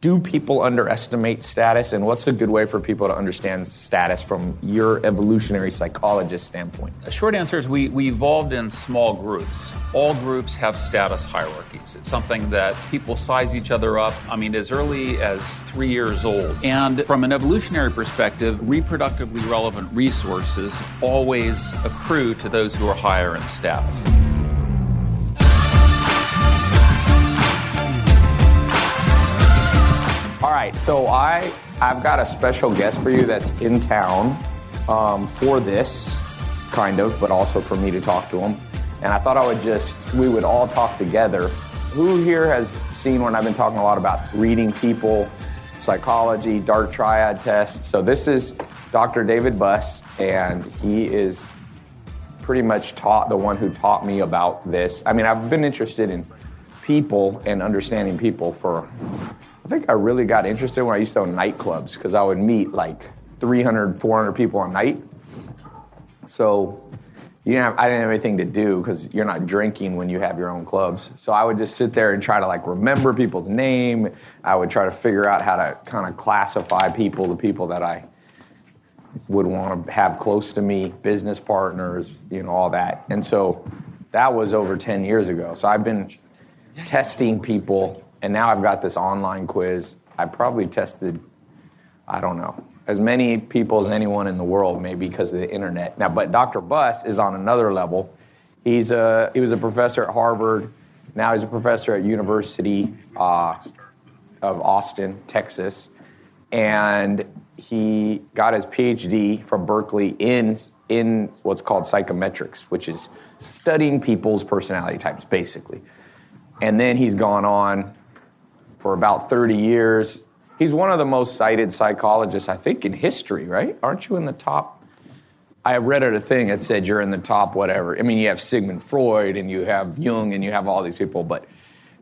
do people underestimate status, and what's a good way for people to understand status from your evolutionary psychologist standpoint? The short answer is we, we evolved in small groups. All groups have status hierarchies. It's something that people size each other up, I mean, as early as three years old. And from an evolutionary perspective, reproductively relevant resources always accrue to those who are higher in status. Right, so I I've got a special guest for you that's in town um, for this, kind of, but also for me to talk to him. And I thought I would just we would all talk together. Who here has seen when I've been talking a lot about reading people, psychology, dark triad test? So this is Dr. David Buss, and he is pretty much taught the one who taught me about this. I mean, I've been interested in people and understanding people for think I really got interested when I used to own nightclubs because I would meet like 300, 400 people a night. So you didn't have, I didn't have anything to do because you're not drinking when you have your own clubs. So I would just sit there and try to like remember people's name. I would try to figure out how to kind of classify people, the people that I would want to have close to me, business partners, you know, all that. And so that was over 10 years ago. So I've been testing people and now I've got this online quiz. I probably tested, I don't know, as many people as anyone in the world, maybe because of the internet. Now, but Dr. Buss is on another level. He's a, he was a professor at Harvard. Now he's a professor at University uh, of Austin, Texas. And he got his PhD from Berkeley in, in what's called psychometrics, which is studying people's personality types, basically. And then he's gone on for about 30 years. He's one of the most cited psychologists, I think, in history, right? Aren't you in the top? I read a thing that said you're in the top whatever. I mean, you have Sigmund Freud and you have Jung and you have all these people, but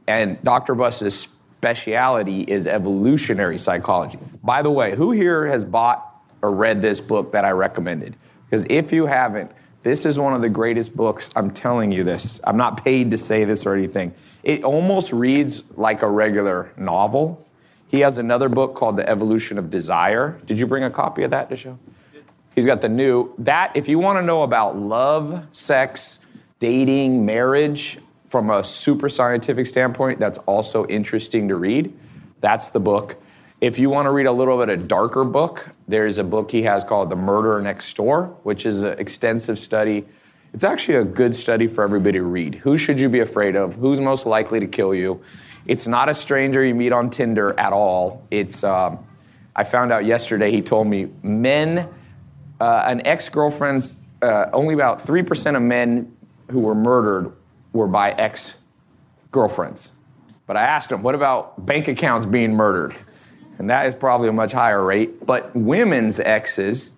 and Dr. Buss's speciality is evolutionary psychology. By the way, who here has bought or read this book that I recommended? Because if you haven't, this is one of the greatest books. I'm telling you this. I'm not paid to say this or anything. It almost reads like a regular novel. He has another book called The Evolution of Desire. Did you bring a copy of that to show? He's got the new. That, if you want to know about love, sex, dating, marriage from a super scientific standpoint, that's also interesting to read. That's the book. If you want to read a little bit of darker book, there's a book he has called The Murder Next Door, which is an extensive study it's actually a good study for everybody to read. Who should you be afraid of? Who's most likely to kill you? It's not a stranger you meet on Tinder at all. It's, um, I found out yesterday, he told me men, uh, an ex girlfriend's, uh, only about 3% of men who were murdered were by ex girlfriends. But I asked him, what about bank accounts being murdered? And that is probably a much higher rate. But women's exes,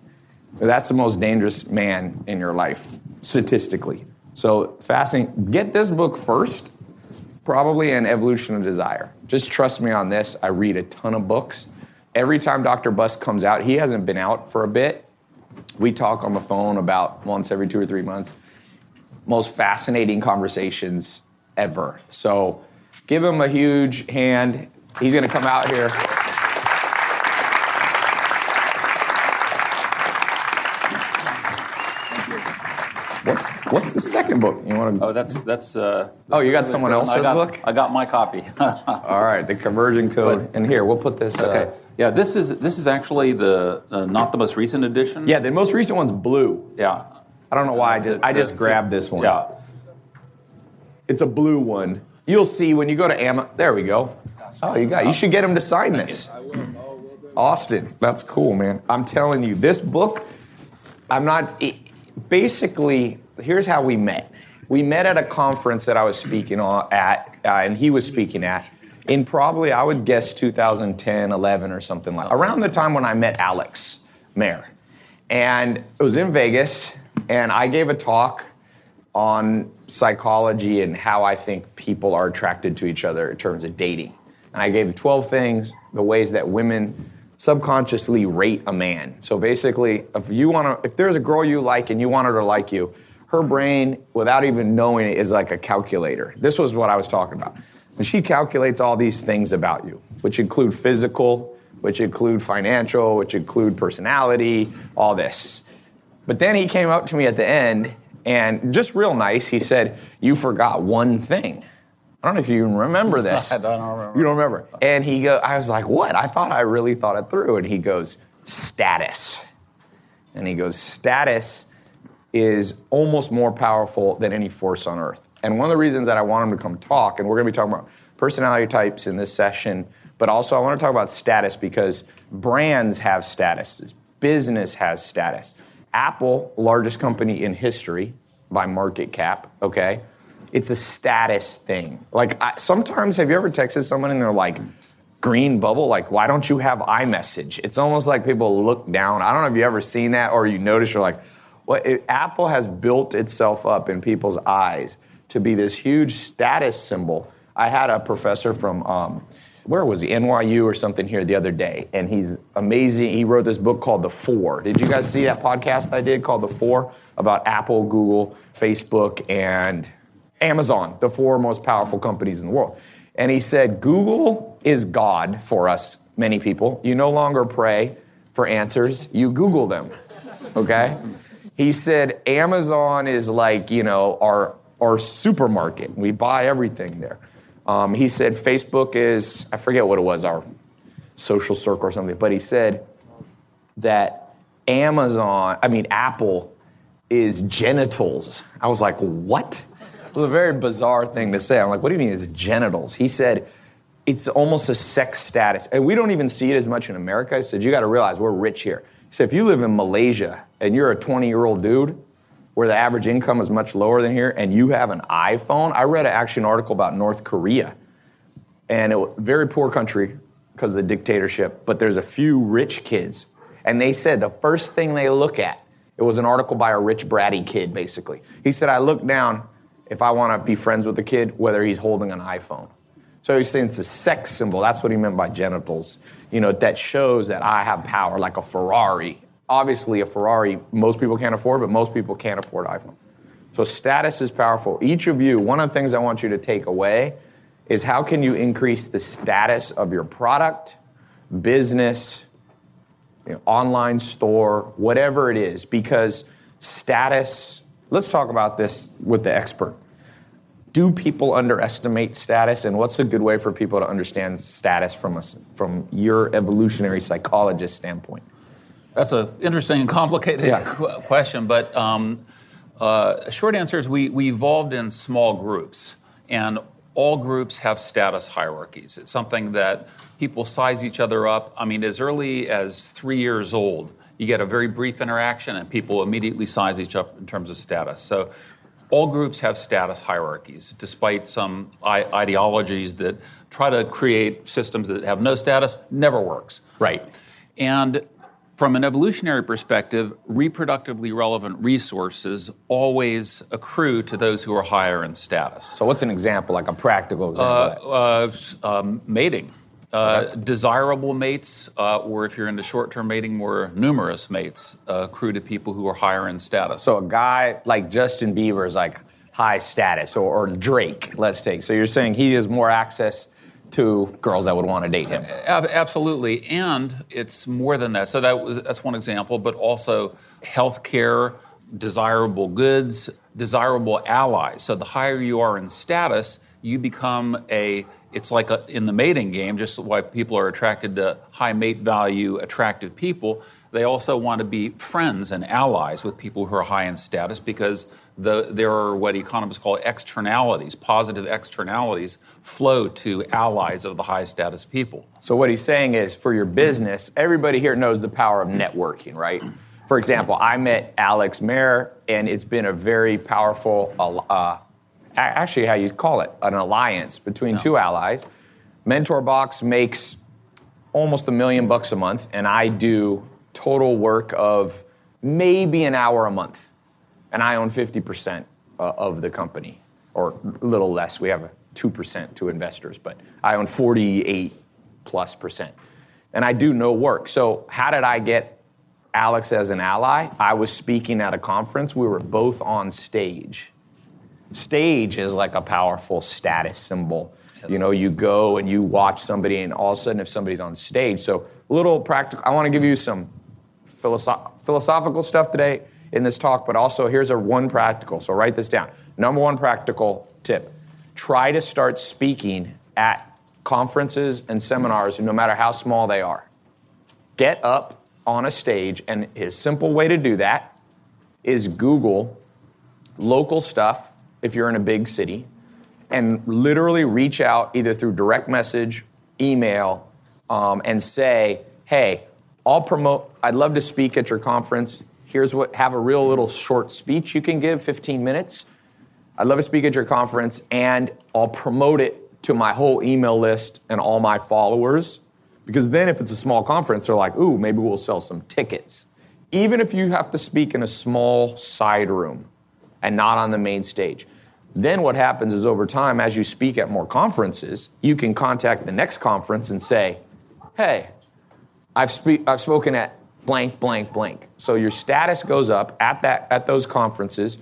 that's the most dangerous man in your life statistically. So fasting, get this book first, probably an evolution of desire. Just trust me on this. I read a ton of books. Every time Dr. Buss comes out, he hasn't been out for a bit. We talk on the phone about once every two or three months. Most fascinating conversations ever. So give him a huge hand. He's going to come out here. What's what's the second book? You want to? Oh, that's that's. Uh, oh, you got someone else's I got, book? I got my copy. All right, the conversion code. But, and here, we'll put this. Uh, okay. Uh, yeah, this is this is actually the uh, not the most recent edition. Yeah, the most recent one's blue. Yeah. I don't know why I just I just grabbed this one. Yeah. It's a blue one. You'll see when you go to Amazon. There we go. Oh, you got. You should get him to sign this. Austin, that's cool, man. I'm telling you, this book. I'm not basically, here's how we met. We met at a conference that I was speaking at, uh, and he was speaking at, in probably, I would guess, 2010, 11, or something like around the time when I met Alex Mehr. And it was in Vegas, and I gave a talk on psychology and how I think people are attracted to each other in terms of dating. And I gave 12 things, the ways that women subconsciously rate a man. So basically, if you want to, if there's a girl you like and you want her to like you, her brain, without even knowing it, is like a calculator. This was what I was talking about. And she calculates all these things about you, which include physical, which include financial, which include personality, all this. But then he came up to me at the end and just real nice, he said, You forgot one thing. I don't know if you even remember this. I don't remember. You don't remember. And he go, I was like, What? I thought I really thought it through. And he goes, Status. And he goes, Status is almost more powerful than any force on earth. And one of the reasons that I want him to come talk, and we're going to be talking about personality types in this session, but also I want to talk about status because brands have status, business has status. Apple, largest company in history by market cap, okay? It's a status thing. Like I, sometimes, have you ever texted someone and they're like, green bubble, like why don't you have iMessage? It's almost like people look down. I don't know if you ever seen that or you notice you're like, well, Apple has built itself up in people's eyes to be this huge status symbol. I had a professor from um, where was he? NYU or something here the other day, and he's amazing. He wrote this book called The Four. Did you guys see that podcast I did called The Four about Apple, Google, Facebook, and Amazon, the four most powerful companies in the world? And he said, Google is God for us, many people. You no longer pray for answers, you Google them. Okay? He said, Amazon is like, you know, our, our supermarket. We buy everything there. Um, he said Facebook is, I forget what it was, our social circle or something, but he said that Amazon, I mean, Apple is genitals. I was like, what? It was a very bizarre thing to say. I'm like, what do you mean it's genitals? He said, it's almost a sex status. And we don't even see it as much in America. He said, you got to realize we're rich here. He said, if you live in Malaysia and you're a 20 year old dude, where the average income is much lower than here, and you have an iPhone. I read an action article about North Korea, and it was a very poor country because of the dictatorship, but there's a few rich kids. And they said the first thing they look at, it was an article by a rich bratty kid, basically. He said, I look down if I want to be friends with a kid, whether he's holding an iPhone. So he's saying it's a sex symbol. That's what he meant by genitals. You know, that shows that I have power, like a Ferrari obviously a Ferrari most people can't afford, but most people can't afford iPhone. So status is powerful. Each of you, one of the things I want you to take away is how can you increase the status of your product, business, you know, online store, whatever it is, because status, let's talk about this with the expert. Do people underestimate status, and what's a good way for people to understand status from, a, from your evolutionary psychologist standpoint? That's an interesting and complicated yeah. question, but um, uh, short answer is we, we evolved in small groups, and all groups have status hierarchies. It's something that people size each other up. I mean, as early as three years old, you get a very brief interaction, and people immediately size each up in terms of status. So, all groups have status hierarchies, despite some I- ideologies that try to create systems that have no status. Never works. Right. And from an evolutionary perspective, reproductively relevant resources always accrue to those who are higher in status. So, what's an example, like a practical example? Uh, uh, um, mating. Uh. Desirable mates, uh, or if you're into short term mating, more numerous mates uh, accrue to people who are higher in status. So, a guy like Justin Bieber is like high status, or, or Drake, let's take. So, you're saying he has more access to girls that would want to date him. Absolutely, and it's more than that. So that was that's one example, but also healthcare, desirable goods, desirable allies. So the higher you are in status, you become a it's like a, in the mating game, just why people are attracted to high mate value, attractive people. They also want to be friends and allies with people who are high in status because the, there are what economists call externalities, positive externalities flow to allies of the high status people. So, what he's saying is for your business, everybody here knows the power of networking, right? For example, I met Alex Mehr, and it's been a very powerful, uh, actually, how you call it, an alliance between two allies. MentorBox makes almost a million bucks a month, and I do total work of maybe an hour a month and I own 50% uh, of the company, or a little less. We have a 2% to investors, but I own 48 plus percent. And I do no work. So, how did I get Alex as an ally? I was speaking at a conference. We were both on stage. Stage is like a powerful status symbol. You know, you go and you watch somebody, and all of a sudden, if somebody's on stage, so a little practical. I want to give you some philosoph- philosophical stuff today in this talk, but also here's a one practical. So write this down. Number one practical tip: try to start speaking at conferences and seminars, no matter how small they are. Get up on a stage, and a simple way to do that is Google local stuff if you're in a big city and literally reach out either through direct message, email, um, and say, hey, I'll promote, I'd love to speak at your conference. Here's what, have a real little short speech you can give, 15 minutes. I'd love to speak at your conference, and I'll promote it to my whole email list and all my followers. Because then, if it's a small conference, they're like, ooh, maybe we'll sell some tickets. Even if you have to speak in a small side room and not on the main stage. Then what happens is over time, as you speak at more conferences, you can contact the next conference and say, hey, I've, spe- I've spoken at blank, blank, blank. So your status goes up at, that, at those conferences.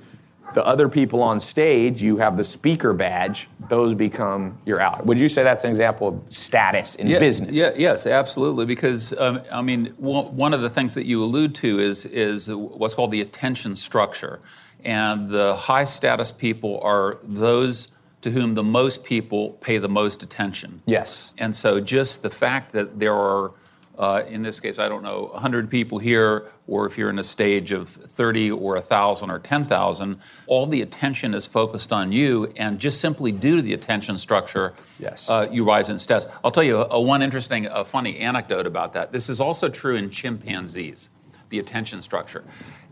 The other people on stage, you have the speaker badge, those become your out. Would you say that's an example of status in yeah, business? Yeah, yes, absolutely. Because um, I mean, one of the things that you allude to is is what's called the attention structure, and the high status people are those to whom the most people pay the most attention. Yes. And so, just the fact that there are uh, in this case, I don't know, 100 people here, or if you're in a stage of 30 or 1,000 or 10,000, all the attention is focused on you, and just simply due to the attention structure, yes. Uh, you rise in status. I'll tell you a, a one interesting, a funny anecdote about that. This is also true in chimpanzees, the attention structure.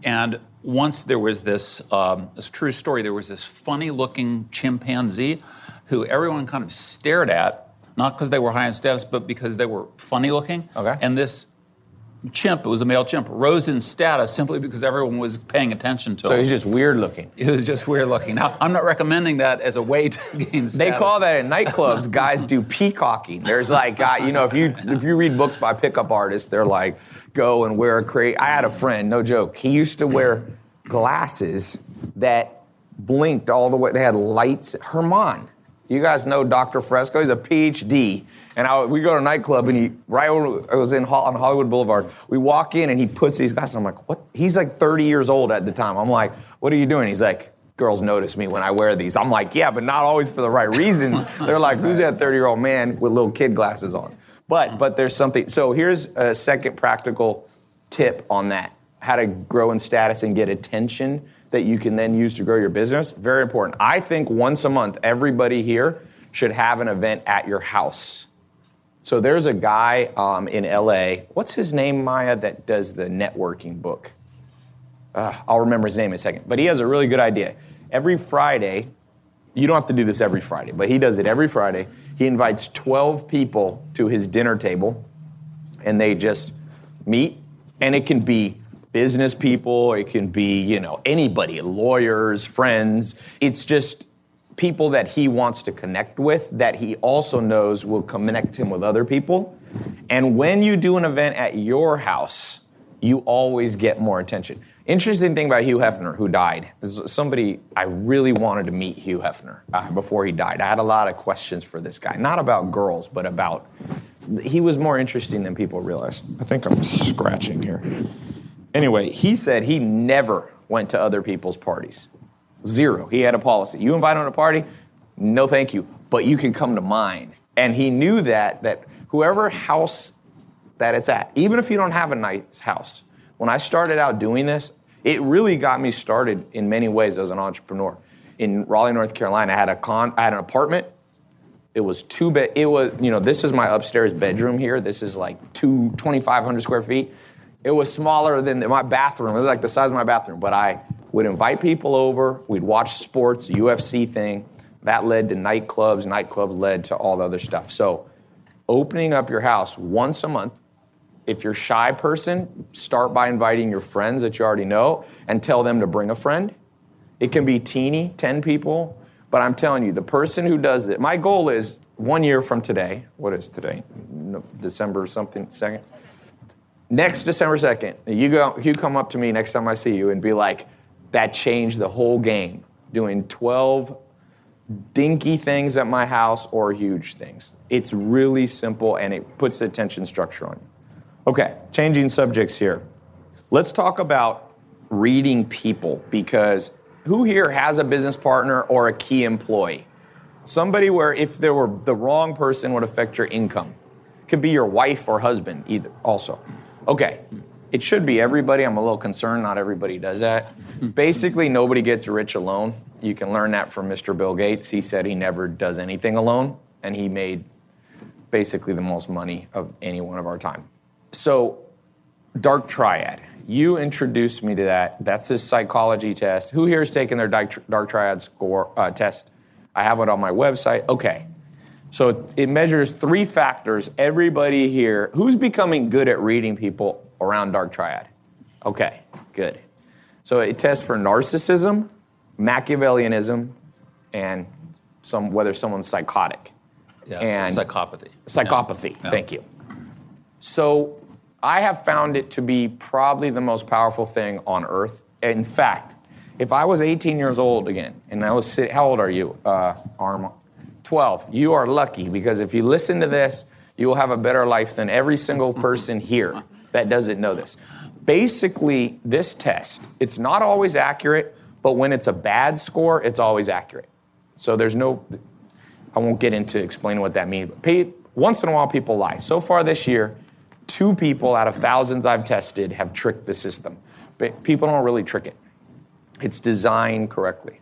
And once there was this, um, this true story, there was this funny looking chimpanzee who everyone kind of stared at not because they were high in status, but because they were funny looking. Okay. And this chimp, it was a male chimp, rose in status simply because everyone was paying attention to so him. So he's just weird looking. He was just weird looking. Now, I'm not recommending that as a way to gain status. They call that in nightclubs, guys do peacocking. There's like, uh, you know, if you if you read books by pickup artists, they're like, go and wear a crate. I had a friend, no joke. He used to wear glasses that blinked all the way. They had lights. Herman you guys know Dr. Fresco. He's a PhD. And I, we go to a nightclub, and he, right when it was in on Hollywood Boulevard, we walk in, and he puts these glasses. I'm like, what? He's like 30 years old at the time. I'm like, what are you doing? He's like, girls notice me when I wear these. I'm like, yeah, but not always for the right reasons. They're like, who's that 30 year old man with little kid glasses on? But, but there's something. So here's a second practical tip on that how to grow in status and get attention that you can then use to grow your business. Very important. I think once a month, everybody here should have an event at your house. So there's a guy um, in LA. What's his name, Maya, that does the networking book? Uh, I'll remember his name in a second. But he has a really good idea. Every Friday, you don't have to do this every Friday, but he does it every Friday. He invites 12 people to his dinner table, and they just meet, and it can be business people, it can be, you know, anybody, lawyers, friends. It's just people that he wants to connect with that he also knows will connect him with other people. And when you do an event at your house, you always get more attention. Interesting thing about Hugh Hefner, who died, is somebody I really wanted to meet Hugh Hefner uh, before he died. I had a lot of questions for this guy, not about girls, but about. He was more interesting than people realized. I think I'm scratching here. Anyway, he said he never went to other people's parties. Zero. He had a policy. You invite him to a party, no thank you, but you can come to mine. And he knew that that whoever house that it's at, even if you don't have a nice house. When I started out doing this, it really got me started in many ways as an entrepreneur. In Raleigh, North Carolina, I had a con I had an apartment. It was two bed. It was, you know, this is my upstairs bedroom here. This is like two 2,500 square feet. It was smaller than my bathroom. It was like the size of my bathroom. But I would invite people over. We'd watch sports, UFC thing. That led to nightclubs. Nightclubs led to all the other stuff. So, opening up your house once a month. If you're a shy person, start by inviting your friends that you already know and tell them to bring a friend. It can be teeny, 10 people, but I'm telling you, the person who does it, my goal is one year from today. What is today? December something, second? Next December 2nd, you, go, you come up to me next time I see you and be like, that changed the whole game. Doing 12 dinky things at my house or huge things. It's really simple and it puts the attention structure on you. Okay, changing subjects here. Let's talk about reading people because who here has a business partner or a key employee? Somebody where if there were the wrong person would affect your income. Could be your wife or husband either also. Okay. It should be everybody. I'm a little concerned not everybody does that. Basically nobody gets rich alone. You can learn that from Mr. Bill Gates. He said he never does anything alone and he made basically the most money of anyone of our time. So dark triad. You introduced me to that. That's this psychology test. Who here has taken their dark triad score uh, test? I have it on my website. Okay. So it measures three factors. Everybody here, who's becoming good at reading people around dark triad? Okay, good. So it tests for narcissism, Machiavellianism, and some whether someone's psychotic. Yes, and psychopathy. Psychopathy. Yeah. Thank you. So I have found it to be probably the most powerful thing on earth. In fact, if I was 18 years old again, and I was, how old are you, uh, Arm? 12. You are lucky because if you listen to this, you will have a better life than every single person here that doesn't know this. Basically, this test, it's not always accurate, but when it's a bad score, it's always accurate. So there's no, I won't get into explaining what that means. But once in a while, people lie. So far this year, two people out of thousands I've tested have tricked the system. But people don't really trick it. It's designed correctly.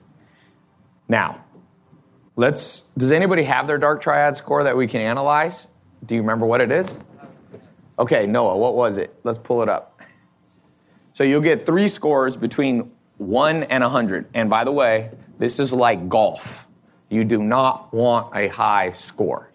Now, let's. Does anybody have their dark triad score that we can analyze? Do you remember what it is? Okay, Noah, what was it? Let's pull it up. So you'll get three scores between 1 and 100. And by the way, this is like golf. You do not want a high score.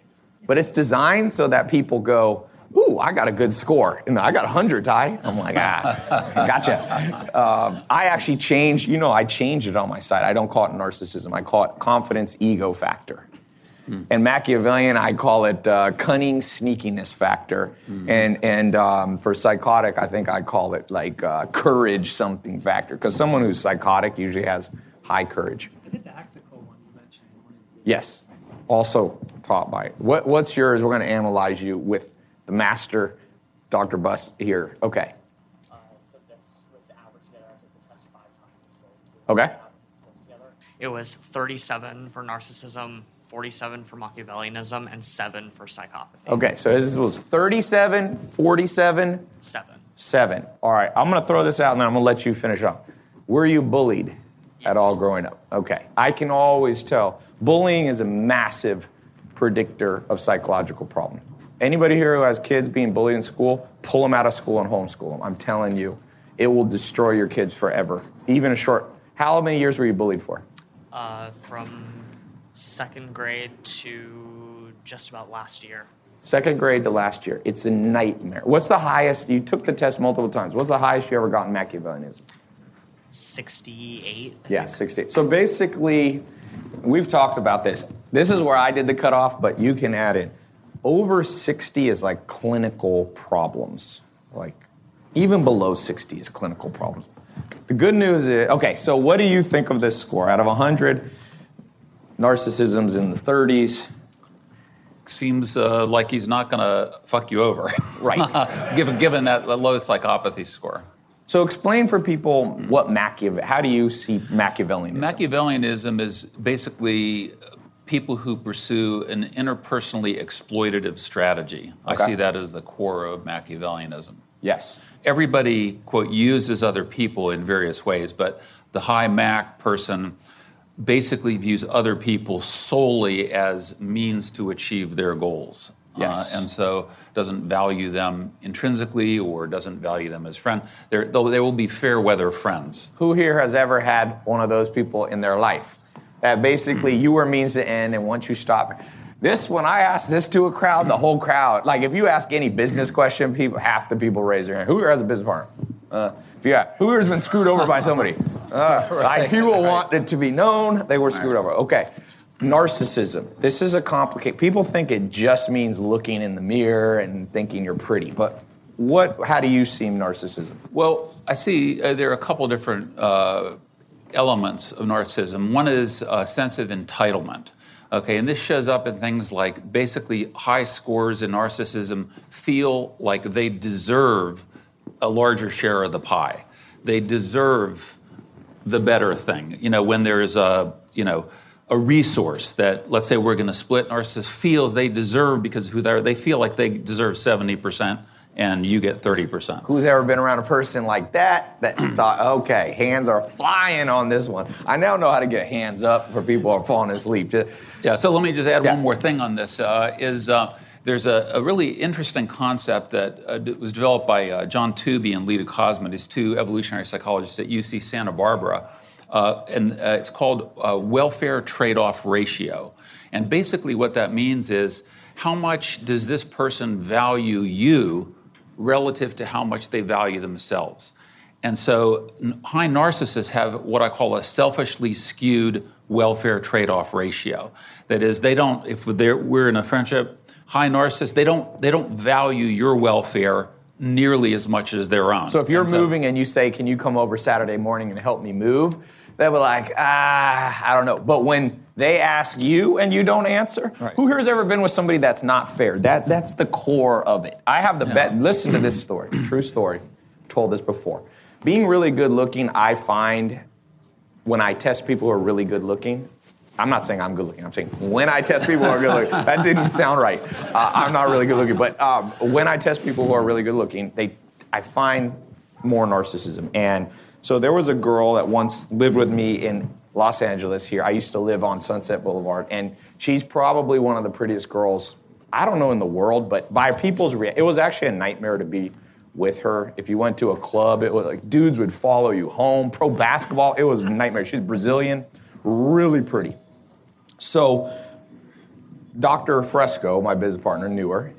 But it's designed so that people go, ooh, I got a good score. And I got 100, Tai. I'm like, ah, gotcha. Um, I actually changed, you know, I changed it on my site. I don't call it narcissism. I call it confidence ego factor. Mm. And Machiavellian, I call it uh, cunning sneakiness factor. Mm. And, and um, for psychotic, I think I call it like uh, courage something factor. Because someone who's psychotic usually has high courage. I did the Axical one you mentioned. Yes, also taught by. What, what's yours? We're going to analyze you with the master, Dr. Buss here. Okay. Uh, so this was average together. I took the test five times. So okay. It was 37 for narcissism, 47 for Machiavellianism, and 7 for psychopathy. Okay, so this was 37, 47, 7. 7. All right, I'm going to throw this out and then I'm going to let you finish up. Were you bullied yes. at all growing up? Okay, I can always tell. Bullying is a massive predictor of psychological problems. Anybody here who has kids being bullied in school, pull them out of school and homeschool them. I'm telling you, it will destroy your kids forever. Even a short. How many years were you bullied for? Uh, from second grade to just about last year. Second grade to last year. It's a nightmare. What's the highest? You took the test multiple times. What's the highest you ever got in Machiavellianism? 68. yeah, 68. So basically, we've talked about this. This is where I did the cutoff, but you can add in over 60 is like clinical problems. Like even below 60 is clinical problems. The good news is okay, so what do you think of this score? Out of 100, narcissism's in the 30s. Seems uh, like he's not going to fuck you over. Right. given, given that low psychopathy score. So explain for people what Machiavelli, how do you see Machiavellianism? Machiavellianism is basically people who pursue an interpersonally exploitative strategy. Okay. I see that as the core of Machiavellianism. Yes. Everybody, quote, uses other people in various ways, but the high Mac person basically views other people solely as means to achieve their goals. Yes. Uh, and so doesn't value them intrinsically or doesn't value them as friends. They're, they will be fair weather friends. Who here has ever had one of those people in their life? That basically you are means to end, and once you stop. This, when I ask this to a crowd, the whole crowd, like if you ask any business question, people, half the people raise their hand. Who here has a business partner? Uh, if you have, who here has been screwed over by somebody? Uh, right, like, people right. want it to be known they were screwed right. over. Okay. Narcissism. This is a complicated. People think it just means looking in the mirror and thinking you're pretty, but what? How do you see narcissism? Well, I see uh, there are a couple different uh, elements of narcissism. One is a sense of entitlement. Okay, and this shows up in things like basically high scores in narcissism feel like they deserve a larger share of the pie. They deserve the better thing. You know, when there's a, you know, a resource that let's say we're going to split narcissist feels they deserve because who they are, they feel like they deserve 70% and you get 30%. Who's ever been around a person like that that thought, okay, hands are flying on this one? I now know how to get hands up for people who are falling asleep. Yeah, so let me just add Yeah. one more thing on this. Uh, is uh, there's a, a really interesting concept that uh, was developed by uh, John Tooby and Leda Cosmides, these two evolutionary psychologists at UC Santa Barbara. Uh, and uh, it's called uh, welfare trade-off ratio. And basically what that means is how much does this person value you relative to how much they value themselves. And so high narcissists have what I call a selfishly skewed welfare trade-off ratio. That is, they don't, if they're, we're in a friendship, high narcissists, they don't, they don't value your welfare nearly as much as their own. So if you're And moving and you say, "Can you come over Saturday morning and help me move?" They'll be like, "Ah, I don't know." But when they ask you and you don't answer, Right. who has ever been with somebody that's not fair? That that's the core of it. I have the bet. Listen to this story, true story. Told this before. Being really good looking, I find when I test people who are really good looking. I'm not saying I'm good looking. I'm saying when I test people who are good looking. That didn't sound right. Uh, I'm not really good looking, but um, when I test people who are really good looking, they, I find more narcissism. And so there was a girl that once lived with me in Los Angeles. Here, I used to live on Sunset Boulevard, and she's probably one of the prettiest girls. I don't know in the world, but by people's rea- it was actually a nightmare to be with her. If you went to a club, it was like dudes would follow you home. Pro basketball, it was a nightmare. She's Brazilian, really pretty. So, Dr. Fresco, my business partner, knew her.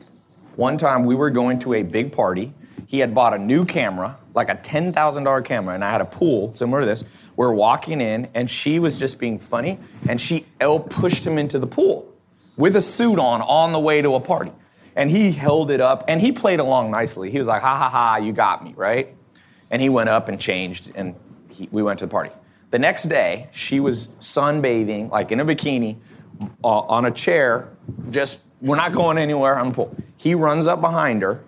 One time we were going to a big party. He had bought a new camera, like a $10,000 camera, and I had a pool similar to this. We're walking in, and she was just being funny, and she L pushed him into the pool with a suit on on the way to a party. And he held it up, and he played along nicely. He was like, ha ha ha, you got me, right? And he went up and changed, and he, we went to the party. The next day, she was sunbathing, like in a bikini, uh, on a chair, just, we're not going anywhere the pool. He runs up behind her,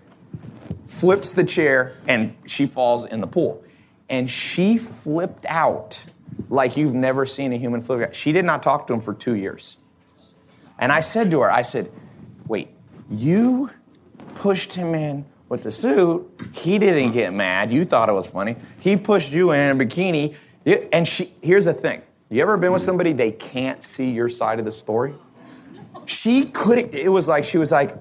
flips the chair, and she falls in the pool. And she flipped out like you've never seen a human flip out. She did not talk to him for two years. And I said to her, I said, wait, you pushed him in with the suit. He didn't get mad. You thought it was funny. He pushed you in a bikini. And she, here's the thing. You ever been with somebody they can't see your side of the story? She couldn't. It was like she was like,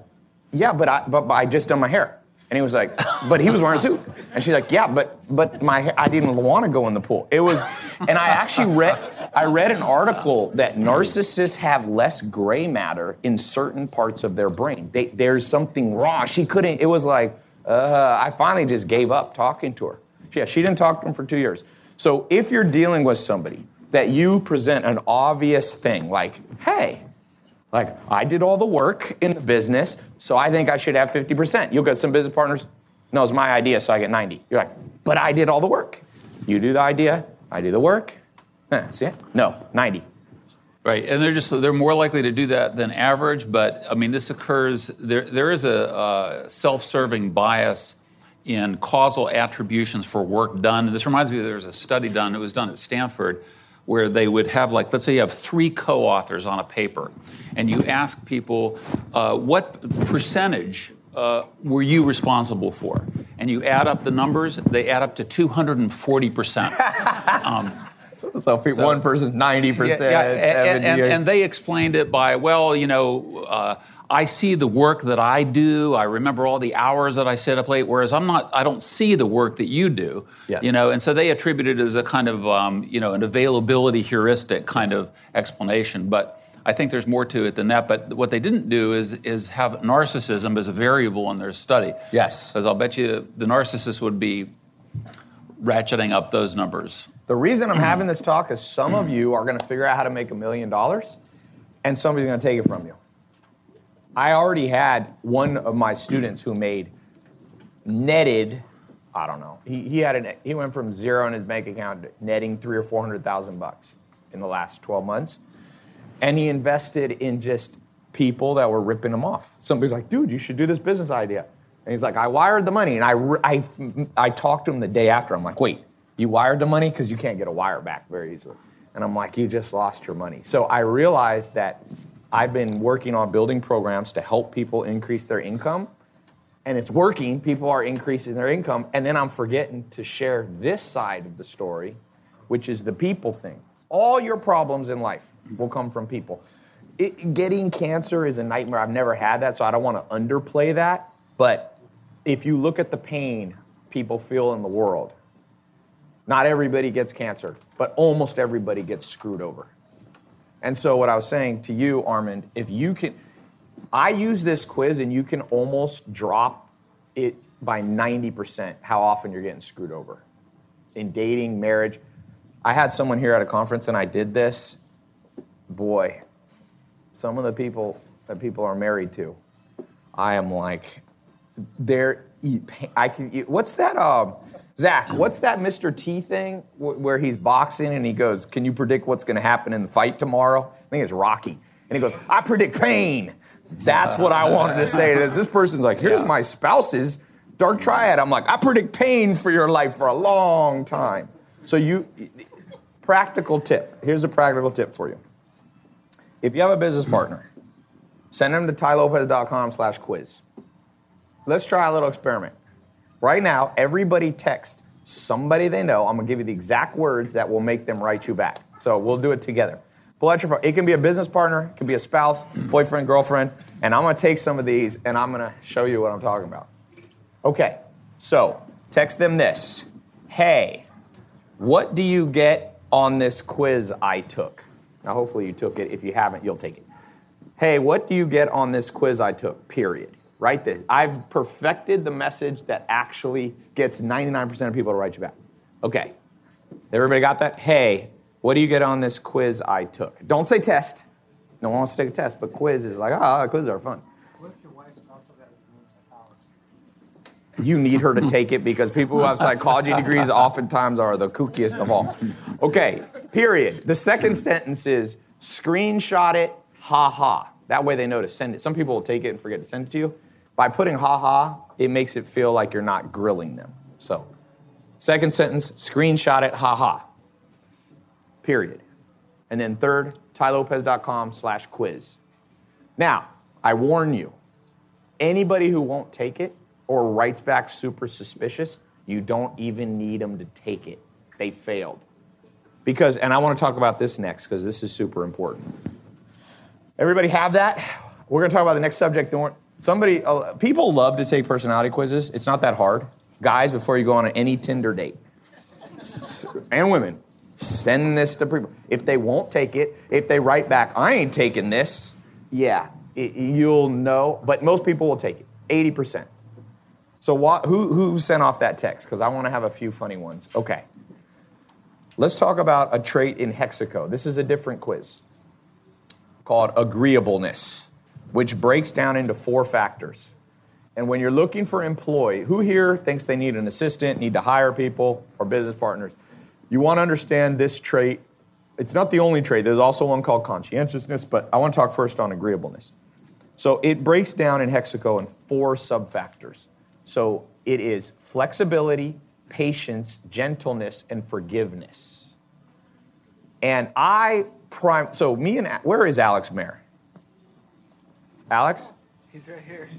yeah, but I, but, but I just done my hair. And he was like, but he was wearing a suit. And she's like, yeah, but but my I didn't want to go in the pool. It was, and I actually read I read an article that narcissists have less gray matter in certain parts of their brain. They, there's something wrong. She couldn't. It was like, uh, I finally just gave up talking to her. Yeah, she didn't talk to him for two years. So if you're dealing with somebody that you present an obvious thing like, hey, like, I did all the work in the business, so I think I should have 50%. You'll get some business partners, no, it's my idea, so I get 90. You're like, but I did all the work. You do the idea, I do the work. Huh, see it? No, 90. Right, and they're just they're more likely to do that than average. But I mean, this occurs. There there is a uh, self-serving bias in causal attributions for work done. And this reminds me, there was a study done. It was done at Stanford, where they would have like let's say you have three co-authors on a paper, and you ask people uh, what percentage uh, were you responsible for, and you add up the numbers. They add up to 240 percent. So, one person's 90%, Yeah, yeah, and, and, and they explained it by, well, you know, uh, I see the work that I do. I remember all the hours that I sit up late. Whereas I'm not, I don't see the work that you do. Yes. You know, and so they attribute it as a kind of, um, you know, an availability heuristic kind of explanation. But I think there's more to it than that. But what they didn't do is is have narcissism as a variable in their study. Yes. Because I'll bet you the narcissist would be ratcheting up those numbers. The reason I'm having this talk is some of you are going to figure out how to make a million dollars, and somebody's going to take it from you. I already had one of my students who made netted I don't know. He, he had an he went from zero in his bank account to netting three or four hundred thousand bucks in the last 12 months, and he invested in just people that were ripping him off. Somebody's like, "Dude, you should do this business idea," and he's like, "I wired the money," and I I, I talked to him the day after. I'm like, "Wait, you wired the money because you can't get a wire back very easily," and I'm like, "You just lost your money." So I realized that I've been working on building programs to help people increase their income and it's working. People are increasing their income. And then I'm forgetting to share this side of the story, which is the people thing. All your problems in life will come from people. It, getting cancer is a nightmare. I've never had that, so I don't want to underplay that. But if you look at the pain people feel in the world, not everybody gets cancer, but almost everybody gets screwed over. And so, what I was saying to you, Armand, if you can, I use this quiz and you can almost drop it by 90% how often you're getting screwed over in dating, marriage. I had someone here at a conference and I did this. Boy, some of the people that people are married to, I am like, they're, I can, what's that, um, Zach, what's that Mr. T thing where he's boxing and he goes, Can you predict what's going to happen in the fight tomorrow? I think it's Rocky. And he goes, I predict pain. That's what I wanted to say. This, this person's like, here's yeah. my spouse's dark triad. I'm like, I predict pain for your life for a long time. So you, practical tip. Here's a practical tip for you. If you have a business partner, send them to tailopez.com slash quiz. Let's try a little experiment. Right now, everybody text somebody they know. I'm gonna give you the exact words that will make them write you back. So we'll do it together. Pull out your phone. It can be a business partner, it can be a spouse, boyfriend, girlfriend, and I'm gonna take some of these and I'm gonna show you what I'm talking about. Okay, so text them this Hey, what do you get on this quiz I took? Now, hopefully, you took it. If you haven't, you'll take it. Hey, what do you get on this quiz I took? Period. Write this. I've perfected the message that actually gets 99% of people to write you back. Okay. Everybody got that? Hey, what do you get on this quiz I took? Don't say test. No one wants to take a test, but quiz is like, ah, oh, quizzes are fun. What if your wife's also got a degree psychology? You need her to take it because people who have psychology degrees oftentimes are the kookiest of all. Okay, period. The second sentence is screenshot it, ha ha. That way they know to send it. Some people will take it and forget to send it to you. By putting ha ha, it makes it feel like you're not grilling them. So, second sentence, screenshot it, ha ha period. And then third, tailopez.com slash quiz. Now, I warn you, anybody who won't take it or writes back super suspicious, you don't even need them to take it. They failed. Because, and I want to talk about this next because this is super important. Everybody have that? We're going to talk about the next subject. Somebody, uh, people love to take personality quizzes. It's not that hard. Guys, before you go on any Tinder date, and women, Send this to people. If they won't take it, if they write back, I ain't taking this, yeah, it, you'll know. But most people will take it, 80%. So what, who, who sent off that text? Because I want to have a few funny ones. Okay. Let's talk about a trait in Hexaco. This is a different quiz called agreeableness, which breaks down into four factors. And when you're looking for employee, who here thinks they need an assistant, need to hire people or business partners? You want to understand this trait. It's not the only trait. There's also one called conscientiousness, but I want to talk first on agreeableness. So it breaks down in Hexaco in four subfactors. So it is flexibility, patience, gentleness, and forgiveness. And I prime. So me and where is Alex Mehr? Alex? He's right here.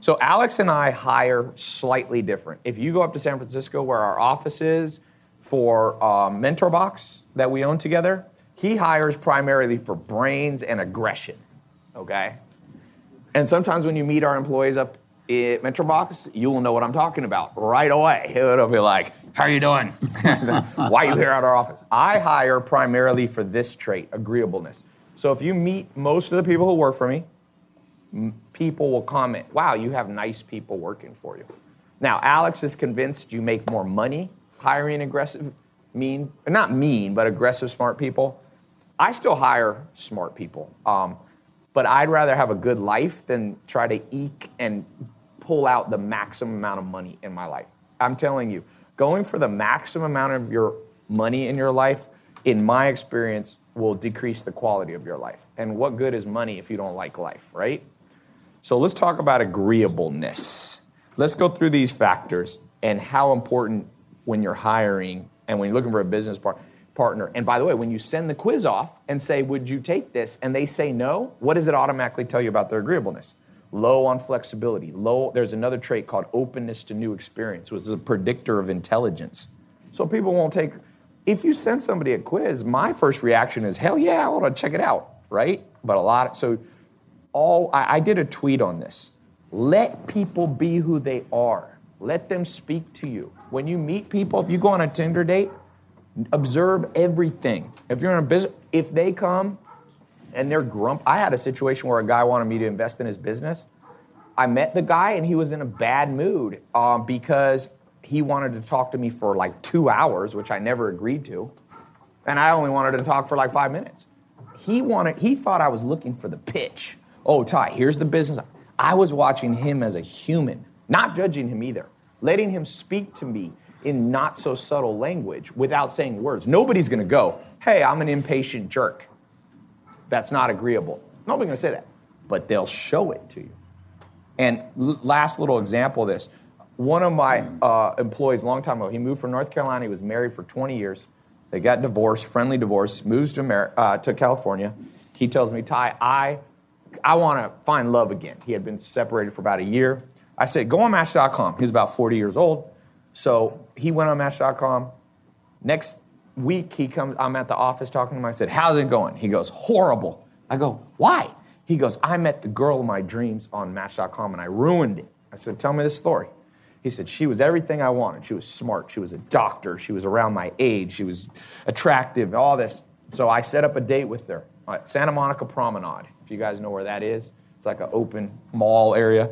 So Alex and I hire slightly different. If you go up to San Francisco, where our office is, for um, MentorBox that we own together, he hires primarily for brains and aggression. Okay? And sometimes when you meet our employees up at MentorBox, you will know what I'm talking about right away. It'll be like, How are you doing? Why are you here at our office? I hire primarily for this trait, agreeableness. So if you meet most of the people who work for me, people will comment, Wow, you have nice people working for you. Now, Alex is convinced you make more money hiring aggressive, mean, not mean, but aggressive smart people. I still hire smart people, um, but I'd rather have a good life than try to eke and pull out the maximum amount of money in my life. I'm telling you, going for the maximum amount of your money in your life, in my experience, will decrease the quality of your life. And what good is money if you don't like life, right? So let's talk about agreeableness. Let's go through these factors and how important when you're hiring and when you're looking for a business par- partner. And by the way, when you send the quiz off and say, Would you take this? and they say no, what does it automatically tell you about their agreeableness? Low on flexibility. Low, there's another trait called openness to new experience, which is a predictor of intelligence. So people won't take, if you send somebody a quiz, my first reaction is, hell yeah, I want to check it out, right? But a lot, so all, I, I did a tweet on this. Let people be who they are. Let them speak to you. When you meet people, if you go on a Tinder date, observe everything. If you're in a business, if they come and they're grump. I had a situation where a guy wanted me to invest in his business. I met the guy and he was in a bad mood um, because he wanted to talk to me for like two hours, which I never agreed to, and I only wanted to talk for like five minutes. He wanted. He thought I was looking for the pitch. Oh, Tai, here's the business. I was watching him as a human, not judging him either, letting him speak to me in not so subtle language without saying words. Nobody's to go, "Hey, I'm an impatient jerk." that's not agreeable. Nobody's to say that, but they'll show it to you. And last little example of this. One of my uh, employees, a long time ago, he moved from North Carolina. He was married for 20 years. They got divorced, friendly divorce, moves to, uh, to California. He tells me, Tai, I, I want to find love again. He had been separated for about a year. I said, go on Match.com. He's about 40 years old. So he went on Match.com. Next week he comes i'm at the office talking to him. I said how's it going? He goes horrible. I go why? He goes i met the girl of my dreams on match.com and i ruined it. I said tell me the story. He said she was everything i wanted. She was smart. She was a doctor. She was around my age. She was attractive all this. So i set up a date with her at santa monica promenade if you guys know where that is it's like an open mall area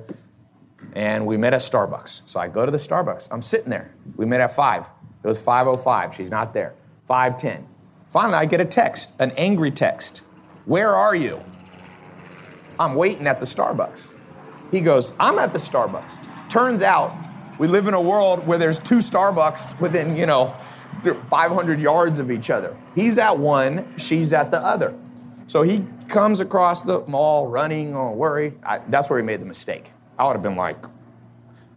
and we met at starbucks so i go to the starbucks i'm sitting there we met at 5 it was 505 she's not there 510. Finally, I get a text, an angry text. Where are you? I'm waiting at the Starbucks. He goes, I'm at the Starbucks. Turns out we live in a world where there's two Starbucks within, you know, 500 yards of each other. He's at one, she's at the other. So he comes across the mall running, oh, worry. I, that's where he made the mistake. I would have been like,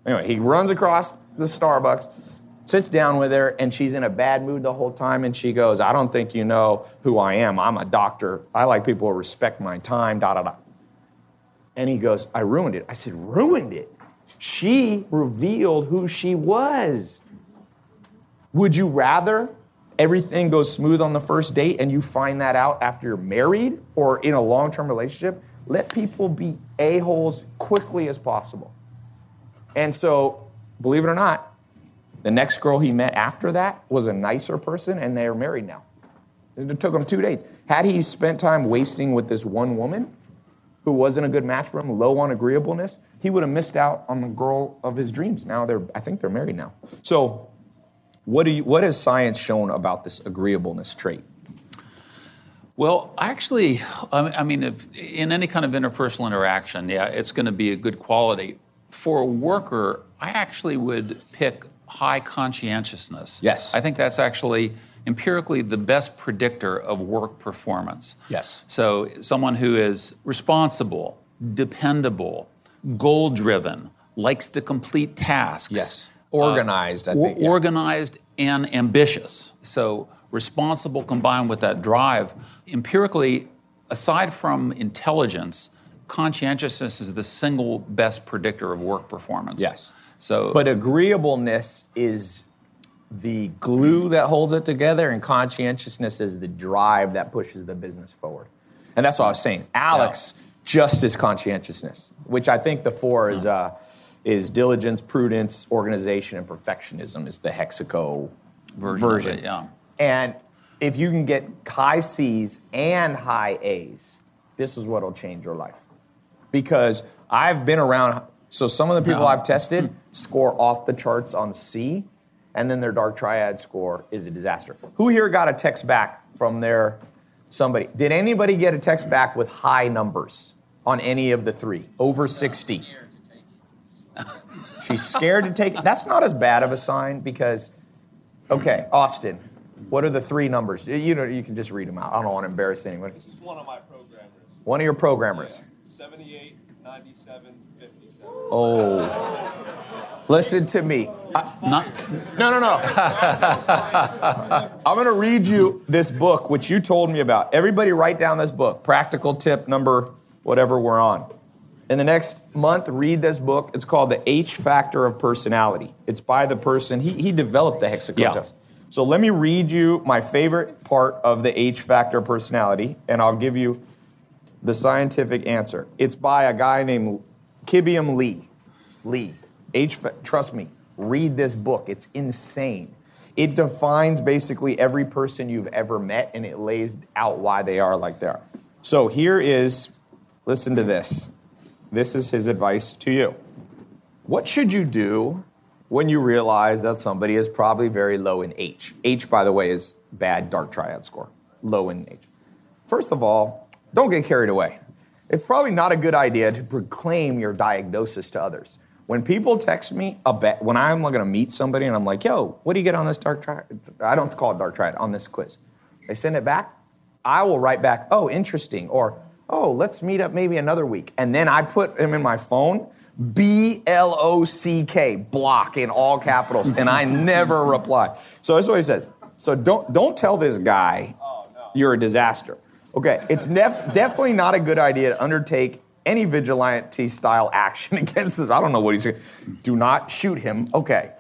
anyway, he runs across the Starbucks sits down with her and she's in a bad mood the whole time and she goes i don't think you know who i am. I'm a doctor. I like people who respect my time da da da. And he goes i ruined it. I said ruined it? She revealed who she was. Would you rather everything goes smooth on the first date and you find that out after you're married or in a long-term relationship let people be a-holes quickly as possible and so believe it or not the next girl he met after that was a nicer person, and they are married now. It took him two dates. Had he spent time wasting with this one woman who wasn't a good match for him, low on agreeableness, he would have missed out on the girl of his dreams. Now they're, I think they're married now. So, what, do you, what has science shown about this agreeableness trait? Well, actually, um, I mean, if, in any kind of interpersonal interaction, yeah, it's going to be a good quality. For a worker, I actually would pick high conscientiousness. Yes. I think that's actually empirically the best predictor of work performance. Yes. So, someone who is responsible, dependable, goal driven, likes to complete tasks. Yes. Organized, uh, I think. Yeah. Organized and ambitious. So, responsible combined with that drive. Empirically, aside from intelligence, conscientiousness is the single best predictor of work performance. Yes. So, but agreeableness is the glue that holds it together, and conscientiousness is the drive that pushes the business forward. And that's what I was saying. Alex, yeah. just as conscientiousness, which I think the four is uh, is diligence, prudence, organization, and perfectionism is the hexaco version. version. It, yeah. And if you can get high C's and high A's, this is what'll change your life. Because I've been around so some of the people no. I've tested score off the charts on C, and then their dark triad score is a disaster. Who here got a text back from their somebody? Did anybody get a text back with high numbers on any of the three? Over 60. She's scared to take. That's not as bad of a sign because, okay, Austin, what are the three numbers? You know, you can just read them out. I don't want to embarrass anyone. This is one of my programmers. One of your programmers. 78, 97, 57. Oh. Listen to me. I- Not, no, no, no. I'm going to read you this book, which you told me about. Everybody write down this book, practical tip number whatever we're on. In the next month, read this book. It's called The H Factor of Personality. It's by the person, he, he developed the HEXACO Yeah. test. So let me read you my favorite part of the H Factor personality, and I'll give you the scientific answer. It's by a guy named Kibeom Lee. Lee. H. Trust me, read this book. It's insane. It defines basically every person you've ever met, and it lays out why they are like they are. So here is, listen to this. This is his advice to you. What should you do when you realize that somebody is probably very low in H? H, by the way, is bad dark triad score, low in H. First of all, don't get carried away. It's probably not a good idea to proclaim your diagnosis to others. When people text me about when I'm going to meet somebody and I'm like, "Yo, what do you get on this dark triad?" I don't call it dark triad on this quiz. They send it back. I will write back, "Oh, interesting," or "Oh, let's meet up maybe another week." And then I put him in my phone, B L O C K, block in all capitals, and I never reply. So that's what he says. So don't don't tell this guy oh, you're a disaster. Okay, it's nef- definitely not a good idea to undertake any vigilante style action against this. I don't know what he's saying. Do not shoot him. Okay.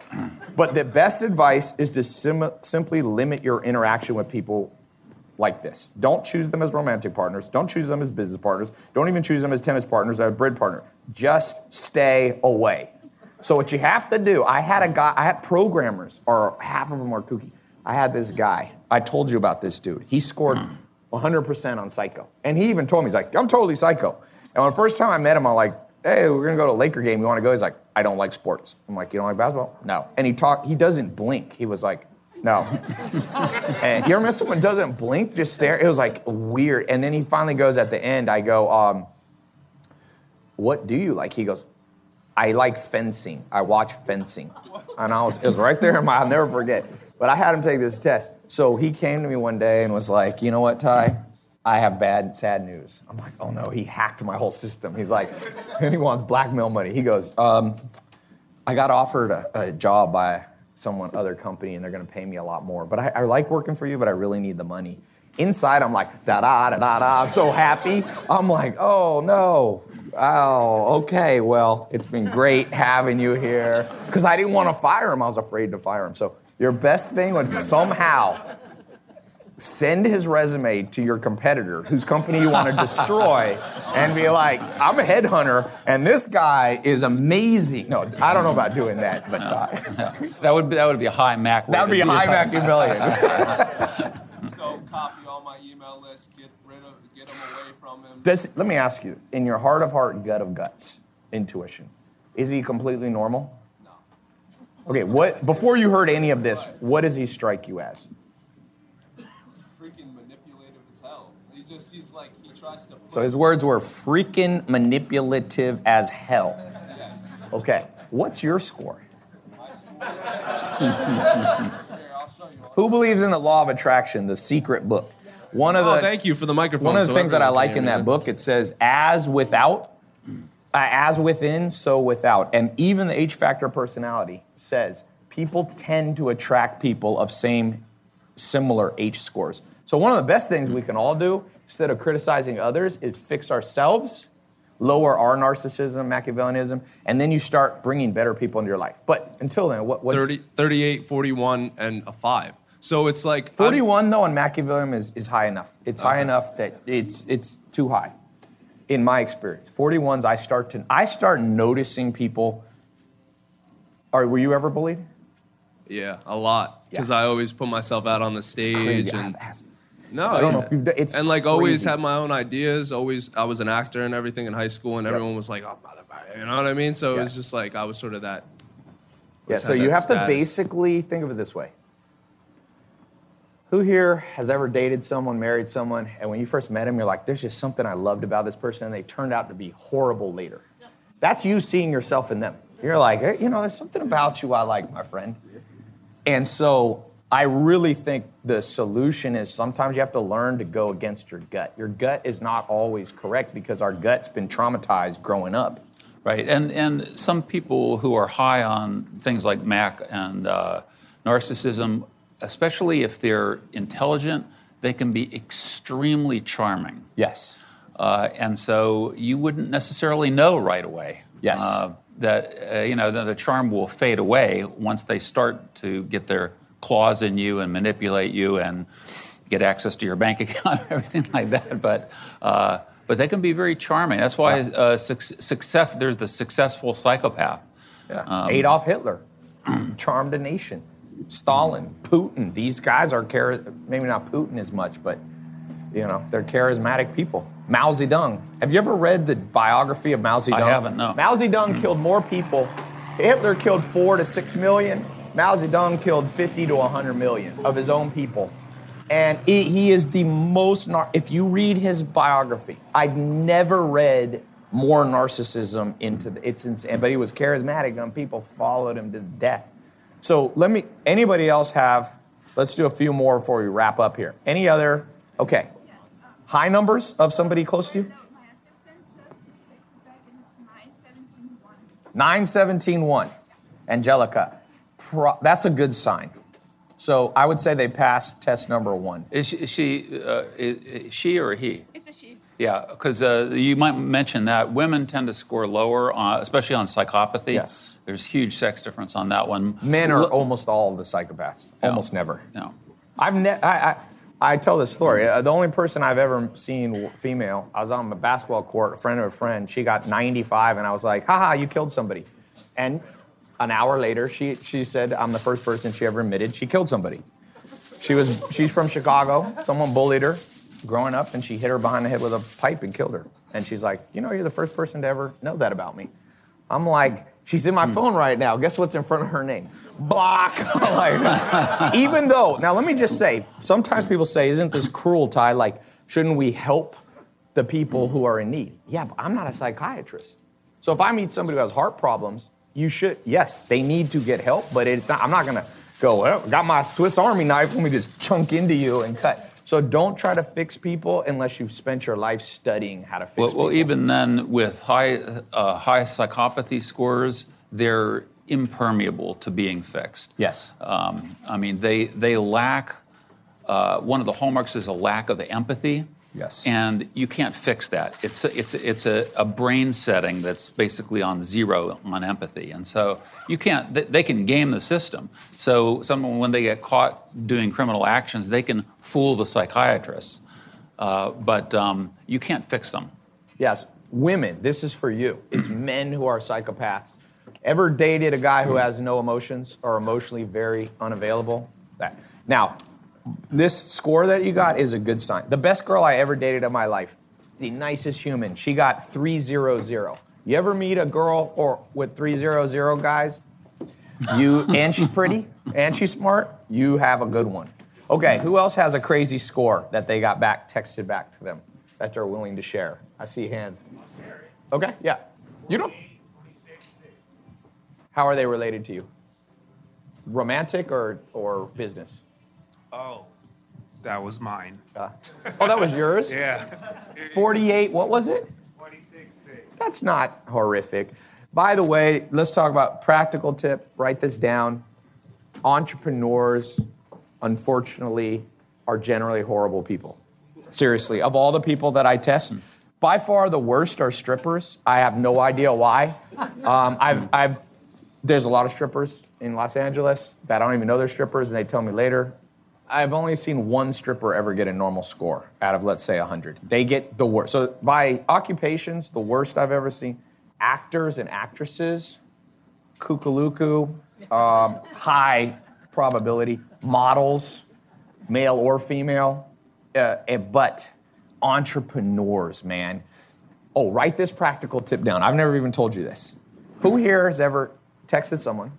But the best advice is to sim- simply limit your interaction with people like this. Don't choose them as romantic partners. Don't choose them as business partners. Don't even choose them as tennis partners or a bridge partner. Just stay away. So what you have to do, I had a guy, I had programmers, or half of them are kooky. I had this guy. I told you about this dude. He scored hmm. 100% on Psycho. And he even told me, he's like, I'm totally Psycho. And the first time I met him, I'm like, hey, we're gonna go to a Laker game. You wanna go? He's like, I don't like sports. I'm like, you don't like basketball? No. And he talked, he doesn't blink. He was like, no. and you ever met someone doesn't blink, just stare? It was like weird. And then he finally goes at the end, I go, um, what do you like? He goes, I like fencing. I watch fencing. And I was, it was right there in my, I'll never forget. But I had him take this test. So he came to me one day and was like, you know what, Tai? I have bad, sad news. I'm like, oh no, he hacked my whole system. He's like, and he wants blackmail money. He goes, um, I got offered a, a job by someone other company and they're going to pay me a lot more. But I, I like working for you, but I really need the money. Inside, I'm like da da da da da. I'm so happy. I'm like, oh no. Oh, okay. Well, it's been great having you here. Because I didn't want to fire him. I was afraid to fire him. So your best thing would somehow send his resume to your competitor whose company you want to destroy and be like, I'm a headhunter and this guy is amazing. No, I don't know about doing that, but uh, that would be, that would be a high Mac. that would be a high Mac Machiavellian. So copy all my email list, get rid of, get them away from him. Does, let me ask you, in your heart of heart, gut of guts, intuition, is he completely normal? No. Okay, what before you heard any of this, what does he strike you as? Just, he's like, he tries to. So his words were freaking manipulative as hell. Yes. Okay, what's your score? My school. Here, I'll show you. Who believes in the law of attraction, the secret book? One of the Oh, thank you for the microphone. one of the so things that I like in that me. book, it says, as without, uh, as within, so without. And even the H factor personality says people tend to attract people of same, similar H scores. So one of the best things we can all do, instead of criticizing others, is fix ourselves, lower our narcissism, Machiavellianism, and then you start bringing better people into your life. But until then, what, what 30, 38, 41, and a 5. So it's like. I'm- 41 though on Machiavellian is, is high enough. It's high enough that it's it's too high, in my experience. 41s, I start to I start noticing people. Are were you ever bullied? Yeah, a lot. Because Yeah. I always put myself out on the stage. And No, I don't know if you've done- it's and like always crazy. had my own ideas. Always, I was an actor and everything in high school, and everyone was like, "Oh, motherfucker," you know what I mean? So it was just like I was sort of that. Yeah. So you have to basically think of it this way. Who here has ever dated someone, married someone, and when you first met him, you're like, "There's just something I loved about this person," and they turned out to be horrible later. That's you seeing yourself in them. You're like, "Hey, you know, there's something about you I like, my friend. And so I really think the solution is sometimes you have to learn to go against your gut. Your gut is not always correct because our gut's been traumatized growing up. Right, and and some people who are high on things like Mac and uh, narcissism, especially if they're intelligent, they can be extremely charming. Yes. Uh, and so you wouldn't necessarily know right away. Yes. Uh, that uh, you know the, the charm will fade away once they start to get their claws in you and manipulate you and get access to your bank account, everything like that. But uh, but they can be very charming. That's why uh, suc success. There's the successful psychopath. Yeah. Adolf Hitler charmed a nation. Stalin, Putin, these guys are char- maybe not Putin as much, but you know, they're charismatic people. Mao Zedong. Have you ever read the biography of Mao Zedong? I haven't, no. Mao Zedong killed more people. Hitler killed four to six million. Mao Zedong killed 50 to 100 million of his own people. And he, he is the most, nar- if you read his biography, I've never read more narcissism into the, it's insane, but he was charismatic and people followed him to death. So let me, anybody else have, let's do a few more before we wrap up here. Any other, okay. High numbers of somebody close to you? No, my assistant just texted back and it's 9171. 9171. Angelica, pro, that's a good sign. So I would say they passed test number one. Is she, is she, uh, is, is she or he? It's a she. Yeah, because uh, you might mention that women tend to score lower, uh, especially on psychopathy. Yes. There's huge sex difference on that one. Men are Look- almost all the psychopaths. No. Almost never. No. I've ne- I, I, I tell this story. Uh, the only person I've ever seen female, I was on the basketball court, a friend of a friend. She got 95, and I was like, haha, you killed somebody. And an hour later, she, she said, I'm the first person she ever admitted she killed somebody. She was, she's from Chicago. Someone bullied her growing up, and she hit her behind the head with a pipe and killed her. And she's like, you know, you're the first person to ever know that about me. I'm like, she's in my hmm. phone right now. Guess what's in front of her name? Block. like, even though, now let me just say, sometimes people say, isn't this cruel, Tai? Like, shouldn't we help the people who are in need? Yeah, but I'm not a psychiatrist. So if I meet somebody who has heart problems, you should, yes, they need to get help, but it's not, I'm not gonna go, well, got my Swiss Army knife, let me just chunk into you and cut. So don't try to fix people unless you've spent your life studying how to fix Well, people. well, even then, with high, uh, high psychopathy scores, they're impermeable to being fixed. Yes. Um, I mean, they, they lack, uh, one of the hallmarks is a lack of empathy. Yes. And you can't fix that. It's a, it's a, it's a, a brain setting that's basically on zero on empathy. And so you can't, they, they can game the system. So someone, when they get caught doing criminal actions, they can fool the psychiatrists. Uh, but um, you can't fix them. Yes, women, this is for you. It's men who are psychopaths. Ever dated a guy who has no emotions or emotionally very unavailable? That. Now, this score that you got is a good sign. The best girl I ever dated in my life, the nicest human, she got 300. You ever meet a girl or with 300 guys? You and she's pretty and she's smart, you have a good one. Okay, who else has a crazy score that they got back texted back to them that they're willing to share? I see hands. Okay, yeah. You don't How are they related to you? Romantic or or business? Oh, that was mine. Uh, oh, that was yours? Yeah. 48, what was it? 26 That's not horrific. By the way, let's talk about practical tip. Write this down. Entrepreneurs, unfortunately, are generally horrible people. Seriously, of all the people that I test, by far the worst are strippers. I have no idea why. Um, I've, I've, there's a lot of strippers in Los Angeles that I don't even know they're strippers, and they tell me later. I've only seen one stripper ever get a normal score out of, let's say, 100. They get the worst. So, by occupations, the worst I've ever seen actors and actresses, kukuluku, um, high probability, models, male or female, uh, eh, but entrepreneurs, man. Oh, write this practical tip down. I've never even told you this. Who here has ever texted someone?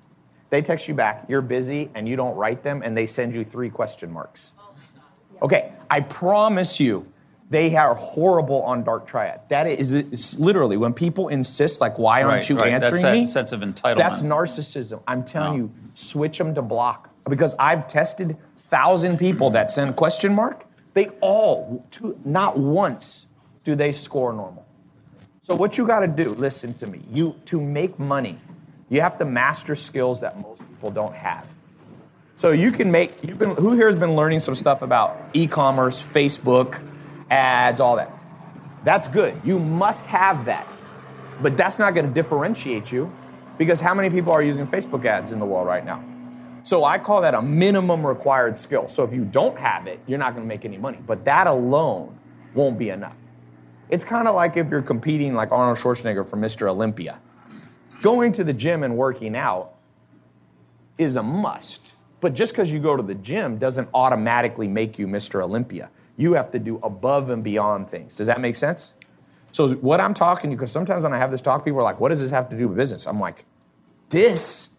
They text you back, you're busy, and you don't write them, and they send you three question marks. Oh okay, I promise you, They are horrible on dark triad. That is it's literally when people insist, like, why aren't Right, you right. That's answering that me? sense of entitlement. That's narcissism. I'm telling Wow. you, switch them to block because I've tested thousand people that send question mark. They all, to, not once, do they score normal. So what you got to do, listen to me. You to make money, you have to master skills that most people don't have. So you can make. You've been. Who here has been learning some stuff about e-commerce, Facebook, ads, all that? That's good. You must have that, but that's not going to differentiate you, because how many people are using Facebook ads in the world right now? So I call that a minimum required skill. So if you don't have it, you're not going to make any money. But that alone won't be enough. It's kind of like if you're competing like Arnold Schwarzenegger for Mr. Olympia. Going to the gym and working out is a must. But just because you go to the gym doesn't automatically make you Mr. Olympia. You have to do above and beyond things. Does that make sense? So what I'm talking to, because sometimes when I have this talk, people are like, what does this have to do with business? I'm like, this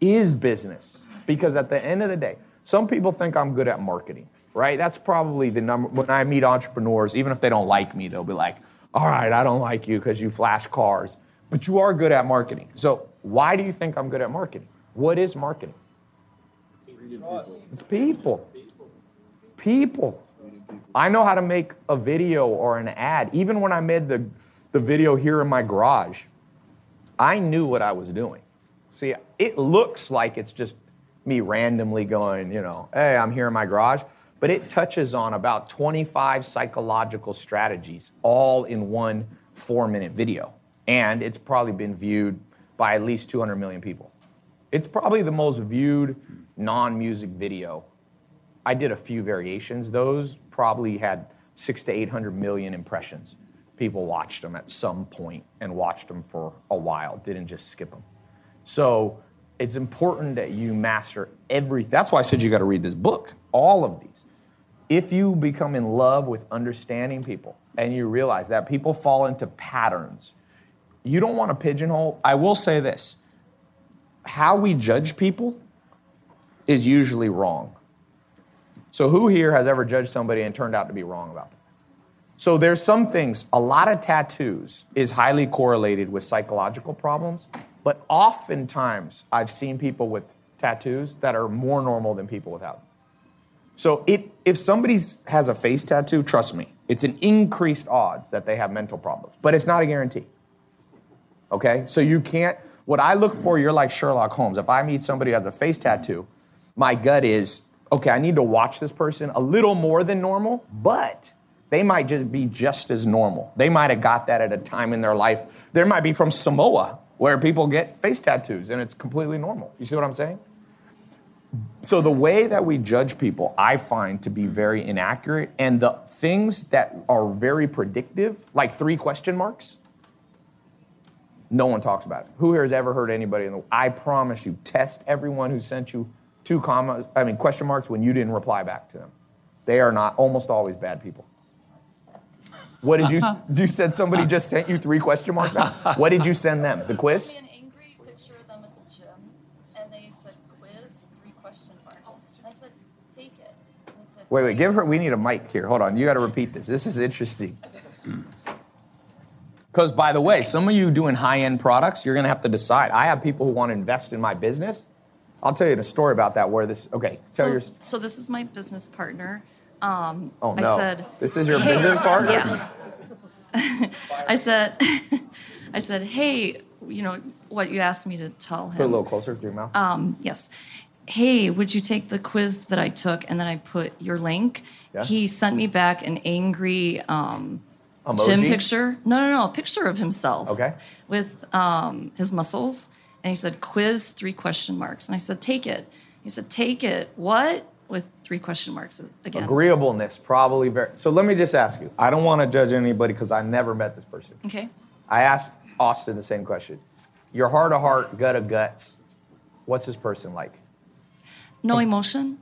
is business. Because at the end of the day, some people think I'm good at marketing, right? That's probably the number. When I meet entrepreneurs, even if they don't like me, they'll be like, all right, I don't like you because you flash cars, but you are good at marketing. So why do you think I'm good at marketing? What is marketing? It's people. People. I know how to make a video or an ad. Even when I made the, the video here in my garage, I knew what I was doing. See, it looks like it's just me randomly going, you know, hey, I'm here in my garage, but it touches on about 25 psychological strategies all in one four minute video. And it's probably been viewed by at least 200 million people. It's probably the most viewed non music video. I did a few variations. Those probably had six to 800 million impressions. People watched them at some point and watched them for a while, didn't just skip them. So it's important that you master everything. That's why I said you got to read this book, all of these. If you become in love with understanding people and you realize that people fall into patterns, you don't want to pigeonhole. I will say this how we judge people is usually wrong. So, who here has ever judged somebody and turned out to be wrong about them? So, there's some things, a lot of tattoos is highly correlated with psychological problems, but oftentimes I've seen people with tattoos that are more normal than people without them. So, it, if somebody has a face tattoo, trust me, it's an increased odds that they have mental problems, but it's not a guarantee. Okay? So, you can't, what I look for, you're like Sherlock Holmes. If I meet somebody who has a face tattoo, my gut is, okay, I need to watch this person a little more than normal, but they might just be just as normal. They might have got that at a time in their life. There might be from Samoa where people get face tattoos and it's completely normal. You see what I'm saying? So the way that we judge people, I find to be very inaccurate, and the things that are very predictive, like three question marks, no one talks about it. Who here has ever heard anybody in the I promise you, test everyone who sent you two commas, I mean question marks when you didn't reply back to them. They are not almost always bad people. What did you you said somebody just sent you three question marks back? What did you send them? The quiz? Sent me an angry picture of them at the gym, and they said quiz three question marks. And I said take it. Said, Wait, wait, give her we need a mic here. Hold on. You got to repeat this. This is interesting. Cuz by the way, some of you doing high-end products, you're going to have to decide. I have people who want to invest in my business. I'll tell you a story about that where this Okay, tell So, your so this is my business partner. Um, Oh no. I said, this is your business partner? Yeah. I said, I said, hey, you know what you asked me to tell him. Put a little closer to your mouth. Um, yes. Hey, would you take the quiz that I took? And then I put your link. Yeah. He sent me back an angry um, Emoji? gym picture. No, no, no, a picture of himself. Okay. With um, his muscles. And he said, quiz, three question marks. And I said, take it. He said, take it. What? With three question marks again. Agreeableness, probably very. So let me just ask you. I don't want to judge anybody because I never met this person. Okay. I asked Austin the same question. Your heart of heart, gut of guts. What's this person like? No emotion.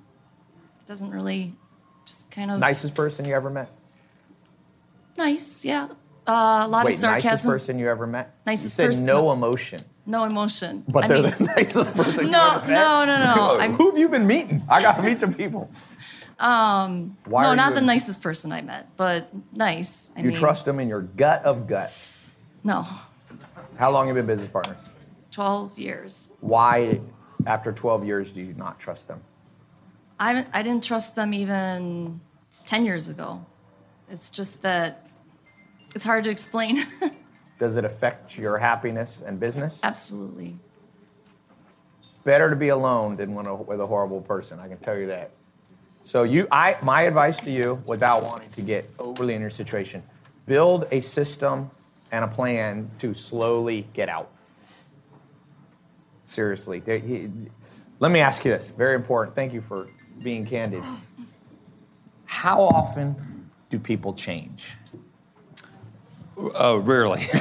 Doesn't really, just kind of Nicest person you ever met? Nice. Yeah. Uh, a lot Wait, of nicest person you ever met? Nicest you said person- no emotion, No emotion. but I they're mean, the nicest person you No, ever met. no, no, no. Who have you been meeting? I got to meet some people. Um, Why no, not the in- nicest person I met, but nice. I You mean, trust them in your gut of guts. No, How long have you been business partners? 12 years. Why, after 12 years, do you not trust them? I, I didn't trust them even 10 years ago. It's just that it's hard to explain. Does it affect your happiness and business? Absolutely. Better to be alone than with a horrible person. I can tell you that. So you, I, my advice to you, without wanting to get overly in your situation, build a system and a plan to slowly get out. Seriously, There- he- let me ask you this. Very important. Thank you for being candid. How often do people change? Oh, rarely.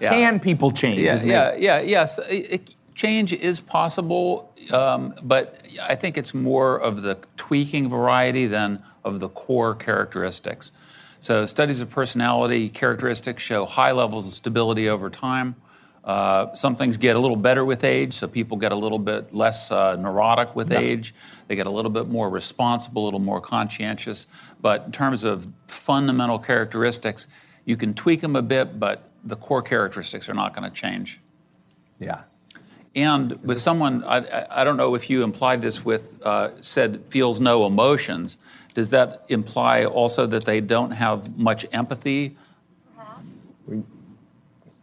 Yeah. Can people change? Yeah, yeah, yeah, yes. It, it- change is possible, um, but I think it's more of the tweaking variety than of the core characteristics. So, studies of personality characteristics show high levels of stability over time. Uh, some things get a little better with age, so people get a little bit less uh, neurotic with age. They get a little bit more responsible, a little more conscientious. But in terms of fundamental characteristics, you can tweak them a bit, but the core characteristics are not going to change. Yeah. And with someone, I, I- I don't know if you implied this with, uh, said feels no emotions. Does that imply also that they don't have much empathy? Perhaps. We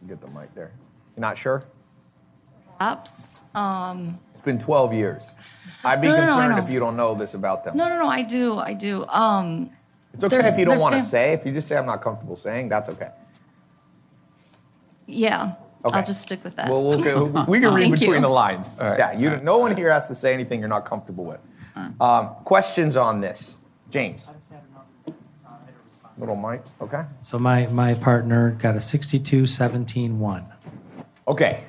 get the mic there. You're not sure? Perhaps. Um, It's been 12 years. I'd be No, no, no, concerned know. if you don't know this about them. no, no, no, I do. I do. Um, It's okay They're- if you don't want to fam- say. If you just say I'm not comfortable saying, that's okay. yeah, Okay. I'll just stick with that. Well, we'll go, we can read between you. the lines. right. Yeah, you, no one here has to say anything you're not comfortable with. Um, questions on this, James? Little mic, okay? So my, my partner got a 62 17 1. Okay.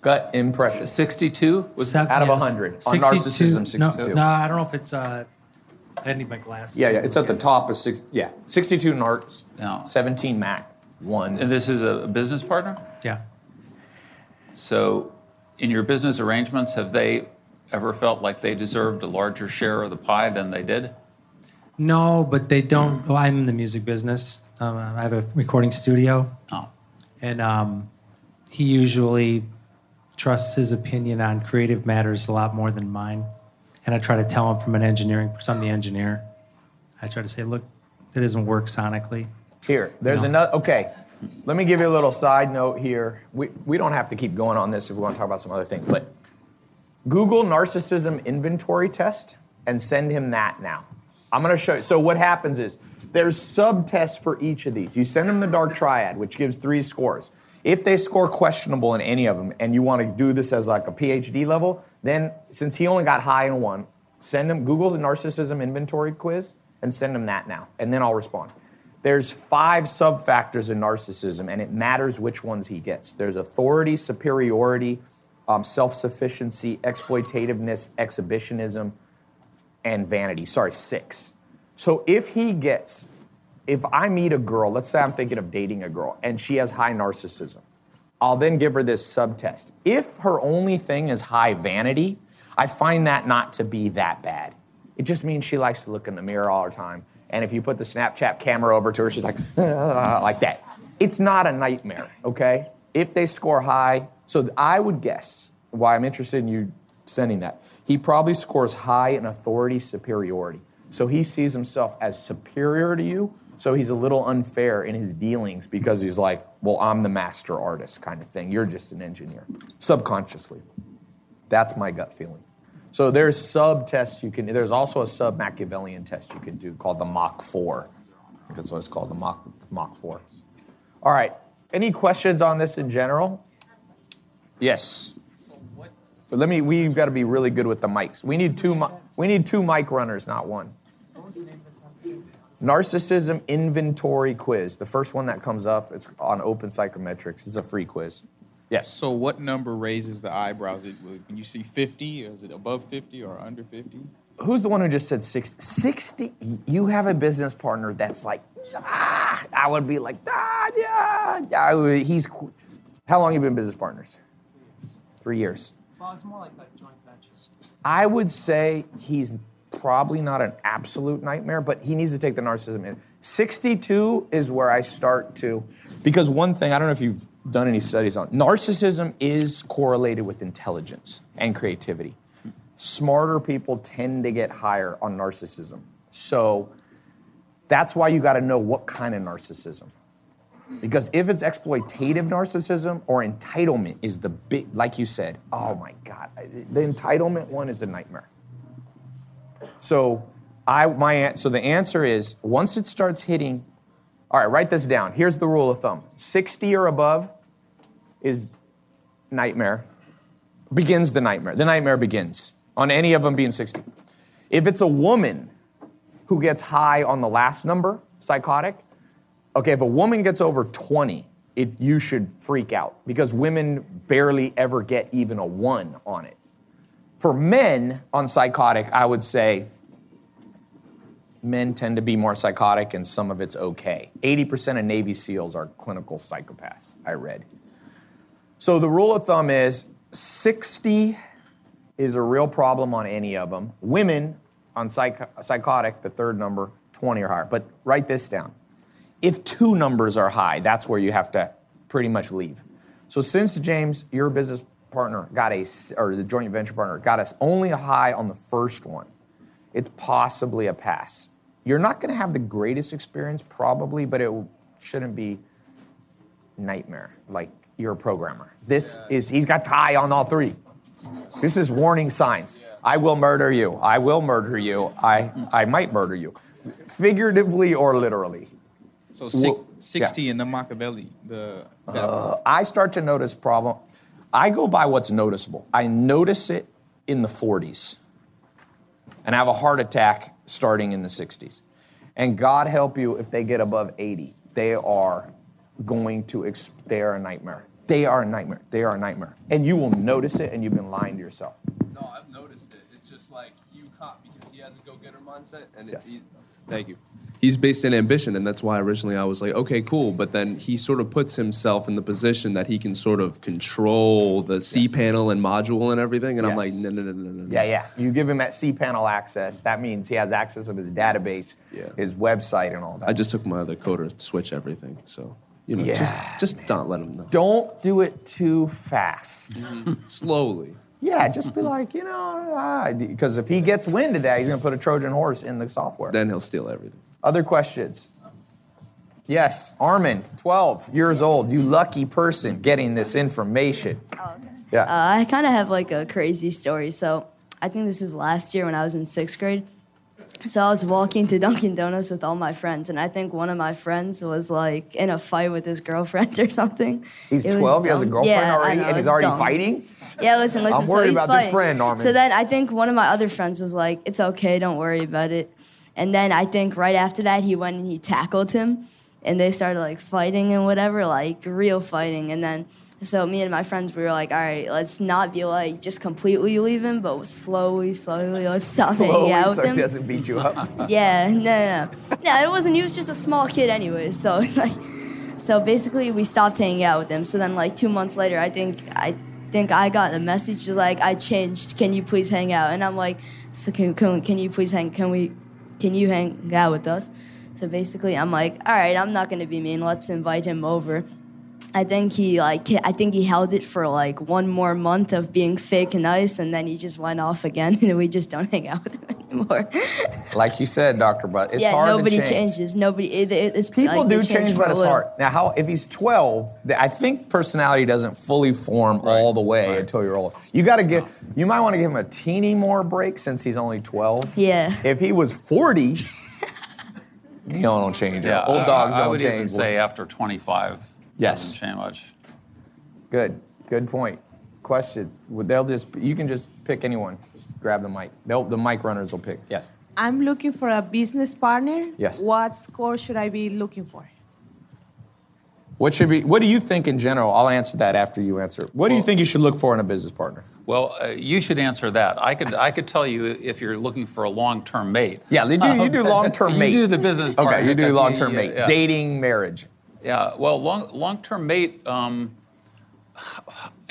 Gut impression. 62? Was Sev- out of yeah, 100. On narcissism, no, 62. No, I don't know if it's. Uh, I need my glasses. Yeah, yeah, it's at the top of six. Yeah, 62 narcs, Yeah. 17 Mac, one. And this is a business partner? Yeah. So, in your business arrangements, have they ever felt like they deserved a larger share of the pie than they did? No, but they don't. Well, I'm in the music business. Um, I have a recording studio, Oh. and um, he usually trusts his opinion on creative matters a lot more than mine. And I try to tell him from an engineering, because I'm the engineer. I try to say, look, that doesn't work sonically. Here, there's No. another. Okay, let me give you a little side note here. We, we don't have to keep going on this if we want to talk about some other things, but Google narcissism inventory test and send him that now. I'm going to show you. So, what happens is there's subtests for each of these. You send them the dark triad, which gives three scores. If they score questionable in any of them and you want to do this as like a PhD level, then since he only got high in one, send him Google's narcissism inventory quiz and send him that now, and then I'll respond. There's five sub factors in narcissism, and it matters which ones he gets. There's authority, superiority, um, self sufficiency, exploitativeness, exhibitionism, and vanity. Sorry, six. So if he gets, if I meet a girl, let's say I'm thinking of dating a girl, and she has high narcissism, I'll then give her this subtest. If her only thing is high vanity, I find that not to be that bad. It just means she likes to look in the mirror all the time. And if you put the Snapchat camera over to her, she's like, like that. It's not a nightmare, okay? If they score high, so I would guess why I'm interested in you sending that. He probably scores high in authority superiority. So he sees himself as superior to you. So he's a little unfair in his dealings because he's like, well, I'm the master artist kind of thing. You're just an engineer, subconsciously. That's my gut feeling. So there's sub tests you can. There's also a sub Machiavellian test you can do called the Mach Four. I think that's what it's called, the Mach Mach Four. All right. Any questions on this in general? Yes. But let me. We've got to be really good with the mics. We need two. We need two mic runners, not one. Narcissism inventory quiz. The first one that comes up. It's on Open Psychometrics. It's a free quiz. Yes. So what number raises the eyebrows? It, when you see 50, is it above 50 or under 50? Who's the one who just said 60? 60? You have a business partner that's like, ah, I would be like, ah, yeah. I would- He's, how long have you been business partners? Three years. Well, it's more like that joint ventures. I would say he's probably not an absolute nightmare, but he needs to take the narcissism in. 62 is where I start to, because one thing, I don't know if you've done any studies on, narcissism is correlated with intelligence and creativity. Smarter people tend to get higher on narcissism. So that's why you got to know what kind of narcissism. Because if it's exploitative narcissism or entitlement is the big, like you said, oh my God, the entitlement one is a nightmare. So I my so the answer is once it starts hitting, all right, write this down. Here's the rule of thumb: 60 or above is nightmare. Begins the nightmare. The nightmare begins on any of them being 60. If it's a woman who gets high on the last number, psychotic, okay, if a woman gets over 20, it, you should freak out because women barely ever get even a one on it. For men on psychotic, I would say men tend to be more psychotic and some of it's okay. 80% of Navy SEALs are clinical psychopaths, I read. So the rule of thumb is 60 is a real problem on any of them. Women on psych- psychotic, the third number, 20 or higher. But write this down. If two numbers are high, that's where you have to pretty much leave. So since James, your business partner got a, or the joint venture partner got us only a high on the first one, it's possibly a pass. You're not going to have the greatest experience, probably, but it shouldn't be nightmare. Like you're a programmer. This is he's got high on all three. This is warning signs. I will murder you. I will murder you. I I might murder you, figuratively or literally. So six, Well, 60 in the Machiavelli, the Uh, I start to notice problem. I go by what's noticeable. I notice it in the 40s, and I have a heart attack starting in the 60s. And God help you if they get above 80, they are going to. Ex- they are a nightmare. They are a nightmare. They are a nightmare, and you will notice it, and you've been lying to yourself. No, I've noticed it. It's just like you caught because he has a go-getter mindset, and Yes. it, he, Thank you. He's based in ambition, and that's why originally I was like, okay, cool. But then he sort of puts himself in the position that he can sort of control the cPanel and module and everything. And I'm like, no, no, no, no, no. Yeah, yeah. You give him that cPanel access. That means he has access of his database, Yeah. his website, and all that. I just took my other coder to switch everything. So, you know, Yeah. just just don't let him know. Don't do it too fast. Slowly. Yeah, just be like, you know, ah, because if he gets wind of that, he's going to put a Trojan horse in the software. Then he'll steal everything. Other questions? Yes, Armand, 12 years old, you lucky person getting this information. Yeah. Uh, I kind of have like a crazy story. So I think this is last year when I was in sixth grade. So I was walking to Dunkin' Donuts with all my friends, and I think one of my friends was like in a fight with his girlfriend or something. He's It 12, he has a girlfriend Yeah, already, know, and he's already dumb. fighting? Yeah, listen, listen. I'm so worried he's about this fighting. friend, Armin. So then I think one of my other friends was like, "It's okay, don't worry about it." And then I think right after that he went and he tackled him, and they started like fighting and whatever, like real fighting. And then so me and my friends we were like, "All right, let's not be like just completely leaving, but slowly, slowly let's stop hanging Slowly out so with he him." doesn't beat you up. Yeah, no, no, no. No, it wasn't. He was just a small kid anyway. So like, so basically, we stopped hanging out with him. So then, like two months later, I think I think I got a message just like I changed. Can you please hang out? And I'm like, so can can, can you please hang? Can we? Can you hang out with us? So basically, I'm like, all right, I'm not gonna be mean. Let's invite him over. I think he like I think he held it for like one more month of being fake and nice, and then he just went off again, and we just don't hang out with him anymore. Like you said, Dr. Buss, it's yeah, hard nobody to change. changes. Nobody. It, it- it's People like, do change, for but a it's hard. Now, how if he's twelve, I think personality doesn't fully form all the way until you're old. You got to give. You might want to give him a teeny more break since he's only 12. Yeah. If he was 40, you don't change. Yeah, Old dogs I, I don't would even change. say after 25. Yes. Doesn't change much. Good. Good point. Questions? Would They'll just. You can just pick anyone. Just grab the mic. They'll, the mic runners will pick. Yes. I'm looking for a business partner. Yes. What score should I be looking for? What should be? What do you think in general? I'll answer that after you answer. What do you think you should look for in a business partner? Well, uh, you should answer that. I could I could tell you if you're looking for a long-term mate. Yeah, they do, you do long-term mate. You do the business partner. Okay, you do long-term you- mate. yeah. Dating, marriage. Yeah, well, long long-term mate. Um,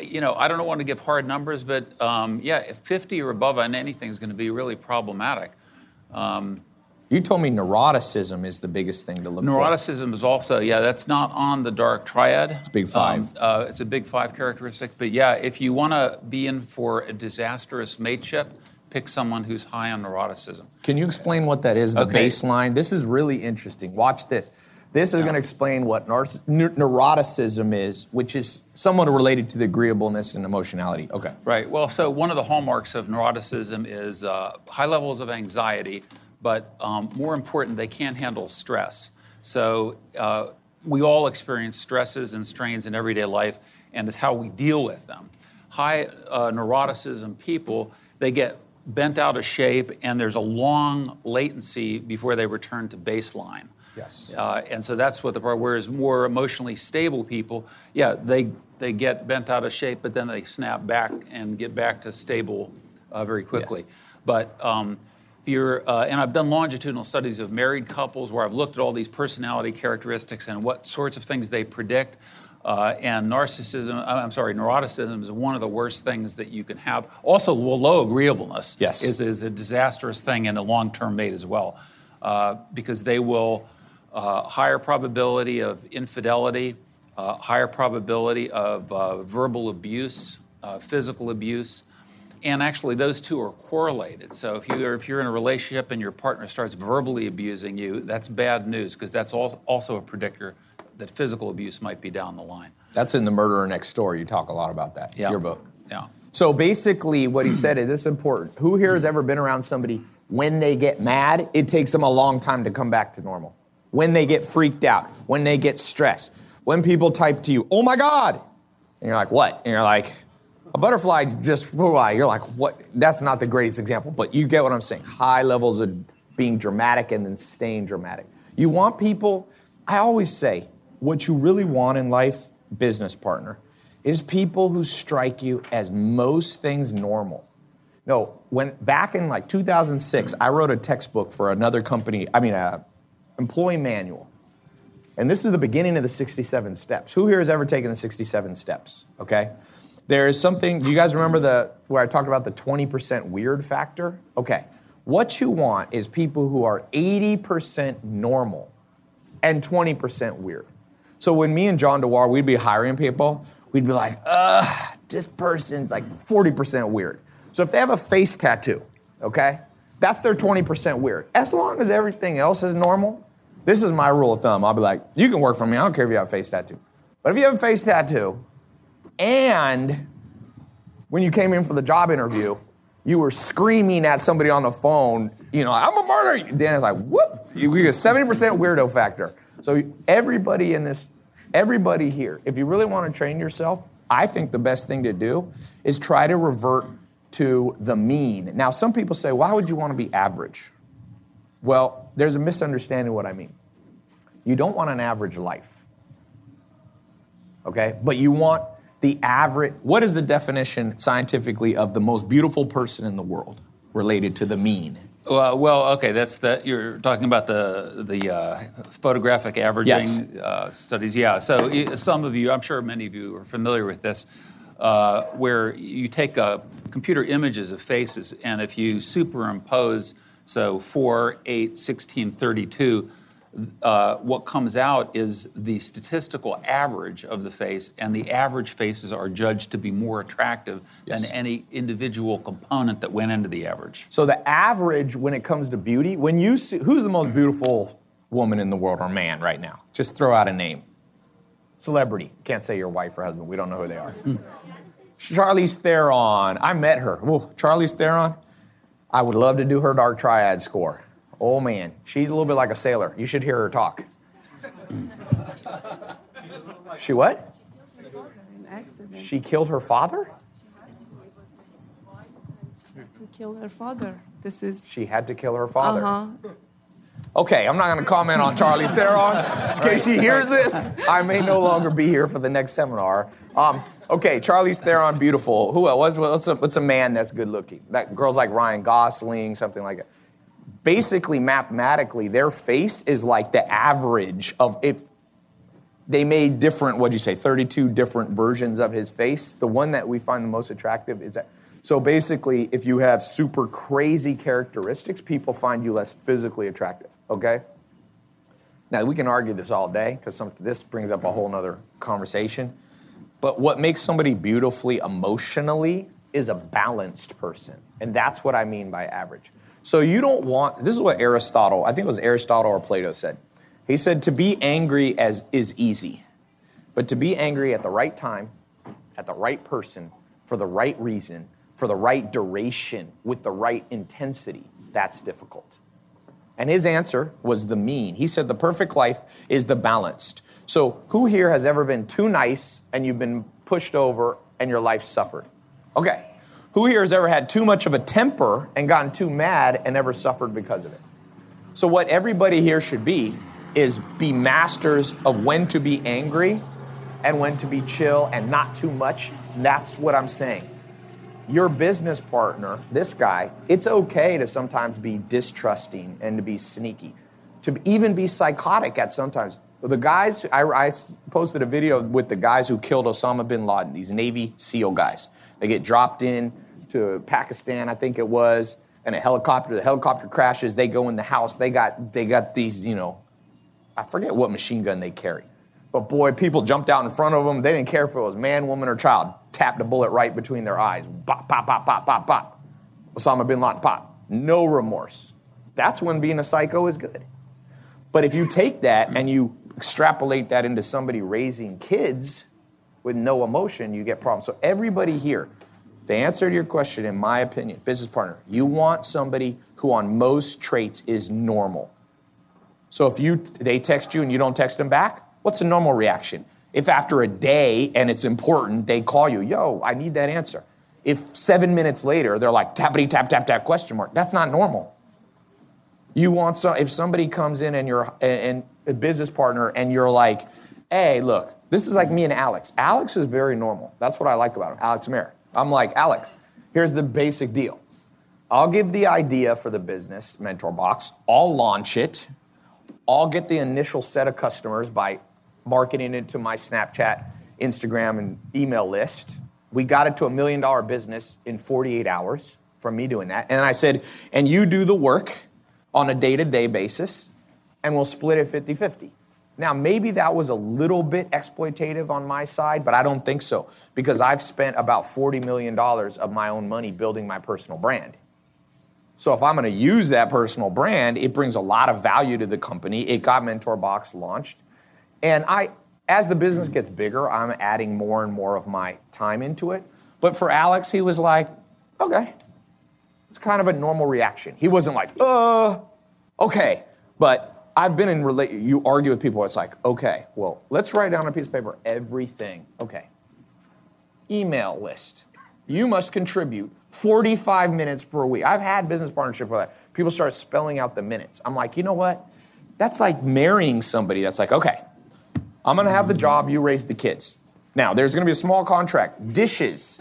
you know, I don't want to give hard numbers, but um, yeah, 50 or above on anything is going to be really problematic. Um, you told me neuroticism is the biggest thing to look for. Neuroticism is also, yeah, that's not on the dark triad. It's a big five. uh, it's a big five characteristic. But yeah, if you want to be in for a disastrous mateship, pick someone who's high on neuroticism. Can you explain what that is, the Okay. baseline? This is really interesting. Watch this. This is going to explain what neu- neuroticism is, which is somewhat related to the agreeableness and emotionality. Okay. Right. Well, so one of the hallmarks of neuroticism is uh, high levels of anxiety, but um, more important, they can't handle stress. So uh, we all experience stresses and strains in everyday life, and it's how we deal with them. High uh, neuroticism people, they get bent out of shape, and there's a long latency before they return to baseline. Yes. Uh, and so that's what the part. Whereas more emotionally stable people, yeah, they they get bent out of shape, but then they snap back and get back to stable uh, very quickly. Yes. But um, if you're, uh, and I've done longitudinal studies of married couples where I've looked at all these personality characteristics and what sorts of things they predict. Uh, and narcissism, I'm sorry, neuroticism is one of the worst things that you can have. Also, well, low agreeableness Yes. is, is a disastrous thing in a long term mate as well, uh, because they will uh, higher probability of infidelity, uh, higher probability of uh, verbal abuse, uh, physical abuse, and actually those two are correlated. So if you're if you're in a relationship and your partner starts verbally abusing you, that's bad news because that's also also a predictor that physical abuse might be down the line. That's in The Murderer Next Door. You talk a lot about that. Yeah. Your book. Yeah. So basically, what he said is this is important. Who here has ever been around somebody when they get mad, it takes them a long time to come back to normal? When they get freaked out, when they get stressed, when people type to you, oh my God. And you're like, what? And you're like, a butterfly just flew by. You're like, what? That's not the greatest example, but you get what I'm saying. High levels of being dramatic and then staying dramatic. You want people, I always say, what you really want in life, business partner, is people who strike you as most things normal. No, when back in like 2006, I wrote a textbook for another company, I mean, a employee manual. And this is the beginning of the 67 steps. Who here has ever taken the 67 steps? Okay? There is something, do you guys remember the where I talked about the 20% weird factor? Okay. What you want is people who are 80% normal and 20% weird. So when me and John DeWar, we'd be hiring people, we'd be like, ugh, this person's like 40% weird. So if they have a face tattoo, okay, that's their 20% weird. As long as everything else is normal, this is my rule of thumb. I'll be like, you can work for me, I don't care if you have a face tattoo. But if you have a face tattoo and when you came in for the job interview, you were screaming at somebody on the phone, you know, I'm a murderer. Dan is like, whoop, you get a 70% weirdo factor. So everybody in this, everybody here, if you really want to train yourself, I think the best thing to do is try to revert to the mean. Now, some people say, why would you want to be average? Well, there's a misunderstanding of what I mean. You don't want an average life, okay? But you want the average. What is the definition scientifically of the most beautiful person in the world related to the mean? Well, well, okay, that's the you're talking about the the uh, photographic averaging Yes. uh, studies. Yeah. So some of you, I'm sure many of you are familiar with this, uh, where you take uh, computer images of faces, and if you superimpose, so 4, 8, 16, 32, uh, what comes out is the statistical average of the face, and the average faces are judged to be more attractive Yes. than any individual component that went into the average. So the average when it comes to beauty, when you see who's the most beautiful woman in the world or man right now? Just throw out a name. Celebrity. Can't say your wife or husband. We don't know who they are. Charlize Theron. I met her. Whoa, Charlize Theron. I would love to do her dark triad score. Oh man, she's a little bit like a sailor. You should hear her talk. She what? She killed her father? To kill her father. This is. She had to kill her father. Uh huh. Okay, I'm not going to comment on Charlize Theron in case she hears this. I may no longer be here for the next seminar. Um, okay, Charlize Theron, beautiful. Who else? What's, what's, a, what's a man that's good looking? That girls like Ryan Gosling, something like that. Basically, mathematically, their face is like the average of if they made different. What'd you say? 32 different versions of his face. The one that we find the most attractive is that. So basically, if you have super crazy characteristics, people find you less physically attractive, okay? Now, we can argue this all day because this brings up a whole nother conversation. But what makes somebody beautifully emotionally is a balanced person. And that's what I mean by average. So you don't want, this is what Aristotle, I think it was Aristotle or Plato said. He said, to be angry as is easy, but to be angry at the right time, at the right person, for the right reason, for the right duration, with the right intensity, that's difficult. And his answer was the mean. He said the perfect life is the balanced. So, who here has ever been too nice and you've been pushed over and your life suffered? Okay. Who here has ever had too much of a temper and gotten too mad and ever suffered because of it? So, what everybody here should be is be masters of when to be angry and when to be chill and not too much. That's what I'm saying. Your business partner, this guy, it's okay to sometimes be distrusting and to be sneaky, to even be psychotic at sometimes. The guys, I, I posted a video with the guys who killed Osama bin Laden, these Navy SEAL guys. They get dropped in to Pakistan, I think it was, and a helicopter, the helicopter crashes, they go in the house, they got, they got these, you know, I forget what machine gun they carry. But boy, people jumped out in front of them. They didn't care if it was man, woman, or child. Tapped a bullet right between their eyes. Pop, pop, pop, pop, pop, pop. Osama bin Laden, pop. No remorse. That's when being a psycho is good. But if you take that and you extrapolate that into somebody raising kids with no emotion, you get problems. So everybody here, the answer to your question, in my opinion, business partner, you want somebody who on most traits is normal. So if you they text you and you don't text them back, what's a normal reaction? If after a day and it's important, they call you, yo, I need that answer. If seven minutes later they're like tappity tap tap tap question mark, that's not normal. You want so if somebody comes in and you're and a business partner and you're like, hey, look, this is like me and Alex. Alex is very normal. That's what I like about him, Alex Mehr. I'm like, Alex, here's the basic deal. I'll give the idea for the business mentor box. I'll launch it. I'll get the initial set of customers by marketing it to my Snapchat, Instagram, and email list. We got it to a million dollar business in 48 hours from me doing that. And I said, and you do the work on a day to day basis, and we'll split it 50 50. Now, maybe that was a little bit exploitative on my side, but I don't think so because I've spent about $40 million of my own money building my personal brand. So if I'm going to use that personal brand, it brings a lot of value to the company. It got Mentor Box launched. And I as the business gets bigger, I'm adding more and more of my time into it. But for Alex, he was like, okay. It's kind of a normal reaction. He wasn't like, uh, okay. But I've been in relate you argue with people, it's like, okay, well, let's write down on a piece of paper everything. Okay. Email list. You must contribute 45 minutes per week. I've had business partnership where people start spelling out the minutes. I'm like, you know what? That's like marrying somebody that's like, okay, I'm gonna have the job, you raise the kids. Now, there's gonna be a small contract. Dishes,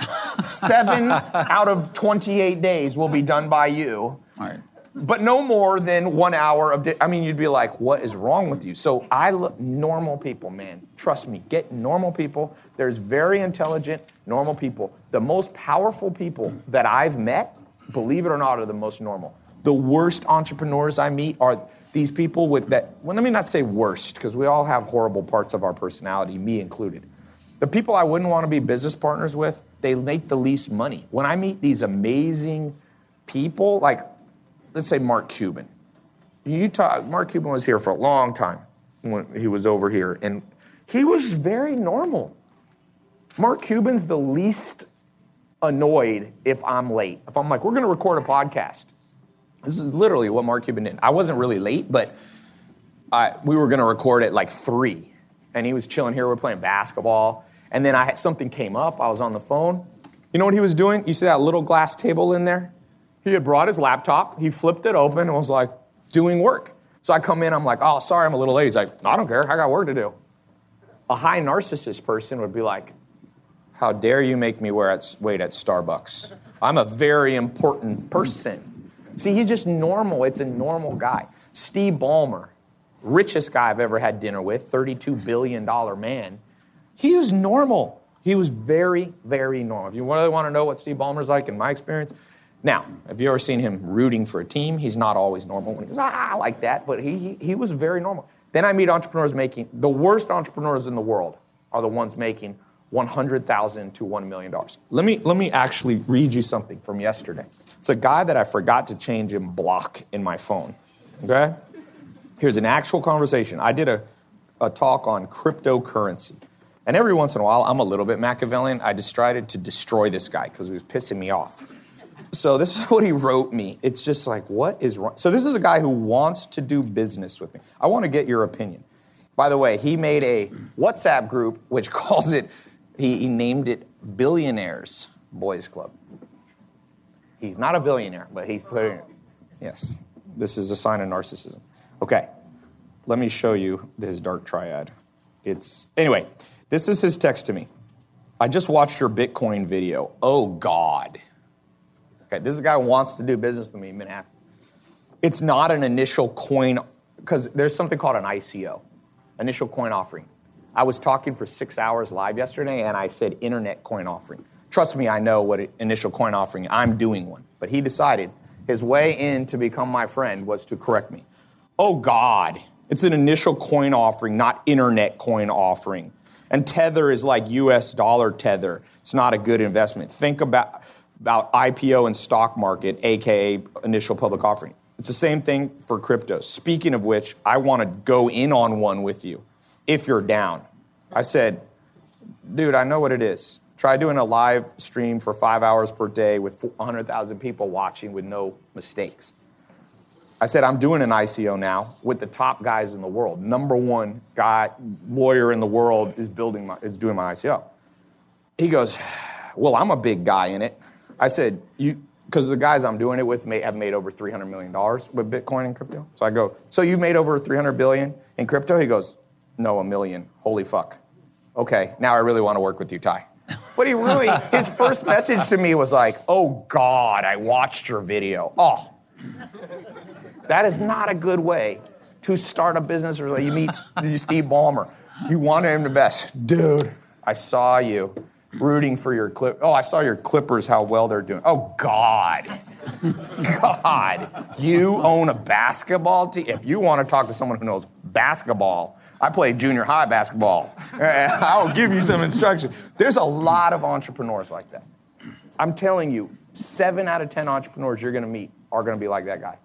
seven out of 28 days will be done by you. All right. But no more than one hour of. Di- I mean, you'd be like, "What is wrong with you?" So I look normal people, man. Trust me, get normal people. There's very intelligent, normal people. The most powerful people that I've met, believe it or not, are the most normal. The worst entrepreneurs I meet are these people with that. Well, let me not say worst, because we all have horrible parts of our personality, me included. The people I wouldn't want to be business partners with, they make the least money. When I meet these amazing people, like let's say Mark Cuban. You talk, Mark Cuban was here for a long time when he was over here, and he was very normal. Mark Cuban's the least annoyed if I'm late. If I'm like, we're going to record a podcast. This is literally what Mark Cuban did. I wasn't really late, but I, we were going to record at like three, and he was chilling here. We're playing basketball, and then I had something came up. I was on the phone. You know what he was doing? You see that little glass table in there? He had brought his laptop, he flipped it open, and was like, doing work. So I come in, I'm like, oh, sorry, I'm a little late. He's like, I don't care, I got work to do. A high narcissist person would be like, how dare you make me at, wait at Starbucks? I'm a very important person. See, he's just normal. It's a normal guy. Steve Ballmer, richest guy I've ever had dinner with, $32 billion man. He was normal. He was very, very normal. If you really want to know what Steve Ballmer's like in my experience, now, have you ever seen him rooting for a team? He's not always normal when he goes, ah, like that, but he, he, he was very normal. Then I meet entrepreneurs making, the worst entrepreneurs in the world are the ones making 100,000 to $1 million. Let me, let me actually read you something from yesterday. It's a guy that I forgot to change in block in my phone. Okay? Here's an actual conversation. I did a, a talk on cryptocurrency. And every once in a while, I'm a little bit Machiavellian. I decided to destroy this guy because he was pissing me off. So this is what he wrote me. It's just like, what is wrong? So this is a guy who wants to do business with me. I want to get your opinion. By the way, he made a WhatsApp group which calls it, he, he named it Billionaires Boys Club. He's not a billionaire, but he's putting it. Yes, this is a sign of narcissism. Okay, let me show you his dark triad. It's, anyway, this is his text to me. I just watched your Bitcoin video. Oh, God. Okay, this is a guy who wants to do business with me in Manhattan. It's not an initial coin, because there's something called an ICO, initial coin offering. I was talking for six hours live yesterday, and I said internet coin offering. Trust me, I know what initial coin offering. I'm doing one, but he decided his way in to become my friend was to correct me. Oh God, it's an initial coin offering, not internet coin offering. And Tether is like US dollar Tether. It's not a good investment. Think about, about IPO and stock market, AKA initial public offering. It's the same thing for crypto. Speaking of which, I want to go in on one with you if you're down. I said, dude, I know what it is. Try doing a live stream for five hours per day with 100,000 people watching with no mistakes. I said, I'm doing an ICO now with the top guys in the world. Number one guy, lawyer in the world is building my, is doing my ICO. He goes, Well, I'm a big guy in it. I said, You, because the guys I'm doing it with may have made over $300 million with Bitcoin and crypto. So I go, So you made over 300 billion in crypto? He goes, No, a million. Holy fuck. Okay, now I really want to work with you, Tai. But he really, his first message to me was like, Oh God, I watched your video. Oh, that is not a good way to start a business or you meet Steve Ballmer. You want him the best. Dude, I saw you rooting for your clip. Oh, I saw your Clippers, how well they're doing. Oh, God. God. You own a basketball team? If you want to talk to someone who knows basketball, I played junior high basketball. I will give you some instruction. There's a lot of entrepreneurs like that. I'm telling you, seven out of 10 entrepreneurs you're going to meet are going to be like that guy.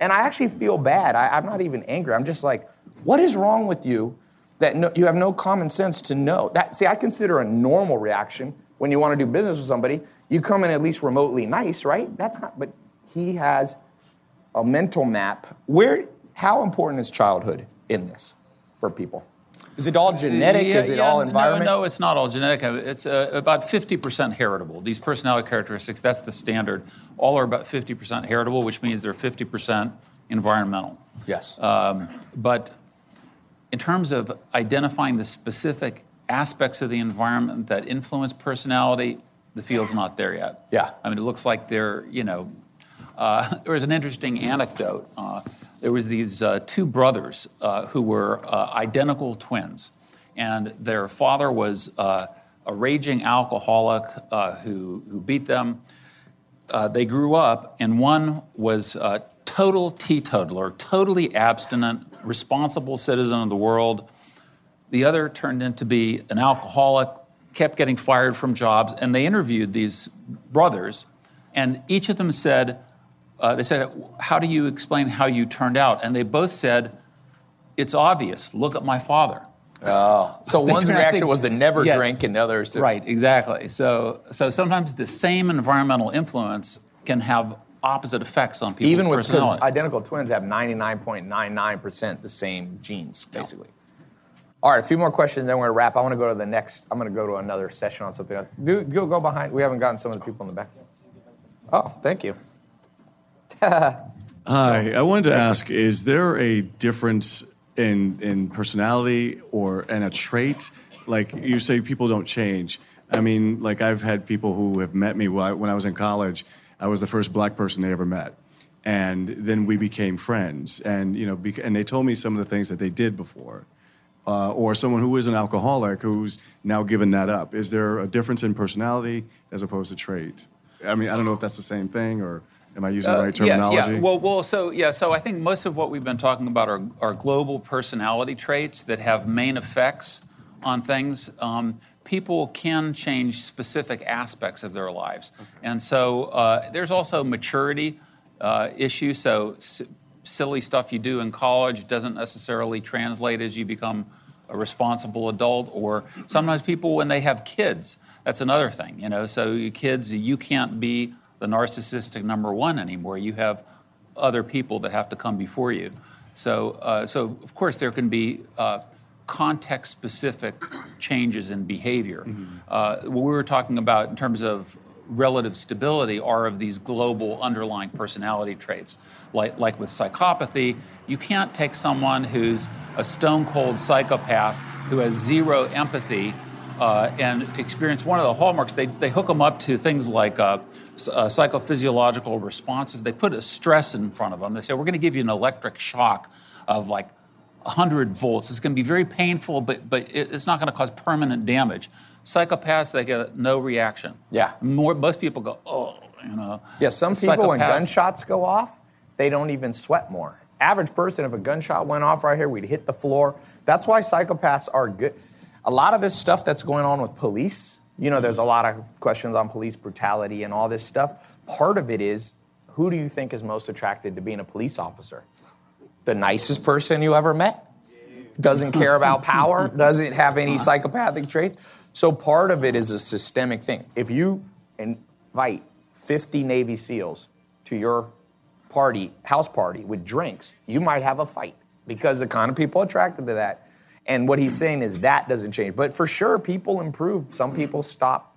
And I actually feel bad. I, am not even angry. I'm just like, what is wrong with you that no, you have no common sense to know? That, see, I consider a normal reaction when you want to do business with somebody. You come in at least remotely nice, right? That's not, but he has a mental map. Where, how important is childhood in this for people? Is it all genetic? Yeah, is it yeah, all environment? No, no, it's not all genetic. It's uh, about 50% heritable. These personality characteristics, that's the standard. All are about 50% heritable, which means they're 50% environmental. Yes. Um, but in terms of identifying the specific aspects of the environment that influence personality, the field's not there yet. Yeah. I mean, it looks like they're, you know, uh, there was an interesting anecdote. Uh, there was these uh, two brothers uh, who were uh, identical twins, and their father was uh, a raging alcoholic who, who beat them. they grew up, and one was a total teetotaler, totally abstinent, responsible citizen of the world. The other turned into be an alcoholic, kept getting fired from jobs, and they interviewed these brothers, and each of them said, uh, they said, How do you explain how you turned out? And they both said, It's obvious. Look at my father. Oh, so one's reaction think- was to never Yeah. drink, and the others to Right, exactly. So, so sometimes the same environmental influence can have opposite effects on people. even with identical twins have 99.99% the same genes, basically. All right, a few more questions, then we're gonna wrap. I want to go to the next. I'm going to go to another session on something else. Do go go behind. We haven't gotten some of the people in the back. Oh, thank you. Hi, I wanted to ask: Is there a difference in in personality or and a trait? Like you say, people don't change. I mean, like I've had people who have met me when I, when I was in college. I was the first black person they ever met, and then we became friends. And you know, bec- and they told me some of the things that they did before, uh, or someone who is an alcoholic who's now given that up? Is there a difference in personality as opposed to trait? I mean, I don't know if that's the same thing or am I using the Uh, right terminology? Yeah, yeah. Well, well, so yeah, so I think most of what we've been talking about are, are global personality traits that have main effects on things. Um, people can change specific aspects of their lives, and so uh, there's also maturity uh, issues. So s- silly stuff you do in college doesn't necessarily translate as you become a responsible adult. Or sometimes people when they have kids, that's another thing. You know, so kids, you can't be the narcissistic number one anymore. You have other people that have to come before you. So, uh, so of course, there can be uh, context-specific changes in behavior. Uh, what we were talking about in terms of relative stability are of these global underlying personality traits. Like, like with psychopathy, you can't take someone who's a stone cold psychopath who has zero empathy uh, and experience one of the hallmarks. They, they hook them up to things like uh, uh, psychophysiological responses. They put a stress in front of them. They say, We're going to give you an electric shock of like 100 volts. It's going to be very painful, but, but it's not going to cause permanent damage. Psychopaths, they get no reaction. Yeah. More, most people go, oh, you know. Yeah, some people, when gunshots go off, they don't even sweat more. Average person, if a gunshot went off right here, we'd hit the floor. That's why psychopaths are good. A lot of this stuff that's going on with police, you know, there's a lot of questions on police brutality and all this stuff. Part of it is who do you think is most attracted to being a police officer? The nicest person you ever met? Doesn't care about power, doesn't have any uh-huh. psychopathic traits. So part of it is a systemic thing. If you invite 50 Navy SEALs to your party, house party with drinks, you might have a fight because the kind of people attracted to that. And what he's saying is that doesn't change. But for sure, people improve. Some people stop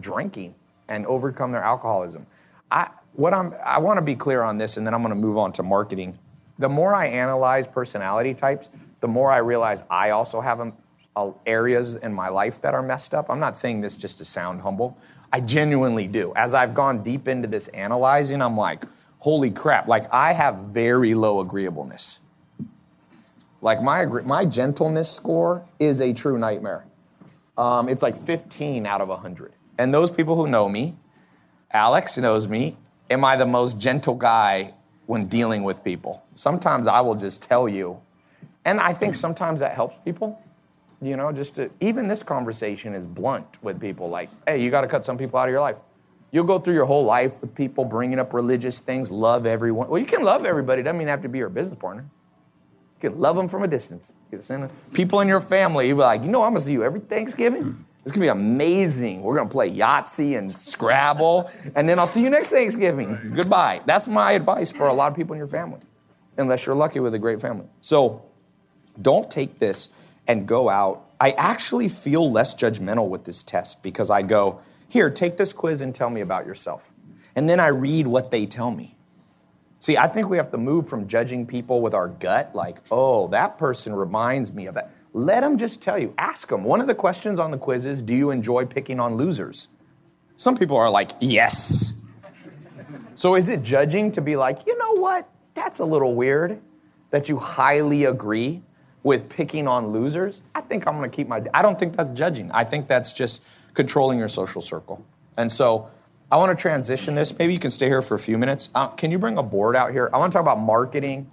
drinking and overcome their alcoholism. I what I'm I want to be clear on this, and then I'm going to move on to marketing. The more I analyze personality types, the more I realize I also have um, uh, areas in my life that are messed up. I'm not saying this just to sound humble. I genuinely do. As I've gone deep into this analyzing, I'm like, holy crap! Like I have very low agreeableness. Like my my gentleness score is a true nightmare. Um, it's like 15 out of 100. And those people who know me, Alex knows me, am I the most gentle guy when dealing with people? Sometimes I will just tell you. And I think sometimes that helps people. You know, just to, even this conversation is blunt with people like, hey, you got to cut some people out of your life. You'll go through your whole life with people bringing up religious things, love everyone. Well, you can love everybody, doesn't mean have to be your business partner. You can love them from a distance. You can send them- people in your family, you'll be like, you know, I'm gonna see you every Thanksgiving. Mm-hmm. It's gonna be amazing. We're gonna play Yahtzee and Scrabble, and then I'll see you next Thanksgiving. Goodbye. That's my advice for a lot of people in your family, unless you're lucky with a great family. So don't take this and go out. I actually feel less judgmental with this test because I go, here, take this quiz and tell me about yourself. And then I read what they tell me. See, I think we have to move from judging people with our gut, like, oh, that person reminds me of that. Let them just tell you. Ask them. One of the questions on the quiz is, do you enjoy picking on losers? Some people are like, yes. So is it judging to be like, you know what? That's a little weird that you highly agree with picking on losers? I think I'm going to keep my. I don't think that's judging. I think that's just controlling your social circle. And so I want to transition this. Maybe you can stay here for a few minutes. Uh, can you bring a board out here? I want to talk about marketing,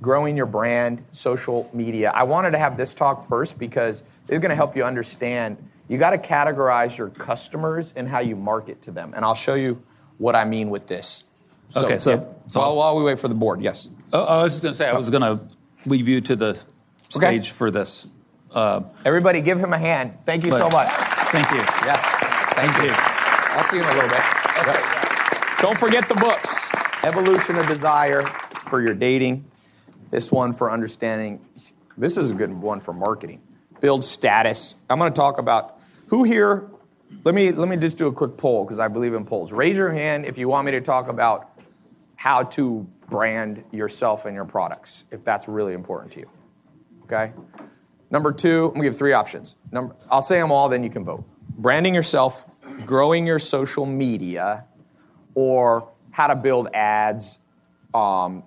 growing your brand, social media. I wanted to have this talk first because it's going to help you understand. You got to categorize your customers and how you market to them. And I'll show you what I mean with this. Okay, so- yeah. so- while, while we wait for the board, yes. Uh, I was just going to say, I was going to leave you to the stage for this. Uh, Everybody give him a hand. Thank you so much. Thank you. Yes. Thank you. I'll see you in a little bit. Yep. Don't forget the books Evolution of Desire for your dating. This one for understanding. This is a good one for marketing. Build status. I'm going to talk about who here. Let me, let me just do a quick poll because I believe in polls. Raise your hand if you want me to talk about how to brand yourself and your products, if that's really important to you. Okay? Number two, I'm gonna give three options. Number, I'll say them all, then you can vote. Branding yourself, growing your social media, or how to build ads um,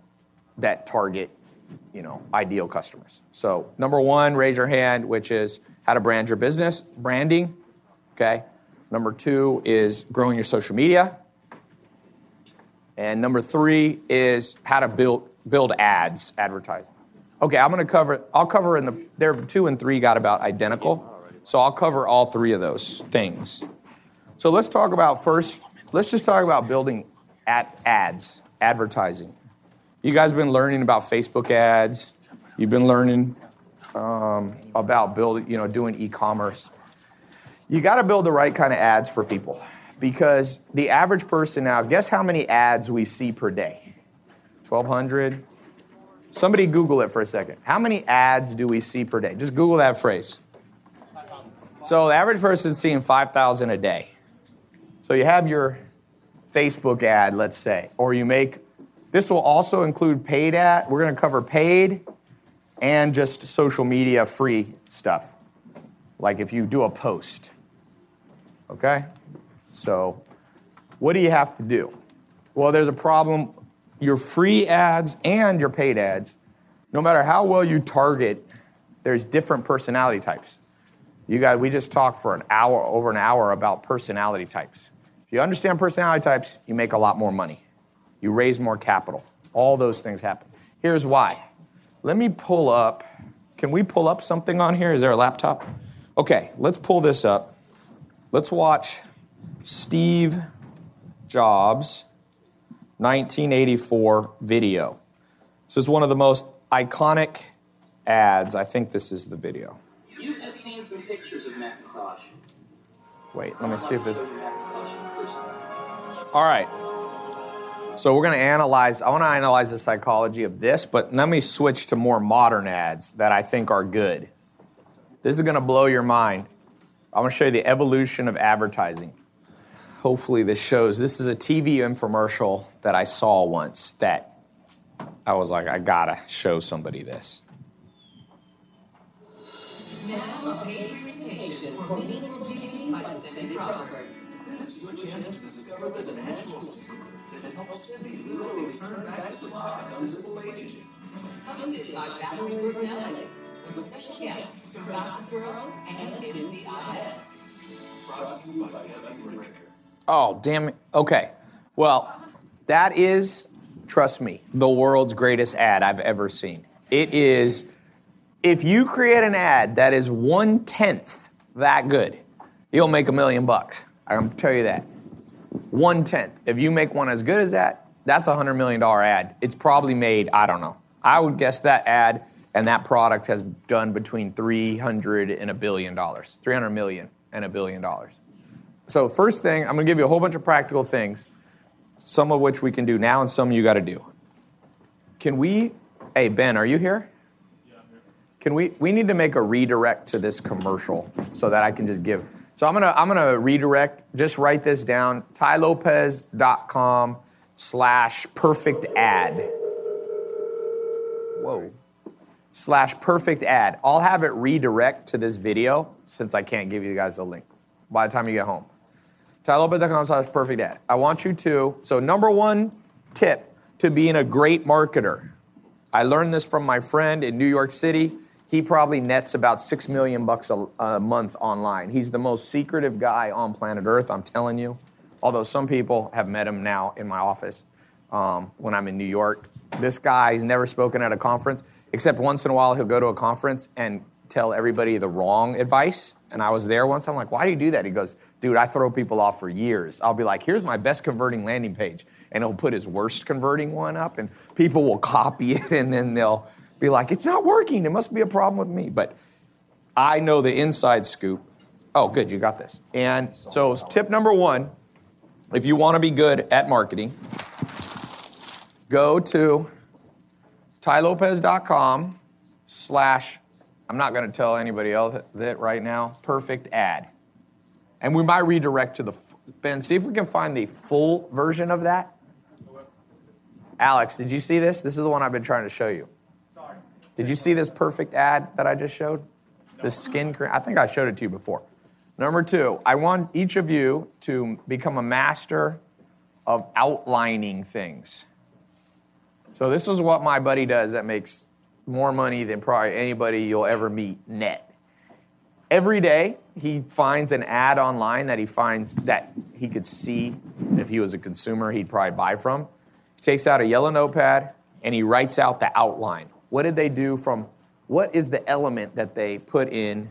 that target you know, ideal customers. So number one, raise your hand, which is how to brand your business, branding. Okay. Number two is growing your social media. And number three is how to build build ads, advertising. Okay, I'm going to cover. I'll cover in the. There, two and three got about identical, so I'll cover all three of those things. So let's talk about first. Let's just talk about building ad, ads, advertising. You guys have been learning about Facebook ads. You've been learning um, about building, you know, doing e-commerce. You got to build the right kind of ads for people because the average person now. Guess how many ads we see per day? 1,200. Somebody Google it for a second. How many ads do we see per day? Just Google that phrase. So the average person's seeing 5,000 a day. So you have your Facebook ad, let's say, or you make, this will also include paid ad. We're going to cover paid and just social media free stuff. Like if you do a post. Okay? So what do you have to do? Well, there's a problem. Your free ads and your paid ads, no matter how well you target, there's different personality types. You guys, we just talked for an hour, over an hour about personality types. You understand personality types, you make a lot more money. You raise more capital. All those things happen. Here's why. Let me pull up. Can we pull up something on here? Is there a laptop? Okay, let's pull this up. Let's watch Steve Jobs 1984 video. This is one of the most iconic ads. I think this is the video. You some pictures of Macintosh. Wait, let me see if this. All right. So we're going to analyze, I want to analyze the psychology of this, but let me switch to more modern ads that I think are good. This is going to blow your mind. I'm going to show you the evolution of advertising. Hopefully, this shows. This is a TV infomercial that I saw once that I was like, I gotta show somebody this. Now, a paid presentation for Meaningful by Cindy Crawford. This is your chance to discover the natural secret that helps Cindy literally turn back the clock on visible aging. Hosted by Valerie Bertinelli, with special guests from Gossip Girl and NCIS. Brought to you by Guthy-Renker. Oh, damn it. Okay. Well, that is, trust me, the world's greatest ad I've ever seen. It is, if you create an ad that is one tenth that good, you'll make a million bucks. I can tell you that. One tenth. If you make one as good as that, that's a hundred million dollar ad. It's probably made, I don't know. I would guess that ad and that product has done between 300 and a billion dollars, 300 million and a billion dollars. So, first thing, I'm going to give you a whole bunch of practical things, some of which we can do now and some you got to do. Can we, hey, Ben, are you here? Yeah, I'm here. Can we, we need to make a redirect to this commercial so that I can just give. So I'm gonna, I'm gonna redirect, just write this down, tailopez.com slash perfect ad. Whoa. Slash perfect ad. I'll have it redirect to this video since I can't give you guys a link by the time you get home. tailopez.com slash perfect ad. I want you to, so number one tip to being a great marketer. I learned this from my friend in New York City. He probably nets about six million bucks a, a month online. He's the most secretive guy on planet Earth, I'm telling you. Although some people have met him now in my office um, when I'm in New York. This guy, never spoken at a conference, except once in a while he'll go to a conference and tell everybody the wrong advice. And I was there once. I'm like, why do you do that? He goes, dude, I throw people off for years. I'll be like, here's my best converting landing page. And he'll put his worst converting one up, and people will copy it, and then they'll be like, it's not working. It must be a problem with me. But I know the inside scoop. Oh, good, you got this. And so, tip number one if you want to be good at marketing, go to tailopez.com slash, I'm not going to tell anybody else that right now, perfect ad. And we might redirect to the, Ben, see if we can find the full version of that. Alex, did you see this? This is the one I've been trying to show you. Did you see this perfect ad that I just showed? The skin cream. I think I showed it to you before. Number two, I want each of you to become a master of outlining things. So this is what my buddy does that makes more money than probably anybody you'll ever meet net. Every day, he finds an ad online that he finds that he could see if he was a consumer he'd probably buy from. He takes out a yellow notepad and he writes out the outline. What did they do from what is the element that they put in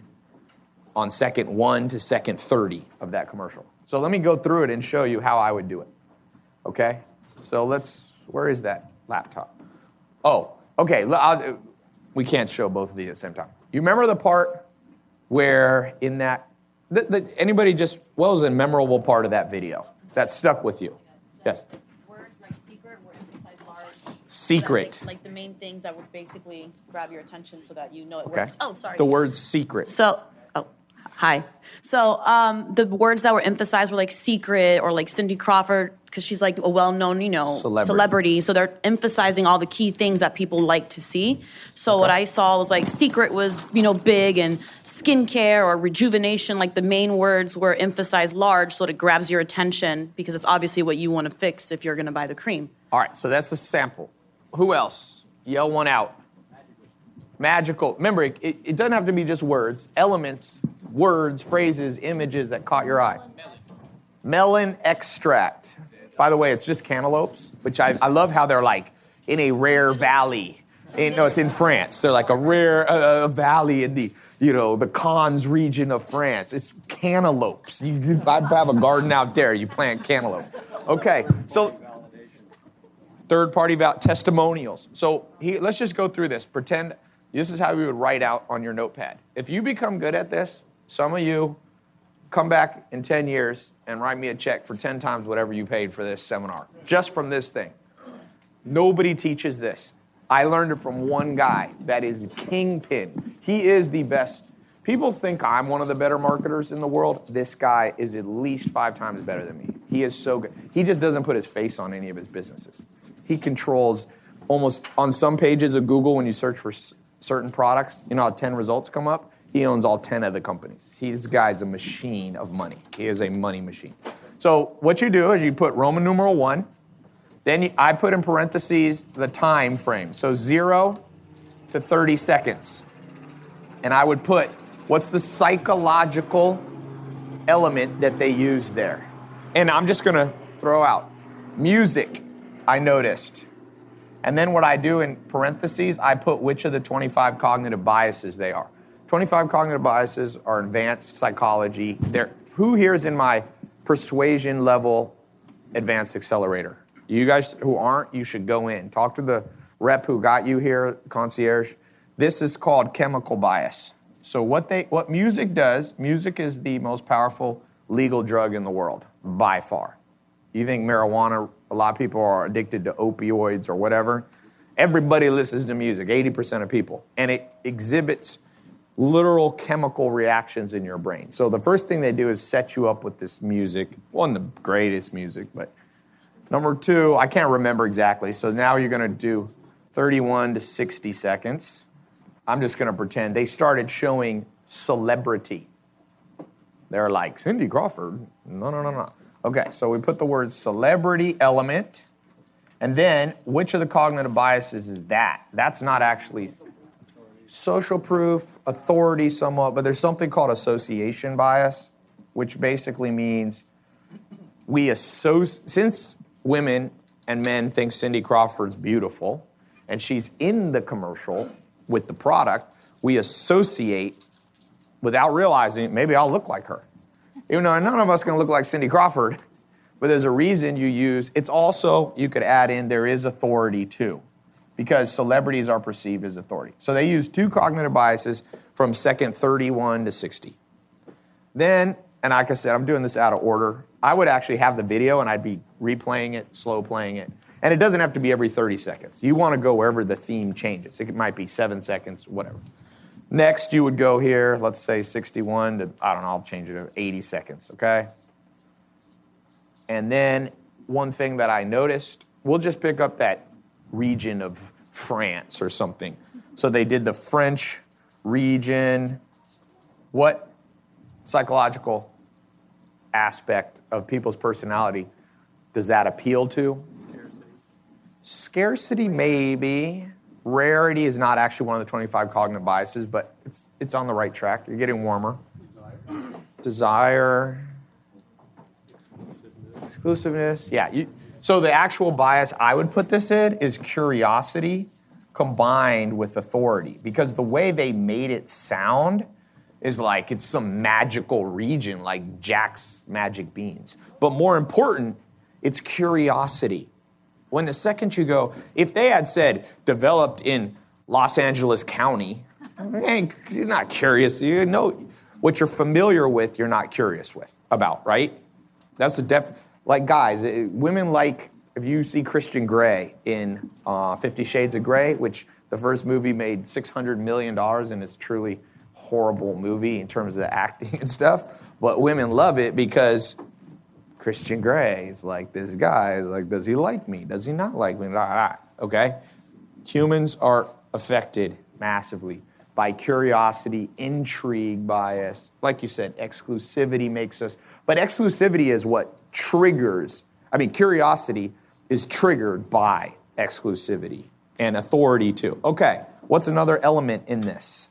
on second 1 to second 30 of that commercial? So let me go through it and show you how I would do it. Okay? So let's where is that laptop? Oh, okay. I'll- we can't show both of these at the same time. You remember the part where in that, the, the, anybody just, what was a memorable part of that video that stuck with you? Yes. Words like secret were emphasized large. Secret. Like, like the main things that would basically grab your attention so that you know it Okay. works. Oh, sorry. The word secret. So, oh, hi. So, um, the words that were emphasized were like secret or like Cindy Crawford, because she's like a well known, you know, Celebrity. celebrity. So, they're emphasizing all the key things that people like to see. So, what I saw was like secret was, you know, big and skincare or rejuvenation. Like the main words were emphasized large so that it grabs your attention because it's obviously what you want to fix if you're going to buy the cream. All right, so that's a sample. Who else? Yell one out. Magical. Remember, it, it, doesn't have to be just words, elements, words, phrases, images that caught your eye. Melon extract. By the way, it's just cantaloupes, which I, I love how they're like in a rare valley. In, no, it's in France. They're like a rare uh, valley in the, you know, the Cannes region of France. It's cantaloupes. You, you, I have a garden out there. You plant cantaloupe. Okay, so third party val- testimonials. So he, let's just go through this. Pretend this is how we would write out on your notepad. If you become good at this, some of you come back in 10 years and write me a check for 10 times whatever you paid for this seminar, just from this thing. Nobody teaches this. I learned it from one guy that is kingpin. He is the best. People think I'm one of the better marketers in the world. This guy is at least five times better than me. He is so good. He just doesn't put his face on any of his businesses. He controls almost on some pages of Google when you search for s- certain products, you know how 10 results come up? He owns all 10 of the companies. He, this guy's a machine of money. He is a money machine. So what you do is you put Roman numeral one, then you, I put in parentheses the time frame. So zero to 30 seconds. And I would put what's the psychological element that they use there. And I'm just gonna throw out music, I noticed. And then what I do in parentheses, I put which of the 25 cognitive biases they are. 25 cognitive biases are advanced psychology. They're, who here is in my persuasion level advanced accelerator? You guys who aren't, you should go in. Talk to the rep who got you here, concierge. This is called chemical bias. So what they what music does, music is the most powerful legal drug in the world by far. You think marijuana, a lot of people are addicted to opioids or whatever. Everybody listens to music, 80% of people. And it exhibits literal chemical reactions in your brain. So the first thing they do is set you up with this music. One the greatest music, but number two, I can't remember exactly. So now you're gonna do 31 to 60 seconds. I'm just gonna pretend they started showing celebrity. They're like, Cindy Crawford. No, no, no, no. Okay, so we put the word celebrity element, and then which of the cognitive biases is that? That's not actually social proof, authority somewhat, but there's something called association bias, which basically means we associate, since women and men think Cindy Crawford's beautiful and she's in the commercial with the product, we associate without realizing maybe I'll look like her. Even though none of us can look like Cindy Crawford, but there's a reason you use it's also, you could add in there is authority too, because celebrities are perceived as authority. So they use two cognitive biases from second 31 to 60. Then, and like I said, I'm doing this out of order. I would actually have the video and I'd be replaying it, slow playing it. And it doesn't have to be every 30 seconds. You want to go wherever the theme changes. It might be seven seconds, whatever. Next, you would go here, let's say 61 to, I don't know, I'll change it to 80 seconds, okay? And then one thing that I noticed, we'll just pick up that region of France or something. So they did the French region. What psychological aspect of people's personality does that appeal to? Scarcity, maybe. Rarity is not actually one of the 25 cognitive biases, but it's, it's on the right track. You're getting warmer. Desire. Exclusiveness. Yeah. You, so the actual bias I would put this in is curiosity combined with authority because the way they made it sound is like it's some magical region like Jack's magic beans. But more important, it's curiosity. When the second you go, if they had said developed in Los Angeles County, you're not curious. You know what you're familiar with, you're not curious with about, right? That's the def. Like guys, eh, women like if you see Christian Grey in uh, Fifty Shades of Grey, which the first movie made six hundred million dollars and is truly horrible movie in terms of the acting and stuff, but women love it because Christian Grey is like this guy. Like, does he like me? Does he not like me? Okay, humans are affected massively by curiosity, intrigue, bias. Like you said, exclusivity makes us. But exclusivity is what triggers. I mean, curiosity is triggered by exclusivity and authority too. Okay, what's another element in this?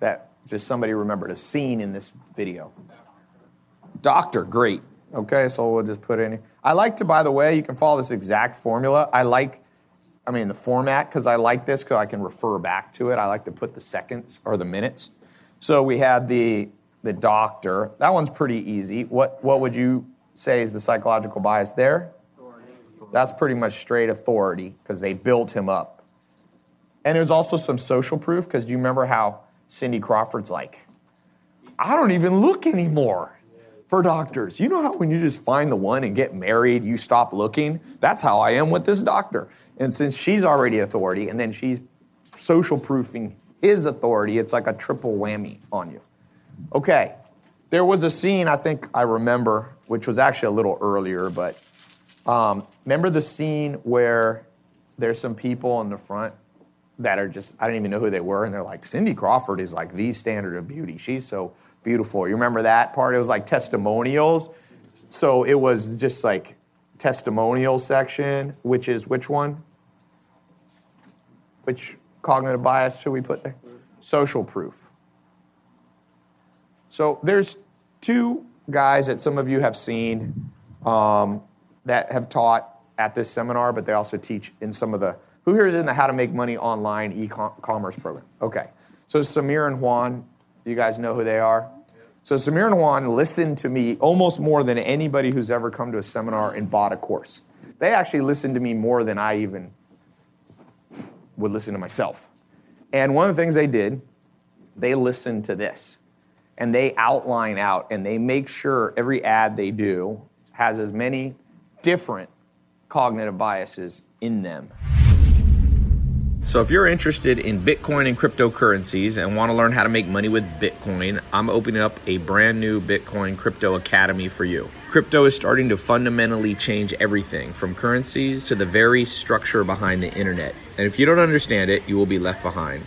That just somebody remembered a scene in this video. Doctor, great. Okay, so we'll just put in. I like to, by the way, you can follow this exact formula. I like, I mean, the format because I like this because I can refer back to it. I like to put the seconds or the minutes. So we had the the doctor. That one's pretty easy. What what would you say is the psychological bias there? That's pretty much straight authority because they built him up. And there's also some social proof because do you remember how Cindy Crawford's like, I don't even look anymore for doctors. You know how when you just find the one and get married, you stop looking? That's how I am with this doctor. And since she's already authority and then she's social proofing his authority, it's like a triple whammy on you. Okay, there was a scene I think I remember, which was actually a little earlier, but um, remember the scene where there's some people in the front that are just, I don't even know who they were, and they're like, Cindy Crawford is like the standard of beauty. She's so beautiful. You remember that part? It was like testimonials. So it was just like testimonial section, which is which one? Which cognitive bias should we put there? Social proof. So there's two guys that some of you have seen um, that have taught at this seminar, but they also teach in some of the. Who here is in the How to Make Money Online e-commerce program? Okay, so Samir and Juan, you guys know who they are. So Samir Juan listened to me almost more than anybody who's ever come to a seminar and bought a course. They actually listened to me more than I even would listen to myself. And one of the things they did, they listened to this and they outline out and they make sure every ad they do has as many different cognitive biases in them. So, if you're interested in Bitcoin and cryptocurrencies and want to learn how to make money with Bitcoin, I'm opening up a brand new Bitcoin Crypto Academy for you. Crypto is starting to fundamentally change everything from currencies to the very structure behind the internet. And if you don't understand it, you will be left behind.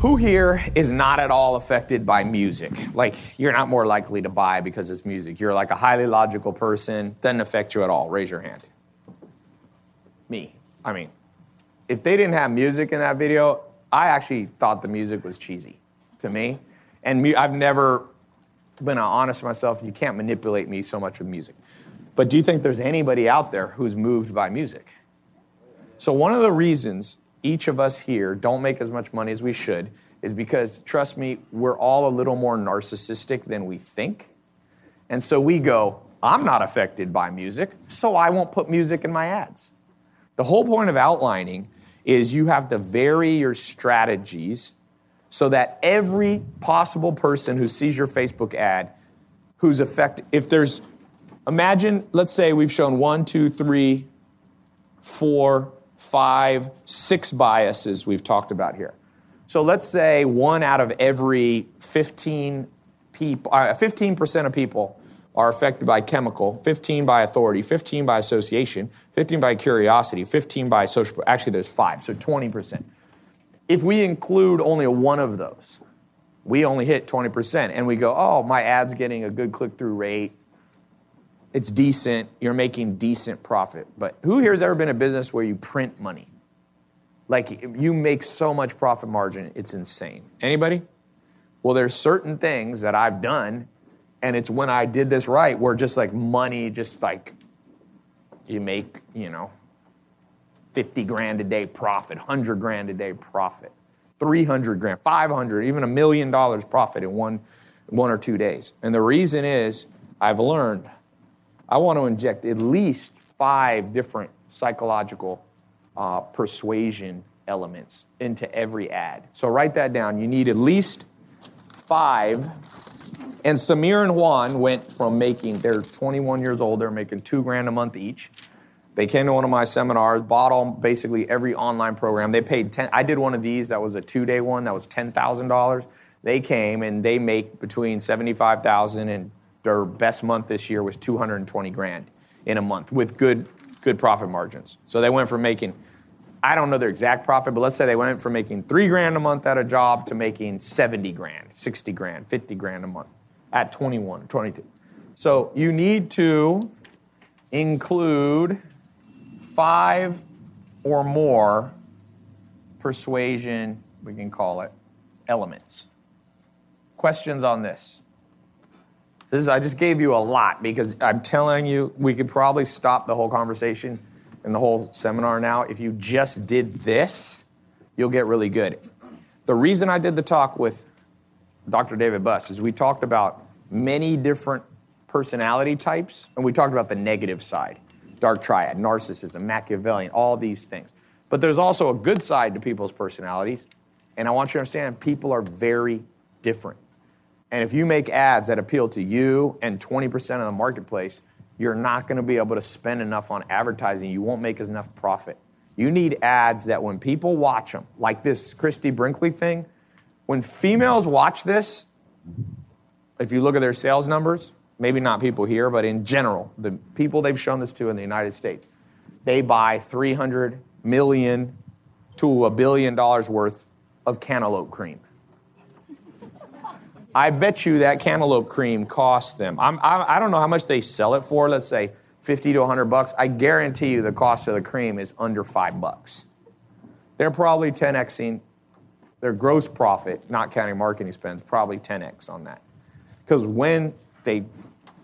Who here is not at all affected by music? Like, you're not more likely to buy because it's music. You're like a highly logical person, doesn't affect you at all. Raise your hand. Me. I mean, if they didn't have music in that video, I actually thought the music was cheesy to me. And mu- I've never been honest with myself. You can't manipulate me so much with music. But do you think there's anybody out there who's moved by music? So, one of the reasons each of us here don't make as much money as we should is because, trust me, we're all a little more narcissistic than we think. And so we go, I'm not affected by music, so I won't put music in my ads. The whole point of outlining is you have to vary your strategies so that every possible person who sees your Facebook ad who's affected, if there's, imagine, let's say we've shown one, two, three, four, five, six biases we've talked about here. So let's say one out of every 15 people, uh, 15% of people are affected by chemical, 15 by authority, 15 by association, 15 by curiosity, 15 by social. Actually, there's five, so 20%. If we include only one of those, we only hit 20%, and we go, oh, my ad's getting a good click through rate. It's decent. You're making decent profit. But who here has ever been a business where you print money? Like you make so much profit margin, it's insane. Anybody? Well, there's certain things that I've done, and it's when I did this right where just like money, just like you make, you know, 50 grand a day profit, 100 grand a day profit, 300 grand, 500, even a million dollars profit in one, one or two days. And the reason is I've learned I want to inject at least five different psychological uh, persuasion elements into every ad. So write that down. You need at least five. And Samir and Juan went from making, they're 21 years old, they're making two grand a month each. They came to one of my seminars, bought all basically every online program. They paid 10, I did one of these that was a two day one that was $10,000. They came and they make between 75,000 and their best month this year was 220 grand in a month with good good profit margins. So they went from making I don't know their exact profit, but let's say they went from making 3 grand a month at a job to making 70 grand, 60 grand, 50 grand a month at 21, 22. So you need to include 5 or more persuasion, we can call it, elements. Questions on this? This is, I just gave you a lot because I'm telling you, we could probably stop the whole conversation and the whole seminar now. If you just did this, you'll get really good. The reason I did the talk with Dr. David Buss is we talked about many different personality types, and we talked about the negative side dark triad, narcissism, Machiavellian, all these things. But there's also a good side to people's personalities, and I want you to understand people are very different. And if you make ads that appeal to you and 20% of the marketplace, you're not going to be able to spend enough on advertising. You won't make enough profit. You need ads that when people watch them, like this Christie Brinkley thing, when females watch this, if you look at their sales numbers, maybe not people here, but in general, the people they've shown this to in the United States, they buy 300 million to a billion dollars worth of cantaloupe cream. I bet you that cantaloupe cream costs them. I'm, I, I don't know how much they sell it for. Let's say 50 to 100 bucks. I guarantee you the cost of the cream is under five bucks. They're probably 10xing their gross profit, not counting marketing spends, probably 10x on that. Because when they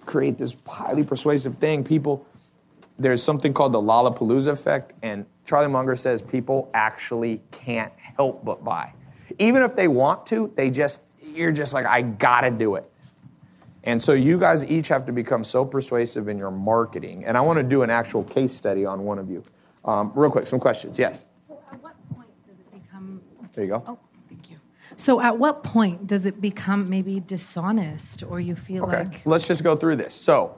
create this highly persuasive thing, people, there's something called the Lollapalooza effect, and Charlie Munger says people actually can't help but buy. Even if they want to, they just you're just like, I gotta do it. And so you guys each have to become so persuasive in your marketing. And I want to do an actual case study on one of you. Um, real quick, some questions. Yes. So at what point does it become? There you go. Oh, thank you. So at what point does it become maybe dishonest, or you feel Okay. like Let's just go through this. So,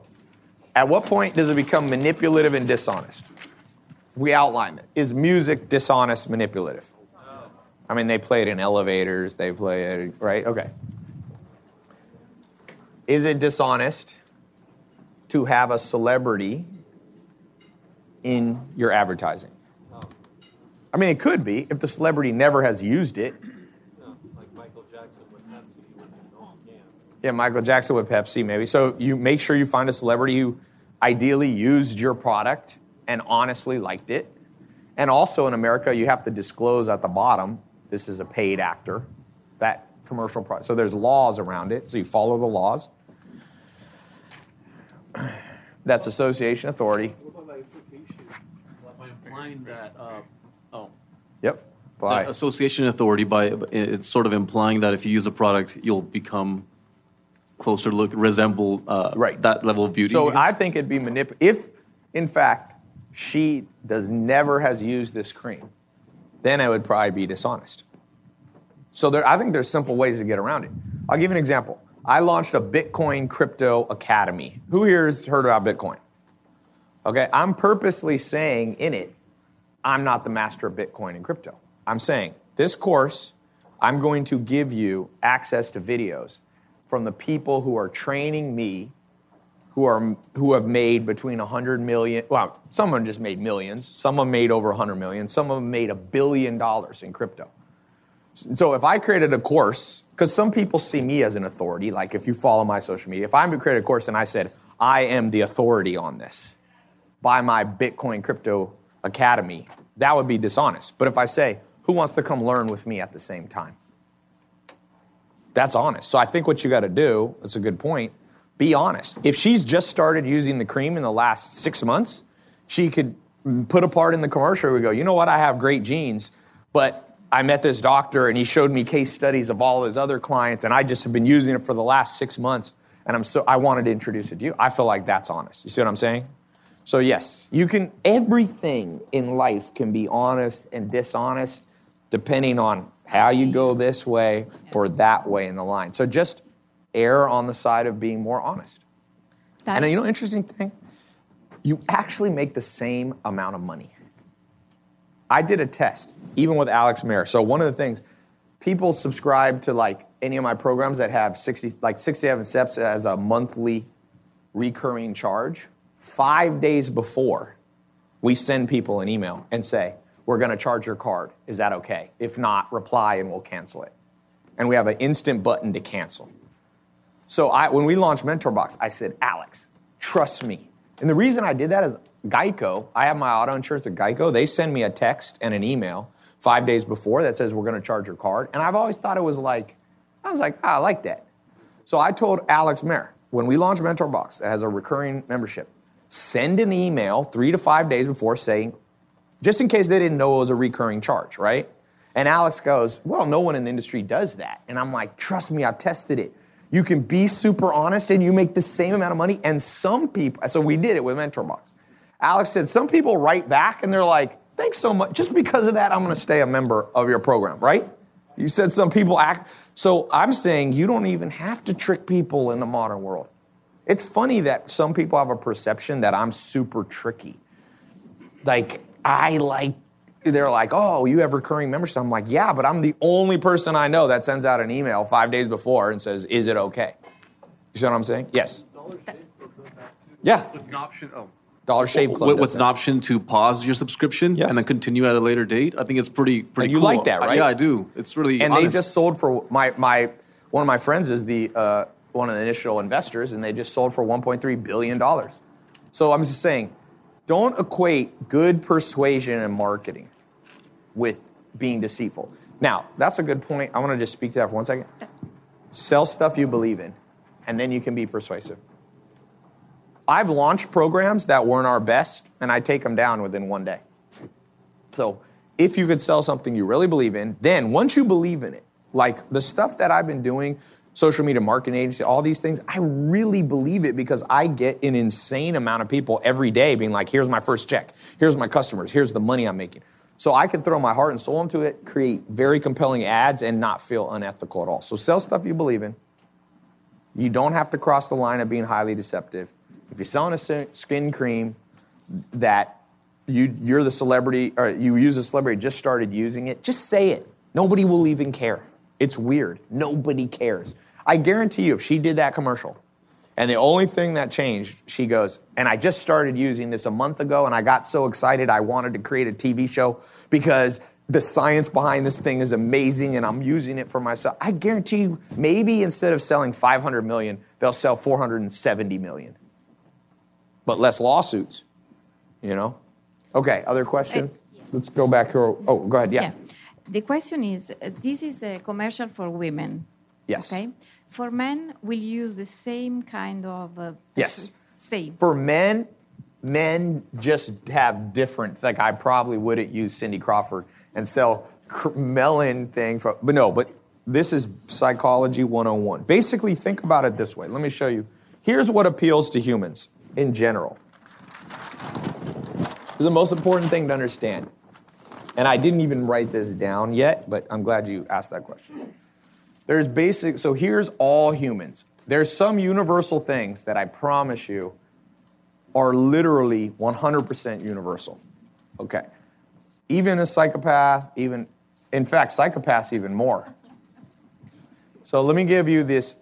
at what point does it become manipulative and dishonest? We outline it. Is music dishonest, manipulative? I mean, they play it in elevators, they play it, right? Okay. Is it dishonest to have a celebrity in your advertising? I mean, it could be if the celebrity never has used it. Yeah, Michael Jackson with Pepsi, maybe. So you make sure you find a celebrity who ideally used your product and honestly liked it. And also in America, you have to disclose at the bottom this is a paid actor. That commercial product. So there's laws around it. So you follow the laws. That's association authority. By implying that, uh, oh. Yep. That association authority by, it's sort of implying that if you use a product, you'll become closer look, resemble uh, that level of beauty. So I think it'd be manip. If, in fact, she does never has used this cream, then it would probably be dishonest. So there, I think there's simple ways to get around it. I'll give you an example. I launched a Bitcoin crypto academy. Who here has heard about Bitcoin? Okay, I'm purposely saying in it, I'm not the master of Bitcoin and crypto. I'm saying this course, I'm going to give you access to videos from the people who are training me who are who have made between 100 million well some of them just made millions. Some of them made over 100 million. Some of them made a billion dollars in crypto. So if i created a course because some people see me as an authority like if you follow my social media if i created a course and i said i am the authority on this by my bitcoin crypto academy that would be dishonest. But if i say who wants to come learn with me at the same time? That's honest. So I think what you got to do, that's a good point, be honest. If she's just started using the cream in the last six months, she could put a part in the commercial. We go, you know what? I have great genes, but I met this doctor and he showed me case studies of all his other clients, and I just have been using it for the last six months, and I'm so I wanted to introduce it to you. I feel like that's honest. You see what I'm saying? So yes, you can. Everything in life can be honest and dishonest, depending on how you go this way or that way in the line. So just err on the side of being more honest. and uh, you know, interesting thing, you actually make the same amount of money. I did a test, even with Alex Mehr. So one of the things, people subscribe to like any of my programs that have 60, like 67 steps as a monthly recurring charge. Five days before, we send people an email and say, we're going to charge your card. Is that okay? If not, reply and we'll cancel it. And we have an instant button to cancel. So I, when we launched MentorBox, I said, Alex, trust me. And the reason I did that is Geico, I have my auto insurance with Geico. They send me a text and an email five days before that says, we're going to charge your card. And I've always thought it was like, I was like, oh, I like that. So I told Alex Mehr, when we launch MentorBox, it has a recurring membership, send an email three to five days before saying, just in case they didn't know it was a recurring charge, right? And Alex goes, Well, no one in the industry does that. And I'm like, Trust me, I've tested it. You can be super honest and you make the same amount of money. And some people, so we did it with MentorBox. Alex said, Some people write back and they're like, Thanks so much. Just because of that, I'm going to stay a member of your program, right? You said some people act. So I'm saying you don't even have to trick people in the modern world. It's funny that some people have a perception that I'm super tricky. Like, I like, they're like, oh, you have recurring membership. I'm like, yeah, but I'm the only person I know that sends out an email five days before and says, is it okay? You see what I'm saying? Yes. Yeah. With an option, oh. Dollar Shave Club. With, with an that. option to pause your subscription and then continue at a later date. I think it's pretty pretty And you cool. like that, I- right? yeah, I do. It's really and honest. they just sold for my my one of my friends is the uh, one of the initial investors, and they just sold for 1.3 billion dollars. So I'm just saying, don't equate good persuasion and marketing with being deceitful. Now, that's a good point. I want to just speak to that for one second. Sell stuff you believe in, and then you can be persuasive. I've launched programs that weren't our best, and I take them down within one day. So if you could sell something you really believe in, then once you believe in it, like the stuff that I've been doing, social media marketing agency, all these things, I really believe it because I get an insane amount of people every day being like, here's my first check, here's my customers, here's the money I'm making. So I can throw my heart and soul into it, create very compelling ads, and not feel unethical at all. So sell stuff you believe in. You don't have to cross the line of being highly deceptive. If you're selling a skin cream that you, you're the celebrity, or you use a celebrity, just started using it, just say it. Nobody will even care. It's weird. Nobody cares. I guarantee you, if she did that commercial, and the only thing that changed, she goes, and I just started using this a month ago, and I got so excited I wanted to create a TV show because the science behind this thing is amazing and I'm using it for myself. I guarantee you, maybe instead of selling 500 million, they'll sell 470 million. But less lawsuits, you know? Okay, other questions? let's go back here. Oh, go ahead. Yeah. Yeah. The question is uh, this is a commercial for women. Yes. Okay. For men, we'll use the same kind of. Uh, Yes. Same. For men, men just have different. Like I probably wouldn't use Cindy Crawford and sell melon thing for. But no, but this is psychology 101. Basically, think about it this way. Let me show you. Here's what appeals to humans in general. This is the most important thing to understand. And I didn't even write this down yet, but I'm glad you asked that question. There's basic, so here's all humans. There's some universal things that I promise you are literally 100% universal. Okay. Even a psychopath, even, in fact, psychopaths even more. So let me give you this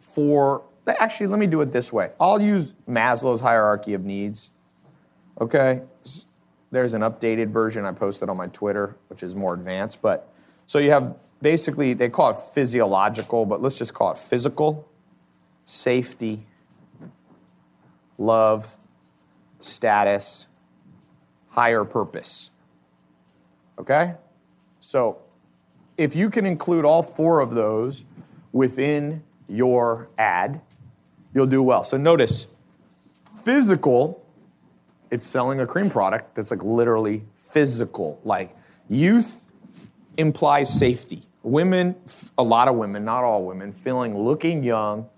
four, actually, let me do it this way. I'll use Maslow's hierarchy of needs. Okay. There's an updated version I posted on my Twitter, which is more advanced. But so you have basically, they call it physiological, but let's just call it physical, safety, love, status, higher purpose. Okay? So if you can include all four of those within your ad, you'll do well. So notice physical, it's selling a cream product that's like literally physical. Like youth implies safety. Women, a lot of women, not all women, feeling looking young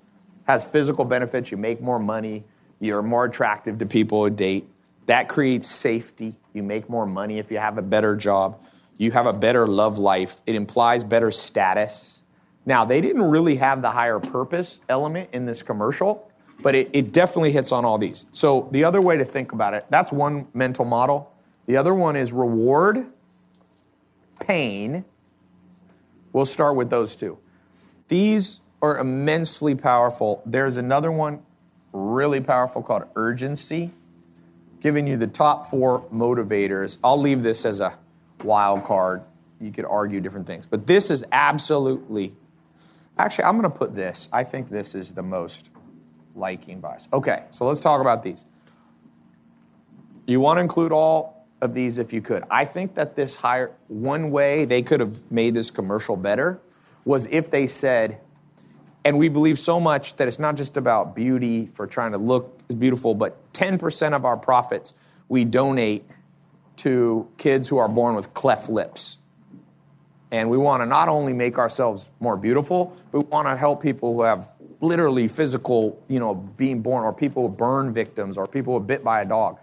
has physical benefits. You make more money, you're more attractive to people who date. That creates safety. You make more money if you have a better job. You have a better love life. It implies better status. Now, they didn't really have the higher purpose element in this commercial, but it, it definitely hits on all these. So, the other way to think about it that's one mental model. The other one is reward, pain. We'll start with those two. These are immensely powerful. There's another one really powerful called urgency, giving you the top four motivators. I'll leave this as a wild card. You could argue different things, but this is absolutely. Actually, I'm going to put this. I think this is the most liking bias. Okay, so let's talk about these. You want to include all of these if you could. I think that this higher one way they could have made this commercial better was if they said, and we believe so much that it's not just about beauty for trying to look beautiful, but 10% of our profits we donate to kids who are born with cleft lips. And we want to not only make ourselves more beautiful, but we want to help people who have literally physical, you know, being born, or people who burn victims, or people who are bit by a dog.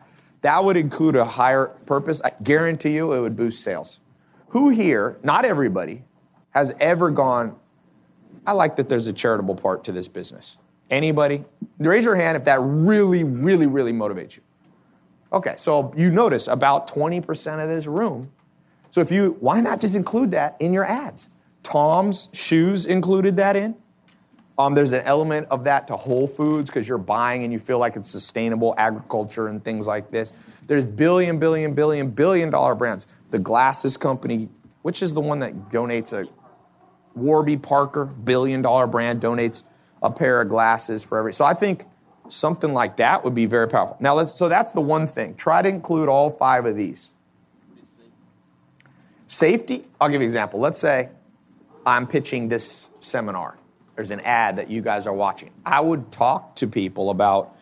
That would include a higher purpose. I guarantee you it would boost sales. Who here, not everybody, has ever gone, I like that there's a charitable part to this business? Anybody? Raise your hand if that really, really, really motivates you. Okay, so you notice about 20% of this room. So if you, why not just include that in your ads? Tom's shoes included that in. Um, there's an element of that to Whole Foods because you're buying and you feel like it's sustainable agriculture and things like this. There's billion, billion, billion, billion dollar brands. The glasses company, which is the one that donates a Warby Parker, billion dollar brand, donates a pair of glasses for every. So I think something like that would be very powerful. Now let's. So that's the one thing. Try to include all five of these. Safety. I'll give you an example. Let's say I'm pitching this seminar. There's an ad that you guys are watching. I would talk to people about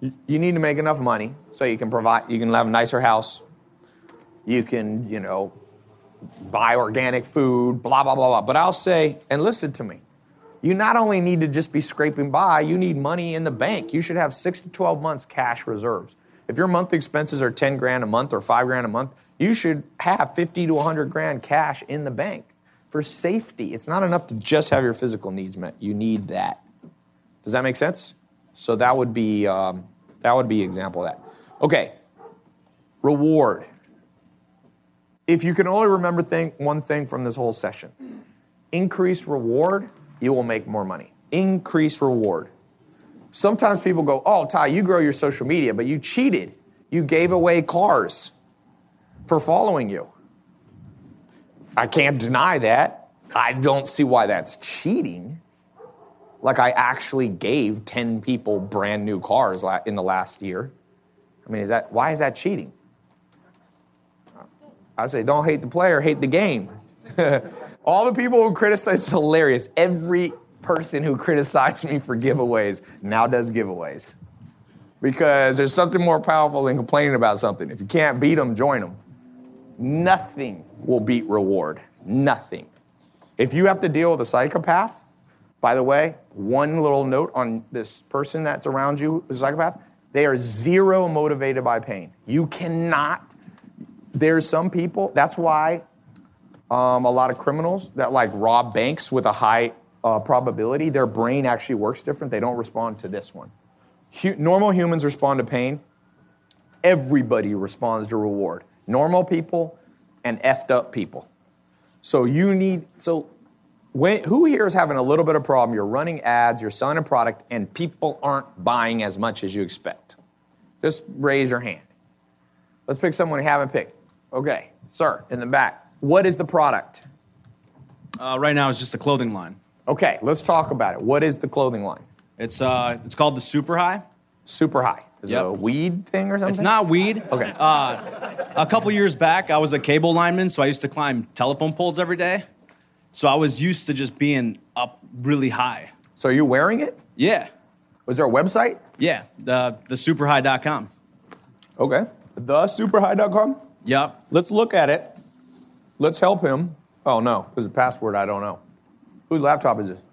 you need to make enough money so you can provide you can have a nicer house. You can, you know, buy organic food, blah blah blah blah. But I'll say, and listen to me. You not only need to just be scraping by, you need money in the bank. You should have 6 to 12 months cash reserves. If your monthly expenses are 10 grand a month or 5 grand a month, you should have 50 to 100 grand cash in the bank for safety. It's not enough to just have your physical needs met. You need that. Does that make sense? So that would be um, that would be example of that. Okay. Reward. If you can only remember thing, one thing from this whole session, increase reward, you will make more money. Increase reward. Sometimes people go, "Oh, Tai, you grow your social media, but you cheated. You gave away cars for following you." I can't deny that. I don't see why that's cheating. Like I actually gave 10 people brand new cars in the last year. I mean, is that why is that cheating? I say, don't hate the player, hate the game. All the people who criticize, it's hilarious. Every person who criticized me for giveaways now does giveaways. Because there's something more powerful than complaining about something. If you can't beat them, join them. Nothing will beat reward. Nothing. If you have to deal with a psychopath, by the way, one little note on this person that's around you, who's a psychopath, they are zero motivated by pain. You cannot, there's some people, that's why um, a lot of criminals that like rob banks with a high uh, probability, their brain actually works different. They don't respond to this one. Normal humans respond to pain. Everybody responds to reward. Normal people and effed up people. So you need so when, who here is having a little bit of problem? You're running ads, you're selling a product, and people aren't buying as much as you expect. Just raise your hand. Let's pick someone you haven't picked. Okay, sir, in the back. What is the product? Uh, right now, it's just a clothing line. Okay, let's talk about it. What is the clothing line? It's uh, it's called the Super High. Super High. Is it a weed thing or something? It's not weed. Okay. Uh, a couple years back, I was a cable lineman, so I used to climb telephone poles every day. So I was used to just being up really high. So are you wearing it? Yeah. Was there a website? Yeah, the the superhigh.com. Okay. Thesuperhigh.com? Yep. Let's look at it. Let's help him. Oh no, there's a password I don't know. Whose laptop is this?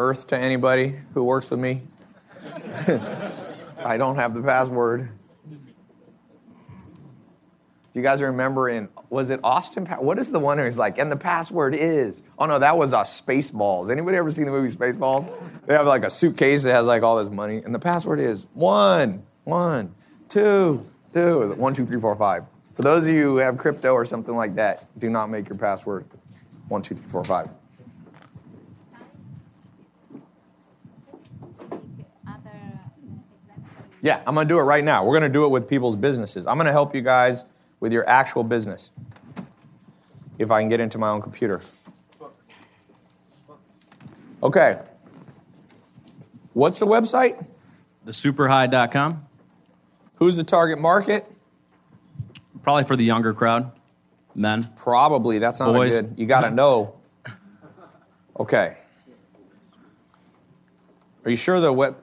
Earth to anybody who works with me? I don't have the password. You guys remember in was it Austin? What is the one he's like, and the password is? Oh no, that was uh, Spaceballs. Anybody ever seen the movie Spaceballs? They have like a suitcase that has like all this money, and the password is one, one, two, two. Is it One, two, three, four, five. For those of you who have crypto or something like that, do not make your password one, two, three, four, five. Yeah, I'm gonna do it right now. We're gonna do it with people's businesses. I'm gonna help you guys with your actual business. If I can get into my own computer. Okay. What's the website? Thesuperhigh.com. Who's the target market? Probably for the younger crowd, men. Probably. That's not a Boys. good. You gotta know. Okay. Are you sure the web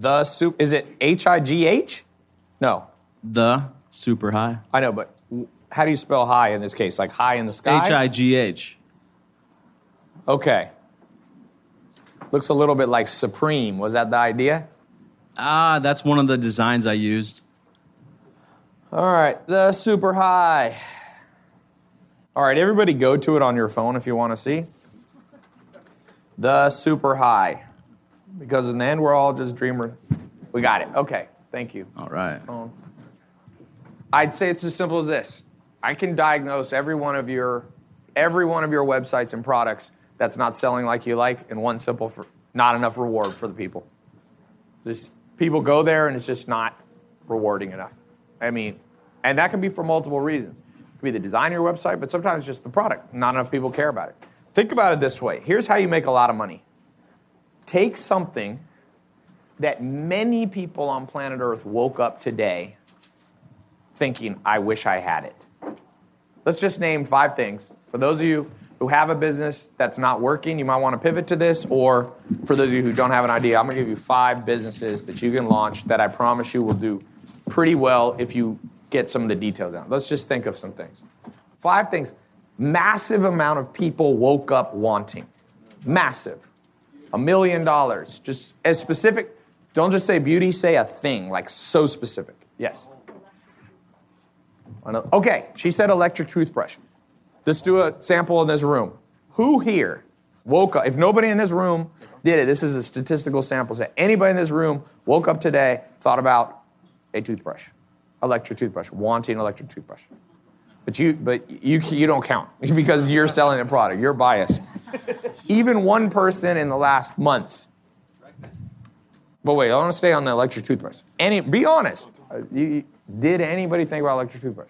the soup is it H I G H? No. The super high. I know, but how do you spell high in this case? Like high in the sky? H I G H. Okay. Looks a little bit like Supreme. Was that the idea? Ah, that's one of the designs I used. All right, the super high. All right, everybody go to it on your phone if you want to see. The super high. Because in the end, we're all just dreamers. We got it. Okay, thank you. All right. Phone. I'd say it's as simple as this. I can diagnose every one of your every one of your websites and products that's not selling like you like in one simple for not enough reward for the people. There's people go there and it's just not rewarding enough. I mean, and that can be for multiple reasons. It could be the design of your website, but sometimes just the product. Not enough people care about it. Think about it this way. Here's how you make a lot of money. Take something that many people on planet Earth woke up today thinking, I wish I had it. Let's just name five things. For those of you who have a business that's not working, you might want to pivot to this. Or for those of you who don't have an idea, I'm going to give you five businesses that you can launch that I promise you will do pretty well if you get some of the details down. Let's just think of some things. Five things. Massive amount of people woke up wanting. Massive. A million dollars. Just as specific. Don't just say beauty, say a thing, like so specific. Yes. Okay, she said electric toothbrush. Let's do a sample in this room. Who here woke up? If nobody in this room did it, this is a statistical sample set. Anybody in this room woke up today, thought about a toothbrush, electric toothbrush, wanting an electric toothbrush. But you, but you, you don't count because you're selling a product. You're biased. Even one person in the last month. But wait, I want to stay on the electric toothbrush. Any, be honest. Uh, you- did anybody think about electric toothbrush?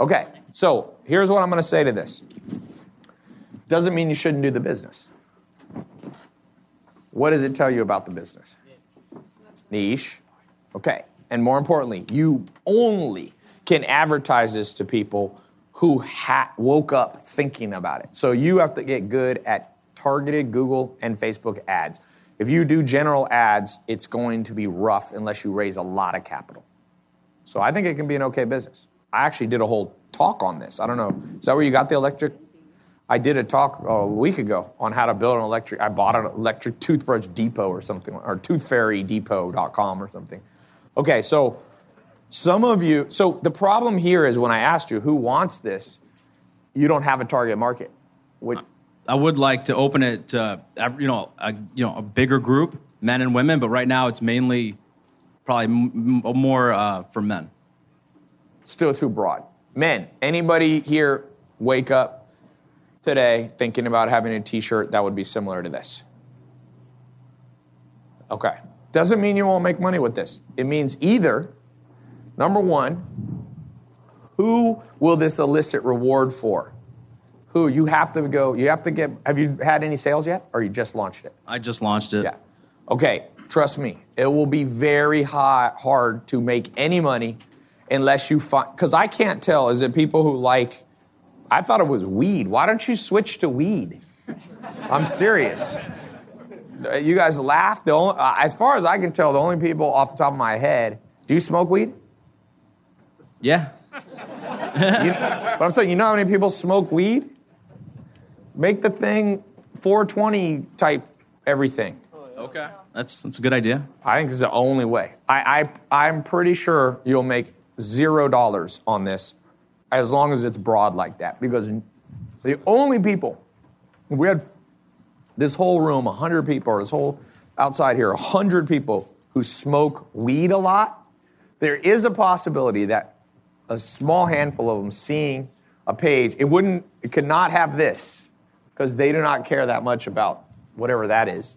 Okay, so here's what I'm going to say to this. Doesn't mean you shouldn't do the business. What does it tell you about the business? Niche. Okay. and more importantly, you only can advertise this to people who ha- woke up thinking about it. So you have to get good at targeted Google and Facebook ads. If you do general ads, it's going to be rough unless you raise a lot of capital. So I think it can be an okay business. I actually did a whole talk on this. I don't know. Is that where you got the electric? I did a talk a week ago on how to build an electric. I bought an electric toothbrush depot or something, or toothfairydepot.com or something. Okay, so some of you, so the problem here is when I asked you who wants this, you don't have a target market. Which, I would like to open it to you know a you know a bigger group, men and women, but right now it's mainly probably m- m- more uh, for men. still too broad. Men, anybody here wake up today thinking about having a t-shirt that would be similar to this? Okay. Doesn't mean you won't make money with this. It means either number 1, who will this elicit reward for? Who you have to go, you have to get have you had any sales yet or you just launched it? I just launched it. Yeah. Okay, trust me, it will be very high, hard to make any money unless you find. Because I can't tell. Is it people who like? I thought it was weed. Why don't you switch to weed? I'm serious. You guys laugh. The only, uh, as far as I can tell, the only people off the top of my head. Do you smoke weed? Yeah. You- but I'm saying, you know how many people smoke weed? Make the thing 420 type everything. Okay. That's that's a good idea. I think it's the only way. I, I I'm pretty sure you'll make zero dollars on this as long as it's broad like that. Because the only people, if we had this whole room, 100 people, or this whole outside here, 100 people who smoke weed a lot, there is a possibility that a small handful of them seeing a page, it wouldn't, it could not have this because they do not care that much about whatever that is.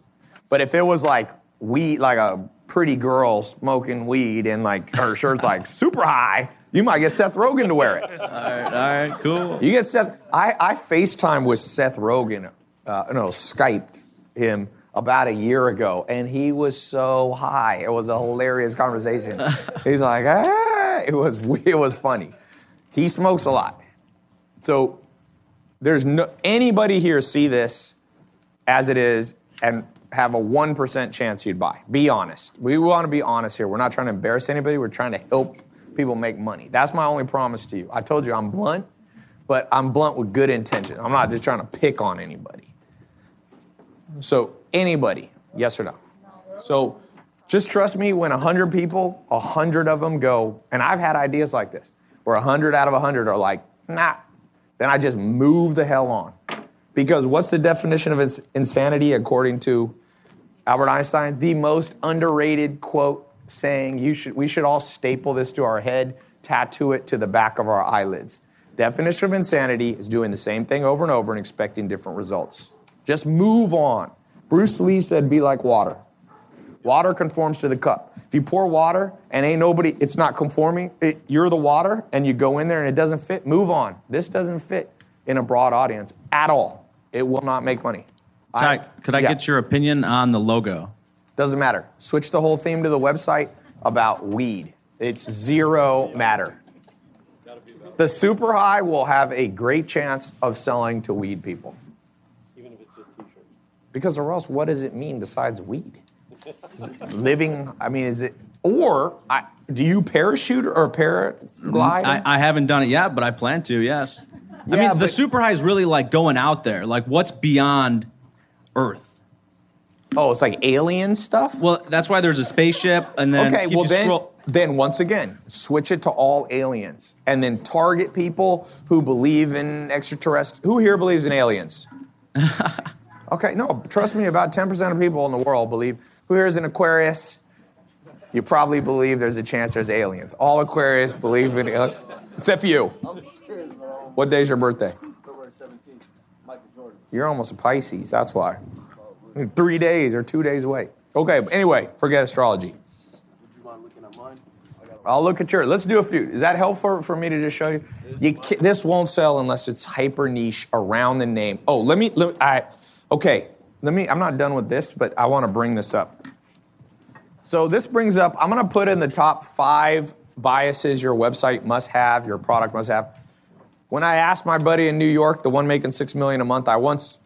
But if it was like weed, like a pretty girl smoking weed and like her shirt's like super high, you might get Seth Rogen to wear it. All right, all right, cool. You get Seth. I, I FaceTime with Seth Rogen, uh, no, Skyped him about a year ago, and he was so high. It was a hilarious conversation. He's like, ah, it was it was funny. He smokes a lot, so there's no anybody here see this as it is and have a one percent chance you'd buy. Be honest. We want to be honest here. We're not trying to embarrass anybody. We're trying to help people make money. That's my only promise to you. I told you I'm blunt, but I'm blunt with good intention. I'm not just trying to pick on anybody. So anybody, yes or no? So just trust me. When hundred people, hundred of them go, and I've had ideas like this, where hundred out of hundred are like, nah. Then I just move the hell on. Because what's the definition of ins- insanity according to Albert Einstein? The most underrated quote saying you should, we should all staple this to our head, tattoo it to the back of our eyelids. Definition of insanity is doing the same thing over and over and expecting different results. Just move on. Bruce Lee said, be like water. Water conforms to the cup. If you pour water and ain't nobody, it's not conforming, it, you're the water and you go in there and it doesn't fit, move on. This doesn't fit in a broad audience at all. It will not make money. Tai, could I yeah. get your opinion on the logo? Doesn't matter. Switch the whole theme to the website about weed. It's zero matter. The super high will have a great chance of selling to weed people. Even if it's just t-shirts. Because or else, what does it mean besides weed? Living, I mean, is it, or I, do you parachute or paraglide? I, I haven't done it yet, but I plan to. Yes. I Yeah, mean, the super high is really like going out there. Like, what's beyond Earth? Oh, it's like alien stuff. Well, that's why there's a spaceship, and then okay, well then, scroll- then once again, switch it to all aliens, and then target people who believe in extraterrestrial. Who here believes in aliens? okay, no, trust me, about ten percent of people in the world believe. Who here is an Aquarius? You probably believe there's a chance there's aliens. All Aquarius believe in aliens, except you. What day's your birthday? February 17th. Michael Jordan. You're almost a Pisces. That's why. Three days or two days away. Okay, anyway, forget astrology. I'll look at your. Let's do a few. Is that helpful for me to just show you? you ca- this won't sell unless it's hyper niche around the name. Oh, let me. Let, I, okay, let me. I'm not done with this, but I want to bring this up. So this brings up, I'm gonna put in the top five biases your website must have, your product must have. When I asked my buddy in New York, the one making six million a month, I once,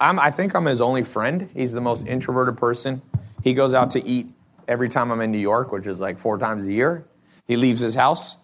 I'm, I think I'm his only friend. He's the most introverted person. He goes out to eat every time I'm in New York, which is like four times a year. He leaves his house.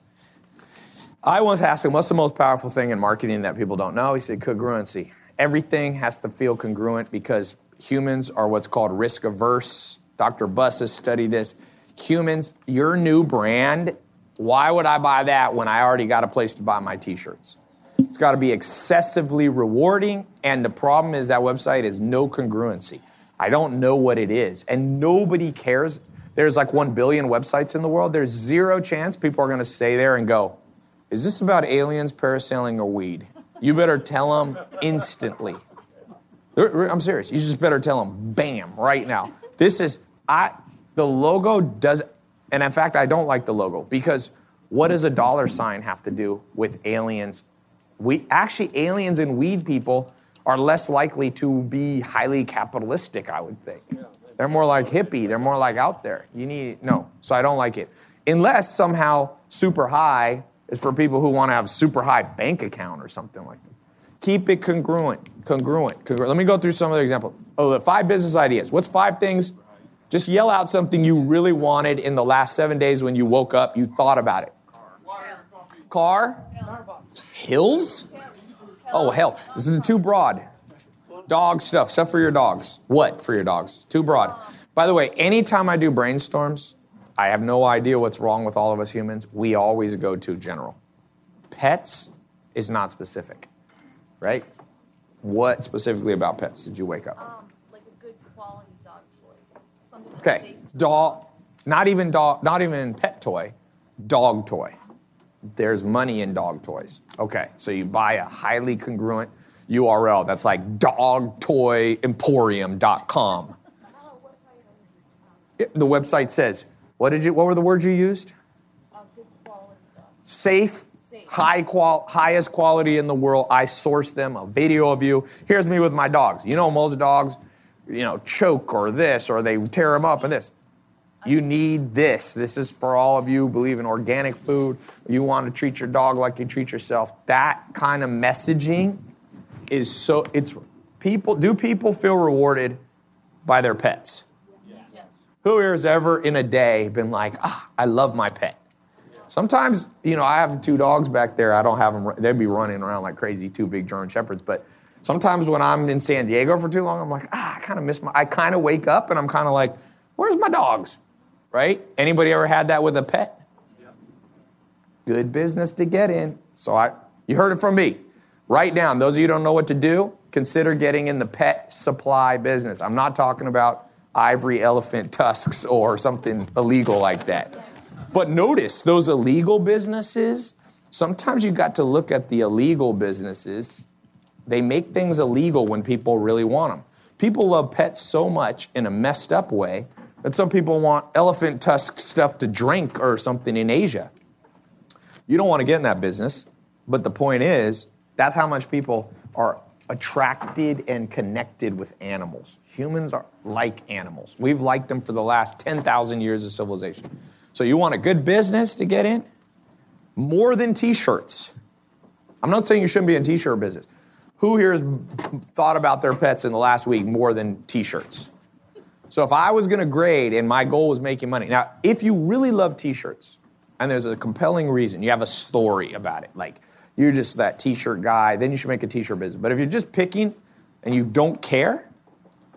I once asked him, what's the most powerful thing in marketing that people don't know? He said, congruency. Everything has to feel congruent because humans are what's called risk averse. Dr. Buss has studied this. Humans, your new brand, why would I buy that when I already got a place to buy my t shirts? It's got to be excessively rewarding, and the problem is that website is no congruency. I don't know what it is, and nobody cares. There's like 1 billion websites in the world. There's zero chance people are going to stay there and go, Is this about aliens, parasailing, or weed? You better tell them instantly. I'm serious. You just better tell them, bam, right now. This is, I, the logo does, and in fact, I don't like the logo because what does a dollar sign have to do with aliens? We actually, aliens and weed people are less likely to be highly capitalistic, I would think. They're more like hippie, they're more like out there. You need, no. So I don't like it. Unless somehow super high is for people who want to have super high bank account or something like that. Keep it congruent, congruent, congruent. Let me go through some other examples. Oh, the five business ideas. What's five things? Just yell out something you really wanted in the last seven days when you woke up, you thought about it. Car? Car? Hills? Oh, hell. This is too broad. Dog stuff, stuff for your dogs. What for your dogs? Too broad. By the way, anytime I do brainstorms, I have no idea what's wrong with all of us humans. We always go to general. Pets is not specific, right? What specifically about pets did you wake up? Um, like a good quality dog toy. Something that's Okay, dog, not even dog, not even pet toy, dog toy. There's money in dog toys. Okay, so you buy a highly congruent URL that's like dogtoyemporium.com. The website says, what did you? What were the words you used? Safe, high qual, highest quality in the world. I source them. A video of you. Here's me with my dogs. You know, most dogs, you know, choke or this or they tear them up and this. You need this. This is for all of you who believe in organic food. You want to treat your dog like you treat yourself. That kind of messaging is so it's people do people feel rewarded by their pets? Yes. Who here has ever in a day been like, ah, I love my pet? Sometimes, you know, I have two dogs back there. I don't have them, they'd be running around like crazy, two big German Shepherds. But sometimes when I'm in San Diego for too long, I'm like, ah, I kind of miss my, I kind of wake up and I'm kind of like, where's my dogs? Right? Anybody ever had that with a pet? Good business to get in. So I, you heard it from me. Write down, those of you who don't know what to do, consider getting in the pet supply business. I'm not talking about ivory elephant tusks or something illegal like that. But notice those illegal businesses, sometimes you got to look at the illegal businesses. They make things illegal when people really want them. People love pets so much in a messed up way that some people want elephant tusk stuff to drink or something in Asia. You don't want to get in that business, but the point is, that's how much people are attracted and connected with animals. Humans are like animals. We've liked them for the last 10,000 years of civilization. So you want a good business to get in? More than t-shirts. I'm not saying you shouldn't be in t-shirt business. Who here has thought about their pets in the last week more than t-shirts? So if I was going to grade and my goal was making money. Now, if you really love t-shirts and there's a compelling reason, you have a story about it, like you're just that t-shirt guy, then you should make a t-shirt business. But if you're just picking and you don't care,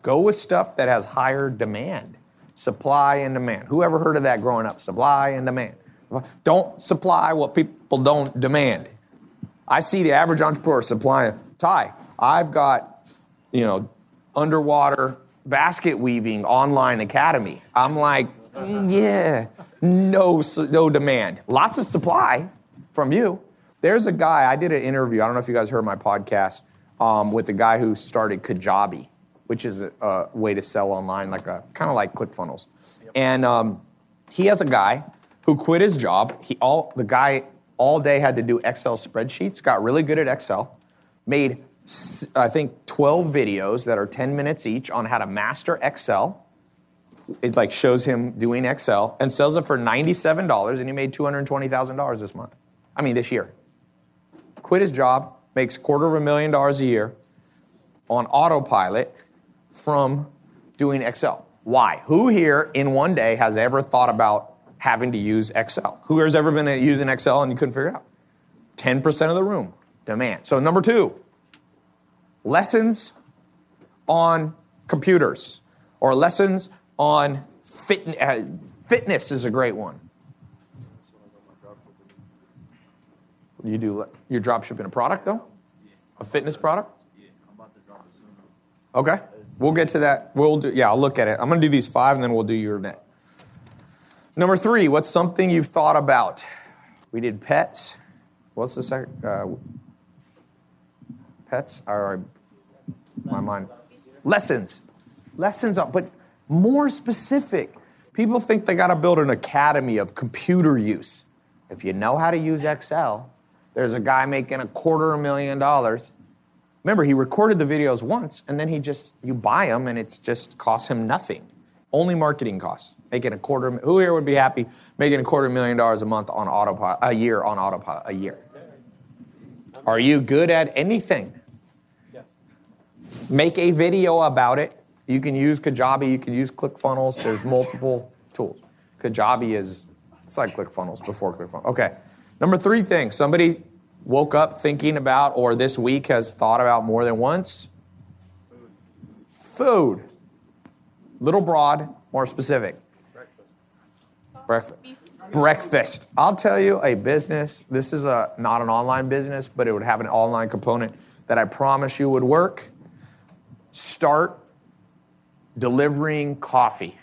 go with stuff that has higher demand. Supply and demand. Who ever heard of that growing up? Supply and demand. Don't supply what people don't demand. I see the average entrepreneur supplying, Tai, I've got, you know, underwater basket weaving online academy. I'm like, "Mm, yeah, no, no demand. Lots of supply from you. There's a guy, I did an interview, I don't know if you guys heard my podcast, um, with the guy who started Kajabi, which is a, a way to sell online, like a kind of like ClickFunnels. And um, he has a guy who quit his job. He all the guy all day had to do Excel spreadsheets, got really good at Excel, made I think 12 videos that are 10 minutes each on how to master Excel. it like shows him doing Excel and sells it for $97 and he made $220,000 this month. I mean, this year. Quit his job, makes quarter of a million dollars a year on autopilot from doing Excel. Why? Who here in one day has ever thought about having to use Excel? Who has ever been using Excel and you couldn't figure it out? 10% of the room demand. So, number two, lessons on computers or lessons on fit, uh, fitness is a great one. You do you're drop shipping a product though? A fitness product? Okay. We'll get to that. We'll do yeah, I'll look at it. I'm gonna do these five and then we'll do your net. Number three, what's something you've thought about? We did pets. What's the second? Uh, pets? Right. My mind. Lessons. Lessons, on, but more specific. People think they got to build an academy of computer use. If you know how to use Excel, there's a guy making a quarter million dollars. Remember, he recorded the videos once, and then he just you buy them, and it's just costs him nothing. Only marketing costs. Making a quarter. Who here would be happy making a quarter million dollars a month on autopilot? A year on autopilot. A year. Are you good at anything? Make a video about it. You can use Kajabi. You can use ClickFunnels. There's multiple tools. Kajabi is it's like ClickFunnels before ClickFunnels. Okay. Number three thing. Somebody woke up thinking about, or this week has thought about more than once. Food. Little broad, more specific. Breakfast. Breakfast. Breakfast. I'll tell you a business. This is a not an online business, but it would have an online component that I promise you would work. Start delivering coffee.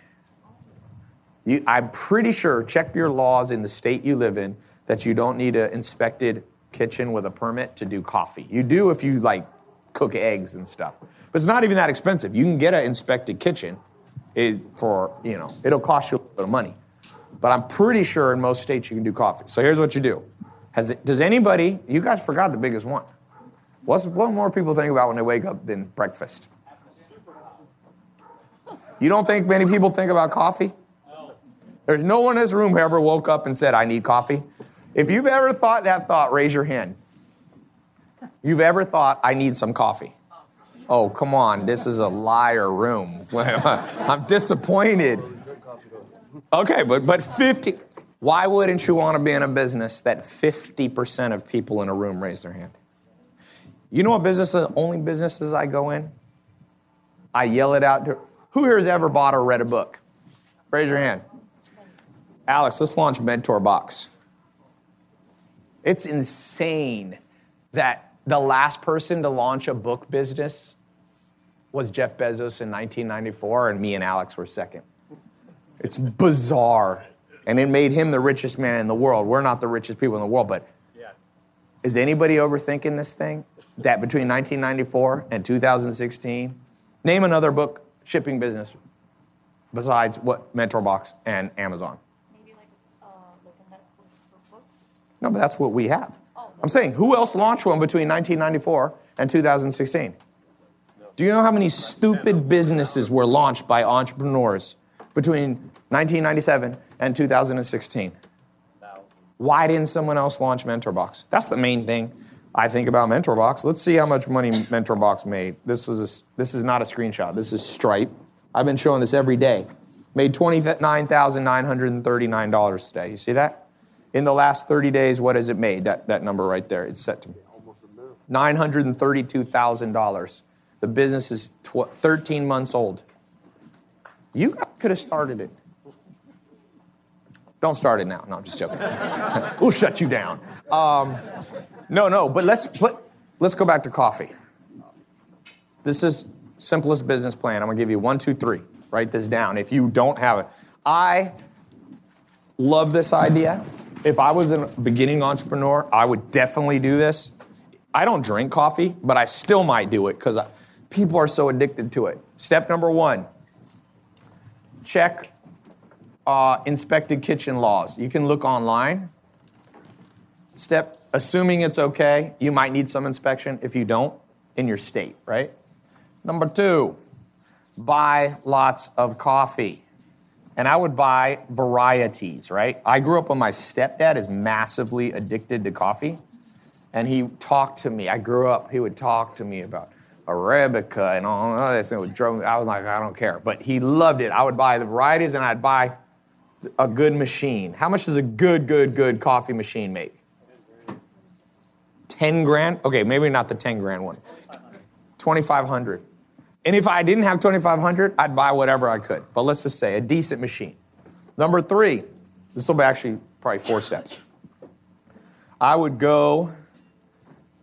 You, I'm pretty sure, check your laws in the state you live in, that you don't need an inspected kitchen with a permit to do coffee. You do if you like cook eggs and stuff. But it's not even that expensive. You can get an inspected kitchen it, for, you know, it'll cost you a little bit of money. But I'm pretty sure in most states you can do coffee. So here's what you do. It, does anybody, you guys forgot the biggest one. What's, what more people think about when they wake up than breakfast? You don't think many people think about coffee? There's no one in this room who ever woke up and said, I need coffee. If you've ever thought that thought, raise your hand. You've ever thought, I need some coffee? Oh, come on, this is a liar room. I'm disappointed. Okay, but, but 50, why wouldn't you want to be in a business that 50% of people in a room raise their hand? You know what business, the only businesses I go in? I yell it out to, who here has ever bought or read a book? Raise your hand. Alex, let's launch Mentor Box. It's insane that the last person to launch a book business was Jeff Bezos in 1994, and me and Alex were second. It's bizarre. And it made him the richest man in the world. We're not the richest people in the world, but is anybody overthinking this thing? That between 1994 and 2016, name another book shipping business besides what MentorBox and Amazon. No, but that's what we have. I'm saying, who else launched one between 1994 and 2016? Do you know how many stupid businesses were launched by entrepreneurs between 1997 and 2016? Why didn't someone else launch MentorBox? That's the main thing I think about MentorBox. Let's see how much money MentorBox made. This was a, this is not a screenshot. This is Stripe. I've been showing this every day. Made $29,939 today. You see that? In the last 30 days, what has it made? That, that number right there. It's set to $932,000. The business is tw- 13 months old. You could have started it. Don't start it now. No, I'm just joking. we'll shut you down. Um, no, no, but let's put, let's go back to coffee. This is simplest business plan. I'm gonna give you one, two, three. Write this down. If you don't have it, I love this idea. If I was a beginning entrepreneur, I would definitely do this. I don't drink coffee, but I still might do it because people are so addicted to it. Step number one check uh, inspected kitchen laws. You can look online. Step, assuming it's okay, you might need some inspection. If you don't, in your state, right? Number two, buy lots of coffee. and I would buy varieties, right? I grew up when my stepdad is massively addicted to coffee, and he talked to me. I grew up, he would talk to me about Arabica and all this, and it drove me. I was like, I don't care. But he loved it. I would buy the varieties, and I'd buy a good machine. How much does a good, good, good coffee machine make? 10 grand? Okay, maybe not the 10 grand one. 2,500. And if I didn't have 2,500, I'd buy whatever I could. But let's just say a decent machine. Number three, this will be actually probably four steps. I would go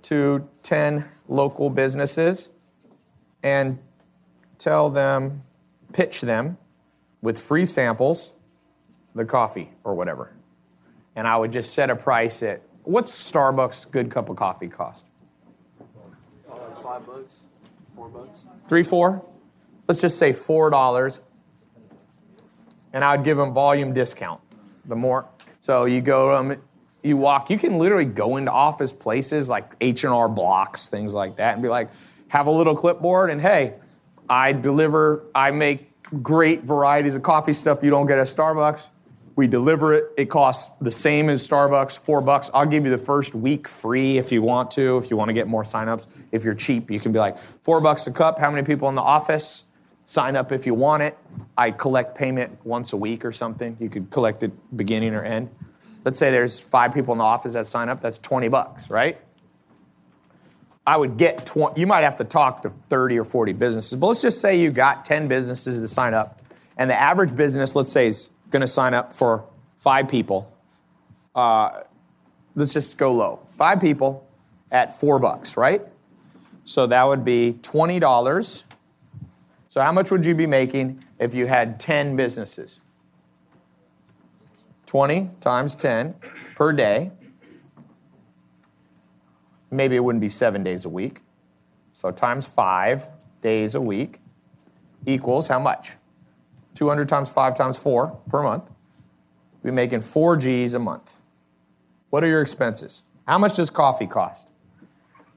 to 10 local businesses and tell them, pitch them with free samples the coffee or whatever. And I would just set a price at what's Starbucks good cup of coffee cost? Uh, five bucks, four bucks. Three, four? Let's just say four dollars. And I would give them volume discount. The more, so you go, um, you walk. You can literally go into office places like H and R Blocks, things like that, and be like, have a little clipboard, and hey, I deliver. I make great varieties of coffee stuff you don't get at Starbucks. We deliver it. It costs the same as Starbucks, four bucks. I'll give you the first week free if you want to, if you want to get more signups. If you're cheap, you can be like, four bucks a cup. How many people in the office? Sign up if you want it. I collect payment once a week or something. You could collect it beginning or end. Let's say there's five people in the office that sign up. That's 20 bucks, right? I would get 20, you might have to talk to 30 or 40 businesses, but let's just say you got 10 businesses to sign up, and the average business, let's say, is going to sign up for five people. Uh, let's just go low. Five people at four bucks, right? So that would be $20. So how much would you be making if you had 10 businesses? 20 times 10 per day. Maybe it wouldn't be seven days a week. So times five days a week equals how much? 200 times five times four per month. We're making four G's a month. What are your expenses? How much does coffee cost?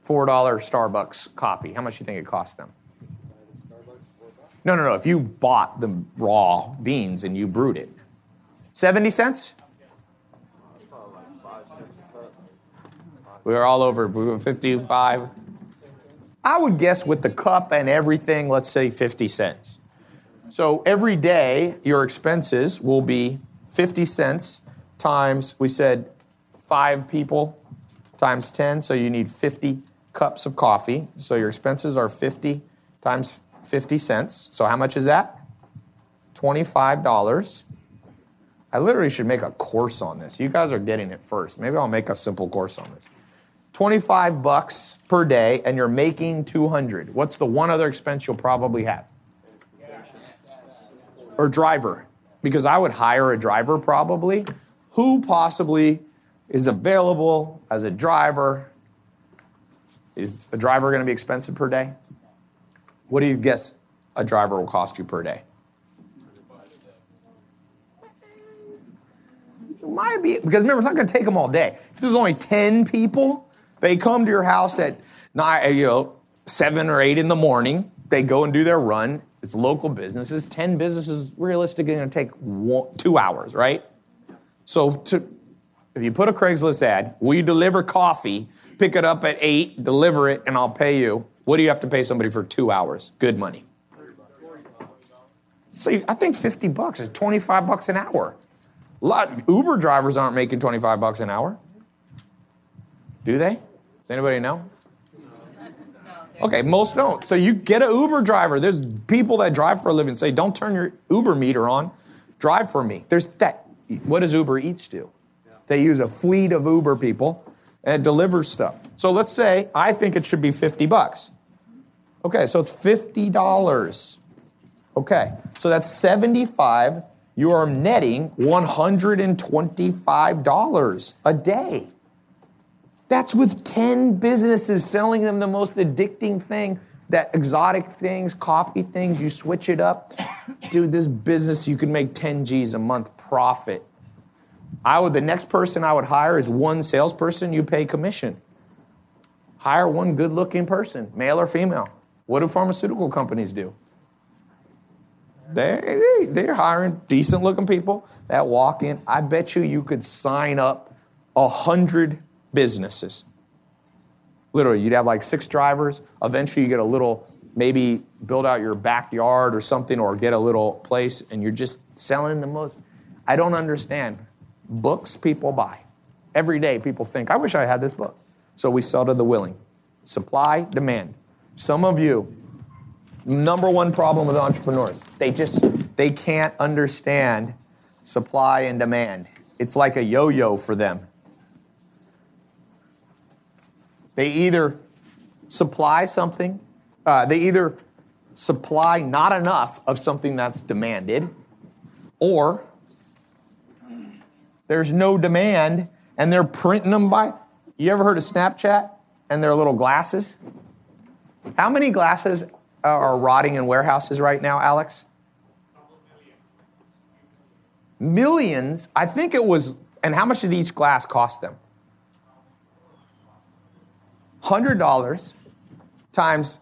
$4 Starbucks coffee. How much do you think it costs them? No, no, no. If you bought the raw beans and you brewed it, 70 cents? We were all over. We were 55. I would guess with the cup and everything, let's say 50 cents. So every day, your expenses will be 50 cents times, we said five people times 10. So you need 50 cups of coffee. So your expenses are 50 times 50 cents. So how much is that? $25. I literally should make a course on this. You guys are getting it first. Maybe I'll make a simple course on this. 25 bucks per day and you're making 200. What's the one other expense you'll probably have? Or driver. Because I would hire a driver probably. Who possibly is available as a driver? Is a driver going to be expensive per day? What do you guess a driver will cost you per day? Might be because remember it's not going to take them all day. If there's only ten people, they come to your house at nine, you know, seven or eight in the morning. They go and do their run. It's local businesses. Ten businesses realistically going to take one, two hours, right? So to, if you put a Craigslist ad, will you deliver coffee? Pick it up at eight, deliver it, and I'll pay you. What do you have to pay somebody for two hours? Good money. See, I think 50 bucks is 25 bucks an hour. A lot Uber drivers aren't making 25 bucks an hour. Do they? Does anybody know? Okay, most don't. So you get an Uber driver. There's people that drive for a living say, don't turn your Uber meter on, drive for me. There's that. What does Uber Eats do? They use a fleet of Uber people and deliver stuff. So let's say I think it should be 50 bucks. Okay, so it's $50. Okay, so that's 75. You are netting $125 a day. That's with 10 businesses selling them the most addicting thing, that exotic things, coffee things, you switch it up. Dude, this business, you can make 10 G's a month profit. I would, the next person I would hire is one salesperson, you pay commission. Hire one good looking person, male or female. What do pharmaceutical companies do? They, they, they're hiring decent looking people that walk in. I bet you you could sign up a hundred businesses. Literally, you'd have like six drivers. Eventually, you get a little, maybe build out your backyard or something, or get a little place, and you're just selling the most. I don't understand. Books people buy. Every day, people think, I wish I had this book. So we sell to the willing. Supply, demand. Some of you, number one problem with entrepreneurs, they just they can't understand supply and demand. It's like a yo-yo for them. They either supply something, uh, they either supply not enough of something that's demanded, or there's no demand and they're printing them by. You ever heard of Snapchat and their little glasses? How many glasses are rotting in warehouses right now, Alex? Millions. I think it was, and how much did each glass cost them? $100 times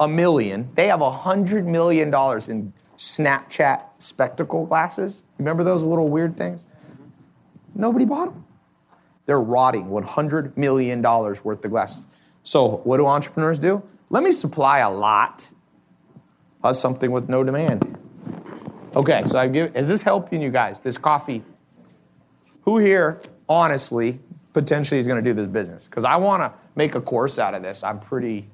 a million. They have $100 million in Snapchat spectacle glasses. Remember those little weird things? Nobody bought them. They're rotting $100 million worth of glasses. So, what do entrepreneurs do? Let me supply a lot of something with no demand. Okay, so I give, is this helping you guys? This coffee? Who here, honestly, potentially is going to do this business? Because I want to make a course out of this. I'm pretty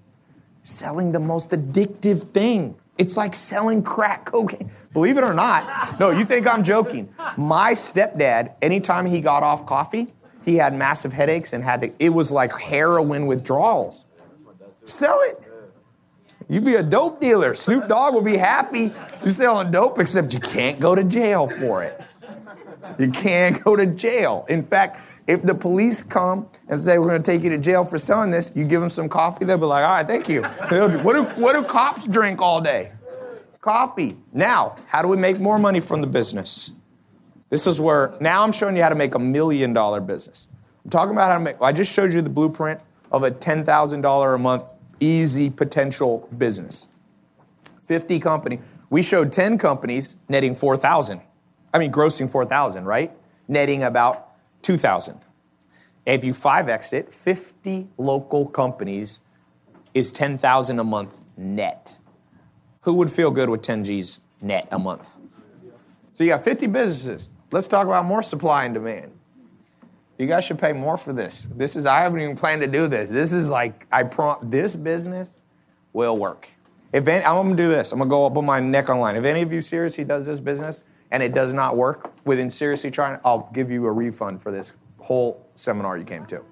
selling the most addictive thing. It's like selling crack cocaine. Believe it or not. No, you think I'm joking. My stepdad, anytime he got off coffee, he had massive headaches and had to, it was like heroin withdrawals. Sell it. You'd be a dope dealer. Snoop Dogg would be happy you're selling dope, except you can't go to jail for it. You can't go to jail. In fact, if the police come and say we're going to take you to jail for selling this, you give them some coffee, they'll be like, all right, thank you. what, do, what do cops drink all day? Coffee. Now, how do we make more money from the business? This is where, now I'm showing you how to make a million dollar business. I'm talking about how to make, I just showed you the blueprint of a $10,000 a month easy potential business. 50 company. We showed 10 companies netting 4,000. I mean, grossing 4,000, right? Netting about 2,000. If you 5x it, 50 local companies is 10,000 a month net. Who would feel good with 10 G's net a month? So you got 50 businesses. Let's talk about more supply and demand. You guys should pay more for this. This is I haven't even planned to do this. This is like I prompt this business will work. If any, I'm gonna do this, I'm gonna go up on my neck online. If any of you seriously does this business and it does not work within seriously trying, I'll give you a refund for this whole seminar you came to.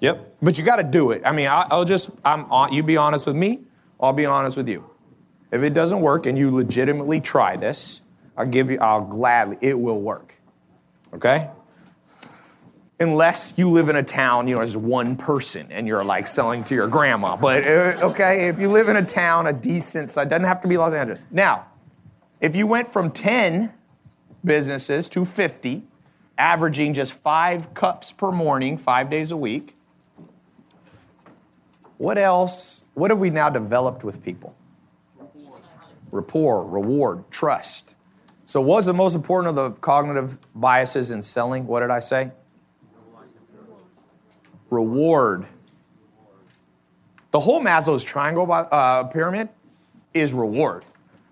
Yep. But you got to do it. I mean, I, I'll just I'm on. You be honest with me. I'll be honest with you. If it doesn't work and you legitimately try this, I'll give you. I'll gladly. It will work. Okay unless you live in a town, you know, as one person and you're like selling to your grandma. But uh, okay, if you live in a town, a decent size, doesn't have to be Los Angeles. Now, if you went from 10 businesses to 50, averaging just five cups per morning, five days a week, what else? What have we now developed with people? Rapport, reward, trust. So, what's the most important of the cognitive biases in selling? What did I say? reward. The whole Maslow's triangle uh, pyramid is reward.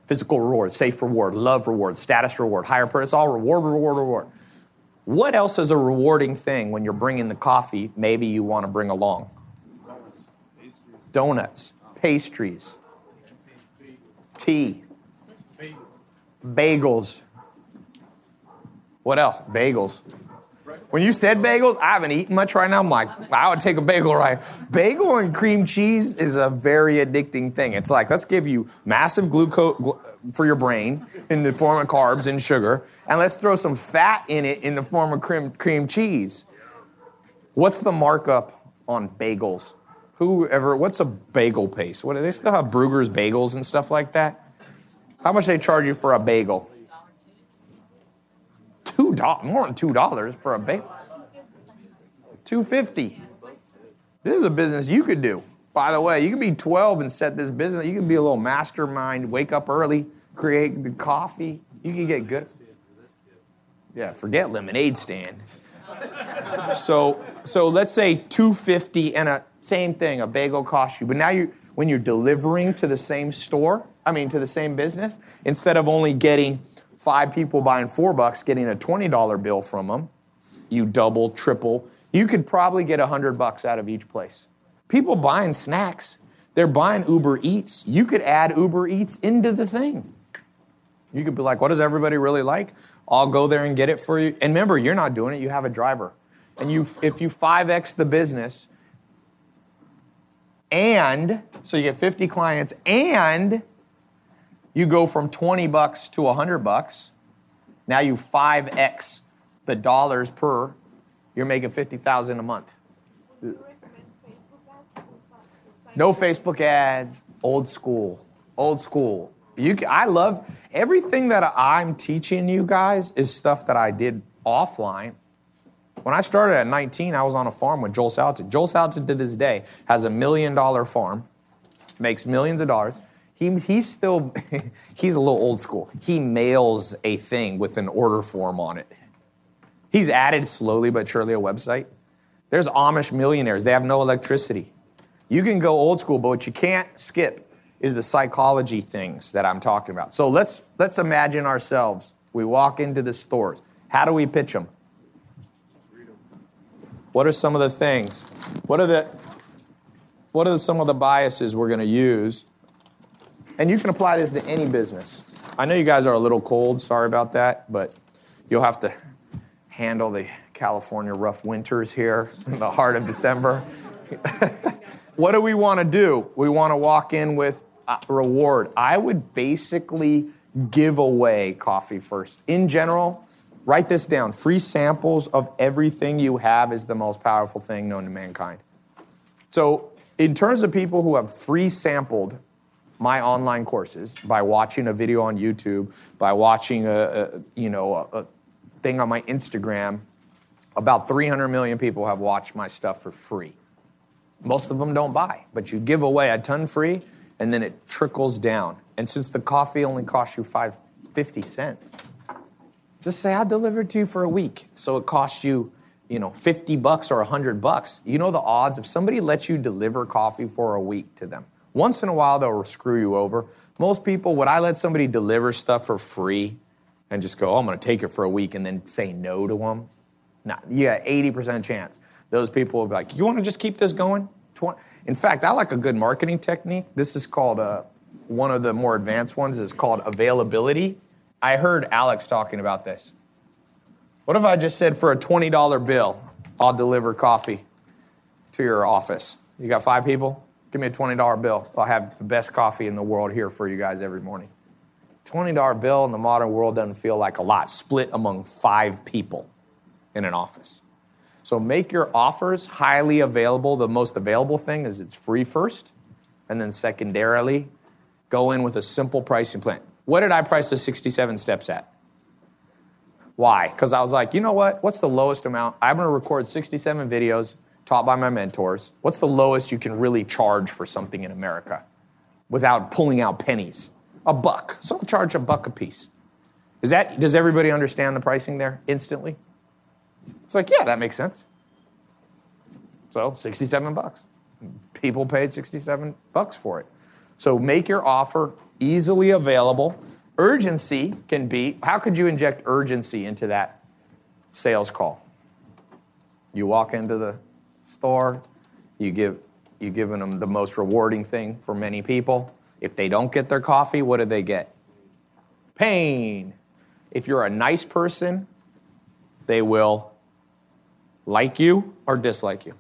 Physical reward, safe reward, love reward, status reward, higher purpose, it's all reward, reward, reward. What else is a rewarding thing when you're bringing the coffee maybe you want to bring along? Donuts, pastries, tea, bagels. What else? Bagels. When you said bagels, I haven't eaten much right now. I'm like, I would take a bagel right. Bagel and cream cheese is a very addicting thing. It's like, let's give you massive glucose gl- for your brain in the form of carbs and sugar, and let's throw some fat in it in the form of cream, cream cheese. What's the markup on bagels? Whoever, what's a bagel paste? What do they still have Bruegger's bagels and stuff like that? How much they charge you for a bagel? Dollars, more than two dollars for a bagel. Two fifty. This is a business you could do. By the way, you could be 12 and set this business. You could be a little mastermind, wake up early, create the coffee. You can get good. Yeah, forget lemonade stand. so, so let's say 250 and a same thing, a bagel costs you. But now you, when you're delivering to the same store, I mean to the same business, instead of only getting five people buying four bucks, getting a $20 bill from them, you double, triple. You could probably get a hundred bucks out of each place. People buying snacks, they're buying Uber Eats. You could add Uber Eats into the thing. You could be like, what does everybody really like? I'll go there and get it for you. And remember, you're not doing it, you have a driver. And you if you 5x the business, and so you get 50 clients, and you go from 20 bucks to 100 bucks, now you 5x the dollars per, you're making 50,000 a month. No Facebook ads, old school, old school. You, ca- I love everything that I'm teaching you guys is stuff that I did offline. When I started at 19, I was on a farm with Joel Salatin. Joel Salatin to this day has a million dollar farm, makes millions of dollars. He, he's still, he's a little old school. He mails a thing with an order form on it. He's added slowly but surely a website. There's Amish millionaires, they have no electricity. You can go old school, but what you can't skip is the psychology things that I'm talking about. So let's let's imagine ourselves. We walk into the stores. How do we pitch them? What are some of the things? What are the what are some of the biases we're going to use? And you can apply this to any business. I know you guys are a little cold, sorry about that, but you'll have to handle the California rough winters here in the heart of December. what do we want to do? We want to walk in with reward. I would basically give away coffee first. In general, write this down. Free samples of everything you have is the most powerful thing known to mankind. So, in terms of people who have free sampled my online courses by watching a video on YouTube, by watching a, a you know a, a thing on my Instagram, about 300 million people have watched my stuff for free. Most of them don't buy, but you give away a ton free, and then it trickles down. And since the coffee only costs you five, 50 cents, just say I'll deliver to you for a week. So it costs you, you know, 50 bucks or 100 bucks. You know the odds if somebody lets you deliver coffee for a week to them. Once in a while they'll screw you over. Most people, would I let somebody deliver stuff for free and just go, oh, I'm going to take it for a week and then say no to them? Not, got 80% chance. Those people will be like, you want to just keep this going? In fact, I like a good marketing technique. This is called, uh, one of the more advanced ones is called availability. I heard Alex talking about this. What if I just said for a $20 bill, I'll deliver coffee to your office? You got five people? Give me a $20 bill. I'll have the best coffee in the world here for you guys every morning. $20 bill in the modern world doesn't feel like a lot, split among five people in an office. So make your offers highly available. The most available thing is it's free first, and then secondarily, go in with a simple pricing plan. What did I price the 67 steps at? Why? Because I was like, you know what? What's the lowest amount? I'm going to record 67 videos taught by my mentors. What's the lowest you can really charge for something in America without pulling out pennies? A buck. So I'll charge a buck a piece. Is that, does everybody understand the pricing there instantly? It's like, yeah, that makes sense. So 67 bucks. People paid 67 bucks for it. So make your offer easily available. Urgency can be how could you inject urgency into that sales call? You walk into the store, you give you giving them the most rewarding thing for many people. If they don't get their coffee, what do they get? Pain. If you're a nice person, they will like you or dislike you.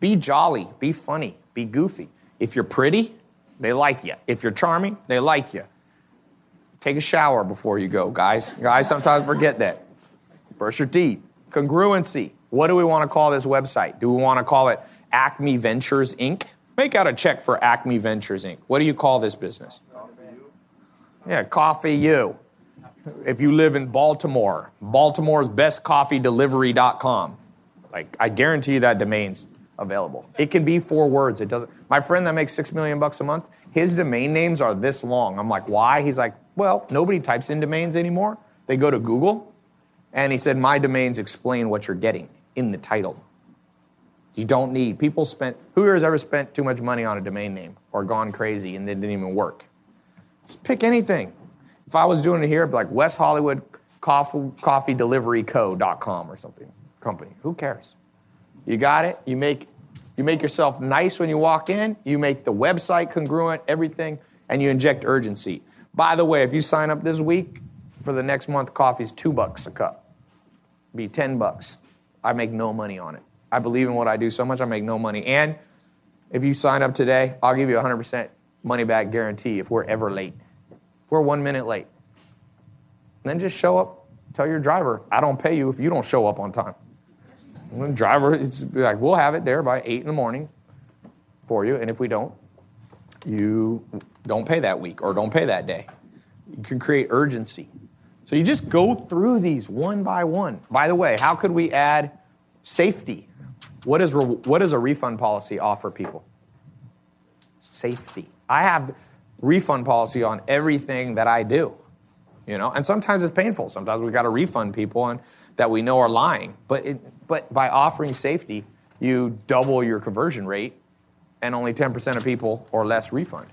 Be jolly, be funny, be goofy. If you're pretty, they like you. If you're charming, they like you. Take a shower before you go, guys. Guys sometimes forget that. Brush your teeth. Congruency. What do we want to call this website? Do we want to call it Acme Ventures Inc.? Make out a check for Acme Ventures Inc. What do you call this business? Yeah, Coffee You. If you live in Baltimore, Baltimore's bestcoffeedelivery.com. Like I guarantee you that domain's available. It can be four words. It doesn't. My friend that makes six million bucks a month, his domain names are this long. I'm like, why? He's like, Well, nobody types in domains anymore. They go to Google, and he said, My domains explain what you're getting in the title. You don't need, people spent, who here has ever spent too much money on a domain name or gone crazy and it didn't even work? Just pick anything. If I was doing it here, like West Hollywood Coffee, Coffee Delivery Co.com or something, company. Who cares? You got it. You make, you make yourself nice when you walk in. You make the website congruent, everything, and you inject urgency. By the way, if you sign up this week for the next month, coffee's two bucks a cup. Be ten bucks. I make no money on it. I believe in what I do so much, I make no money. And if you sign up today, I'll give you a 100% money back guarantee if we're ever late. If we're one minute late. then just show up. Tell your driver, I don't pay you if you don't show up on time. And the driver is like, we'll have it there by 8 in the morning for you. And if we don't, you don't pay that week or don't pay that day. You can create urgency. So you just go through these one by one. By the way, how could we add safety? What, is re- what does a refund policy offer people? Safety. I have refund policy on everything that I do. You know, and sometimes it's painful. Sometimes we've got to refund people on, that we know are lying. But it, but by offering safety, you double your conversion rate, and only 10% of people or less refund.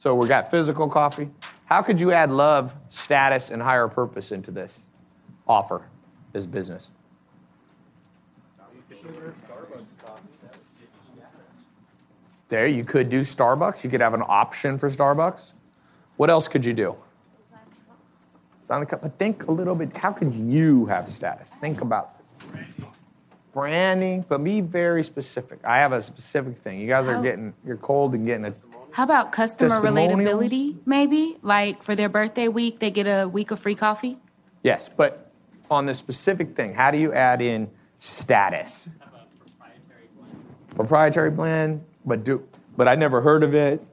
So we've got physical coffee. How could you add love, status, and higher purpose into this offer, this business? There, you could do Starbucks. You could have an option for Starbucks. What else could you do? Design the cup. But think a little bit. How could you have status? Think about. Branding, but be very specific. I have a specific thing. You guys are getting, you're cold and getting it. How about customer relatability, maybe? Like for their birthday week, they get a week of free coffee? Yes, but on the specific thing, how do you add in status? Proprietary blend, but do, but I never heard of it.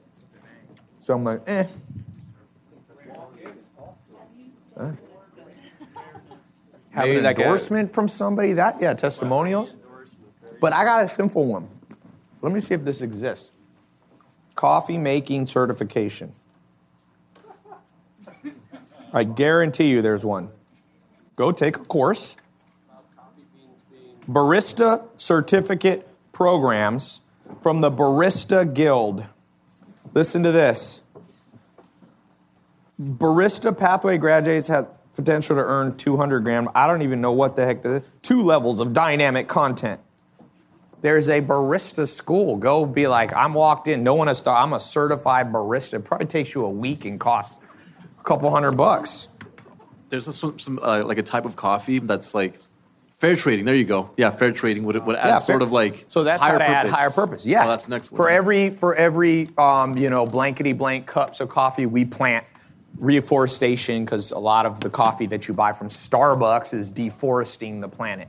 So I'm like, eh. Huh? Have Maybe an like a- endorsement from somebody. That yeah, testimonials. But I got a simple one. Let me see if this exists. Coffee making certification. I guarantee you there's one. Go take a course. Barista certificate programs from the Barista Guild. Listen to this. Barista pathway graduates have potential to earn 200 grand. I don't even know what the heck is. Two levels of dynamic content. There's a barista school. Go be like, I'm walked in. No one has started. I'm a certified barista. It probably takes you a week and costs a couple hundred bucks. There's a, some, some uh, like a type of coffee that's like fair trading. There you go. Yeah, fair trading would would add Yeah, sort fair- of like so that's higher how to add purpose. higher purpose. Yeah, Oh, that's next one. For every for every um, you know blankety blank cups of coffee we plant reforestation because a lot of the coffee that you buy from Starbucks is deforesting the planet.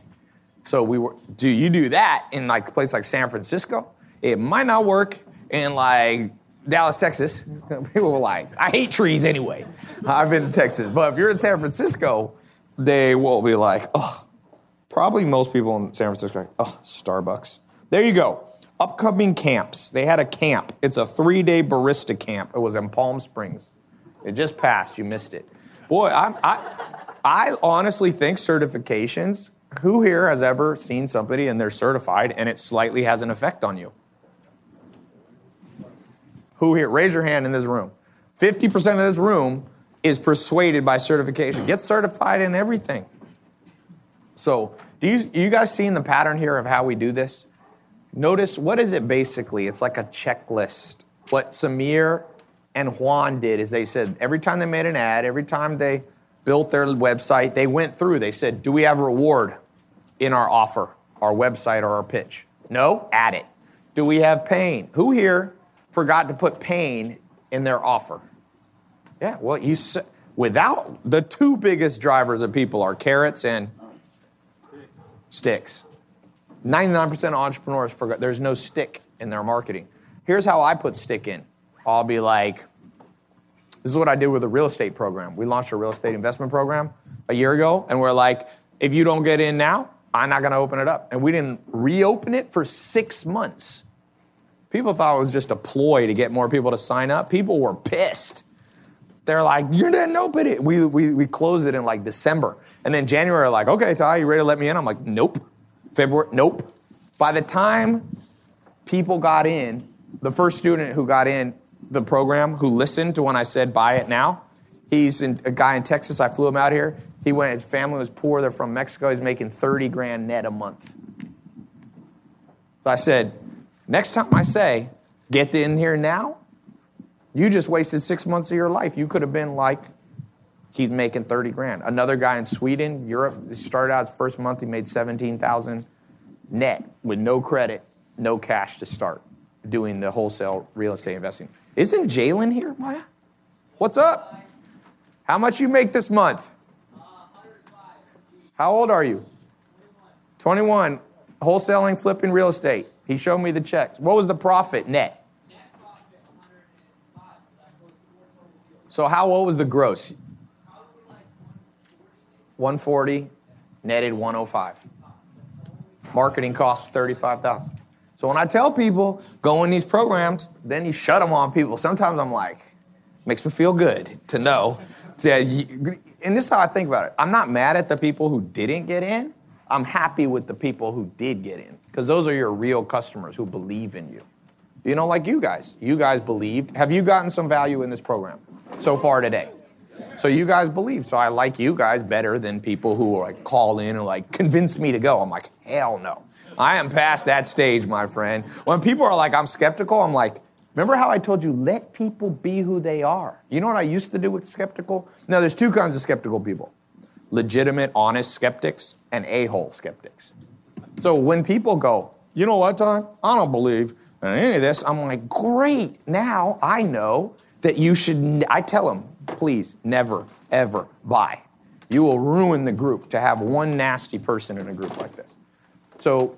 So we were do you do that in like a place like San Francisco? It might not work in like Dallas, Texas. People were like, I hate trees anyway. I've been to Texas, but if you're in San Francisco, they will be like, oh, Probably most people in San Francisco like, oh, Starbucks. There you go. Upcoming camps. They had a camp. It's a three day barista camp. It was in Palm Springs. It just passed. You missed it. Boy, I, I, I honestly think certifications. Who here has ever seen somebody and they're certified and it slightly has an effect on you? Who here? Raise your hand in this room. 50% of this room is persuaded by certification. Get certified in everything. So, do you, you guys seeing the pattern here of how we do this? Notice what is it basically? It's like a checklist. What Samir and Juan did is they said every time they made an ad, every time they built their website, they went through. They said, "Do we have a reward in our offer, our website, or our pitch?" No, add it. Do we have pain? Who here forgot to put pain in their offer? Yeah, well, you without the two biggest drivers of people are carrots and sticks. 99% of entrepreneurs forgot there's no stick in their marketing. Here's how I put stick in. I'll be like, this is what I did with a real estate program. We launched a real estate investment program a year ago, and we're like, if you don't get in now, I'm not gonna open it up. And we didn't reopen it for six months. People thought it was just a ploy to get more people to sign up. People were pissed. They're like, you didn't open it. We, we, we closed it in like December. And then January, like, okay, Tai, you ready to let me in? I'm like, nope. February, nope. By the time people got in, the first student who got in the program, who listened to when I said buy it now, he's in, a guy in Texas. I flew him out here. He went, his family was poor. They're from Mexico. He's making 30 grand net a month. So I said, next time I say, get in here now, you just wasted six months of your life. You could have been like, he's making 30 grand. Another guy in Sweden, Europe, started out his first month, he made 17,000 net with no credit, no cash to start doing the wholesale real estate investing. Isn't Jalen here, Maya? What's up? How much you make this month? How old are you? 21. Wholesaling, flipping real estate. He showed me the checks. What was the profit net? So how what was the gross? 140, netted 105. Marketing costs 35,000. So when I tell people go in these programs, then you shut them on people. Sometimes I'm like, makes me feel good to know that. You, and this is how I think about it. I'm not mad at the people who didn't get in. I'm happy with the people who did get in because those are your real customers who believe in you. You know, like you guys. You guys believed. Have you gotten some value in this program so far today? So you guys believe. So I like you guys better than people who are like call in and like convince me to go. I'm like, hell no. I am past that stage, my friend. When people are like, I'm skeptical, I'm like, remember how I told you, let people be who they are. You know what I used to do with skeptical? Now, there's two kinds of skeptical people legitimate, honest skeptics and a hole skeptics. So when people go, you know what, Tom? I don't believe in any of this, I'm like, great. Now I know that you should, I tell them, please never, ever buy. You will ruin the group to have one nasty person in a group like this. So,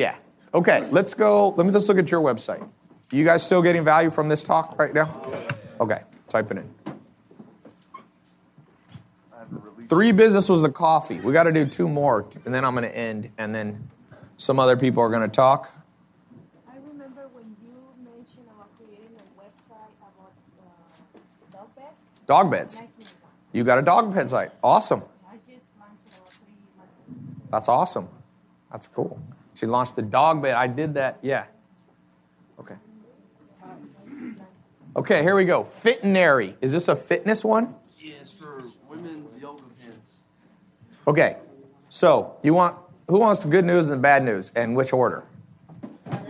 yeah. Okay, let's go. Let me just look at your website. You guys still getting value from this talk right now? Okay, type it in. Three business was the coffee. We got to do two more, and then I'm going to end, and then some other people are going to talk. I remember when you mentioned about creating a website about uh, dog beds. Dog beds. You got a dog bed site. Awesome. That's awesome. That's cool. She launched the dog bed. I did that. Yeah. Okay. Okay, here we go. Fitnary. Is this a fitness one? Yes, for women's yoga pants. Okay. So, you want who wants the good news and bad news and which order? Bad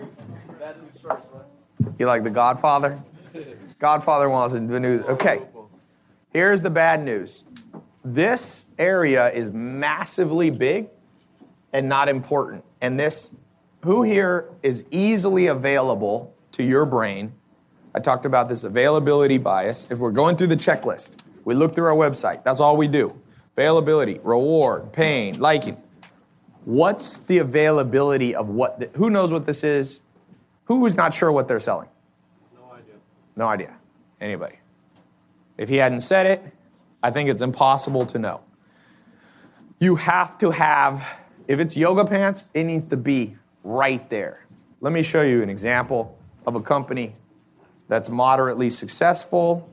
news first, right? You like the Godfather? Godfather wants the news. Okay. Here's the bad news. This area is massively big and not important. And this, who here is easily available to your brain? I talked about this availability bias. If we're going through the checklist, we look through our website. That's all we do. Availability, reward, pain, liking. What's the availability of what? The, who knows what this is? Who is not sure what they're selling? No idea. No idea. Anybody? If he hadn't said it, I think it's impossible to know. You have to have, if it's yoga pants, it needs to be right there. Let me show you an example of a company that's moderately successful.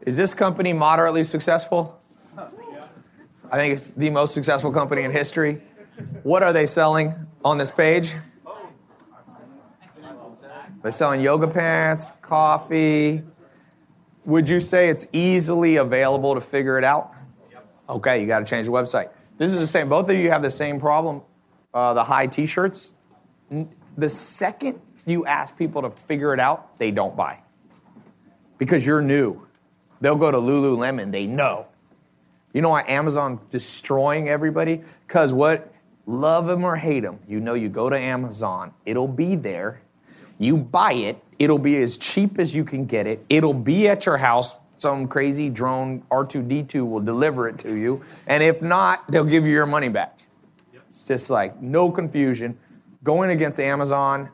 Is this company moderately successful? I think it's the most successful company in history. What are they selling on this page? They're selling yoga pants, coffee. Would you say it's easily available to figure it out? Okay, you got to change the website. This is the same. Both of you have the same problem. Uh, the high T-shirts. The second you ask people to figure it out, they don't buy because you're new. They'll go to Lululemon. They know. You know why Amazon destroying everybody? Because what? Love them or hate them. You know, you go to Amazon, it'll be there. You buy it, it'll be as cheap as you can get it. It'll be at your house. Some crazy drone R2D2 will deliver it to you. And if not, they'll give you your money back. It's just like no confusion. Going against Amazon,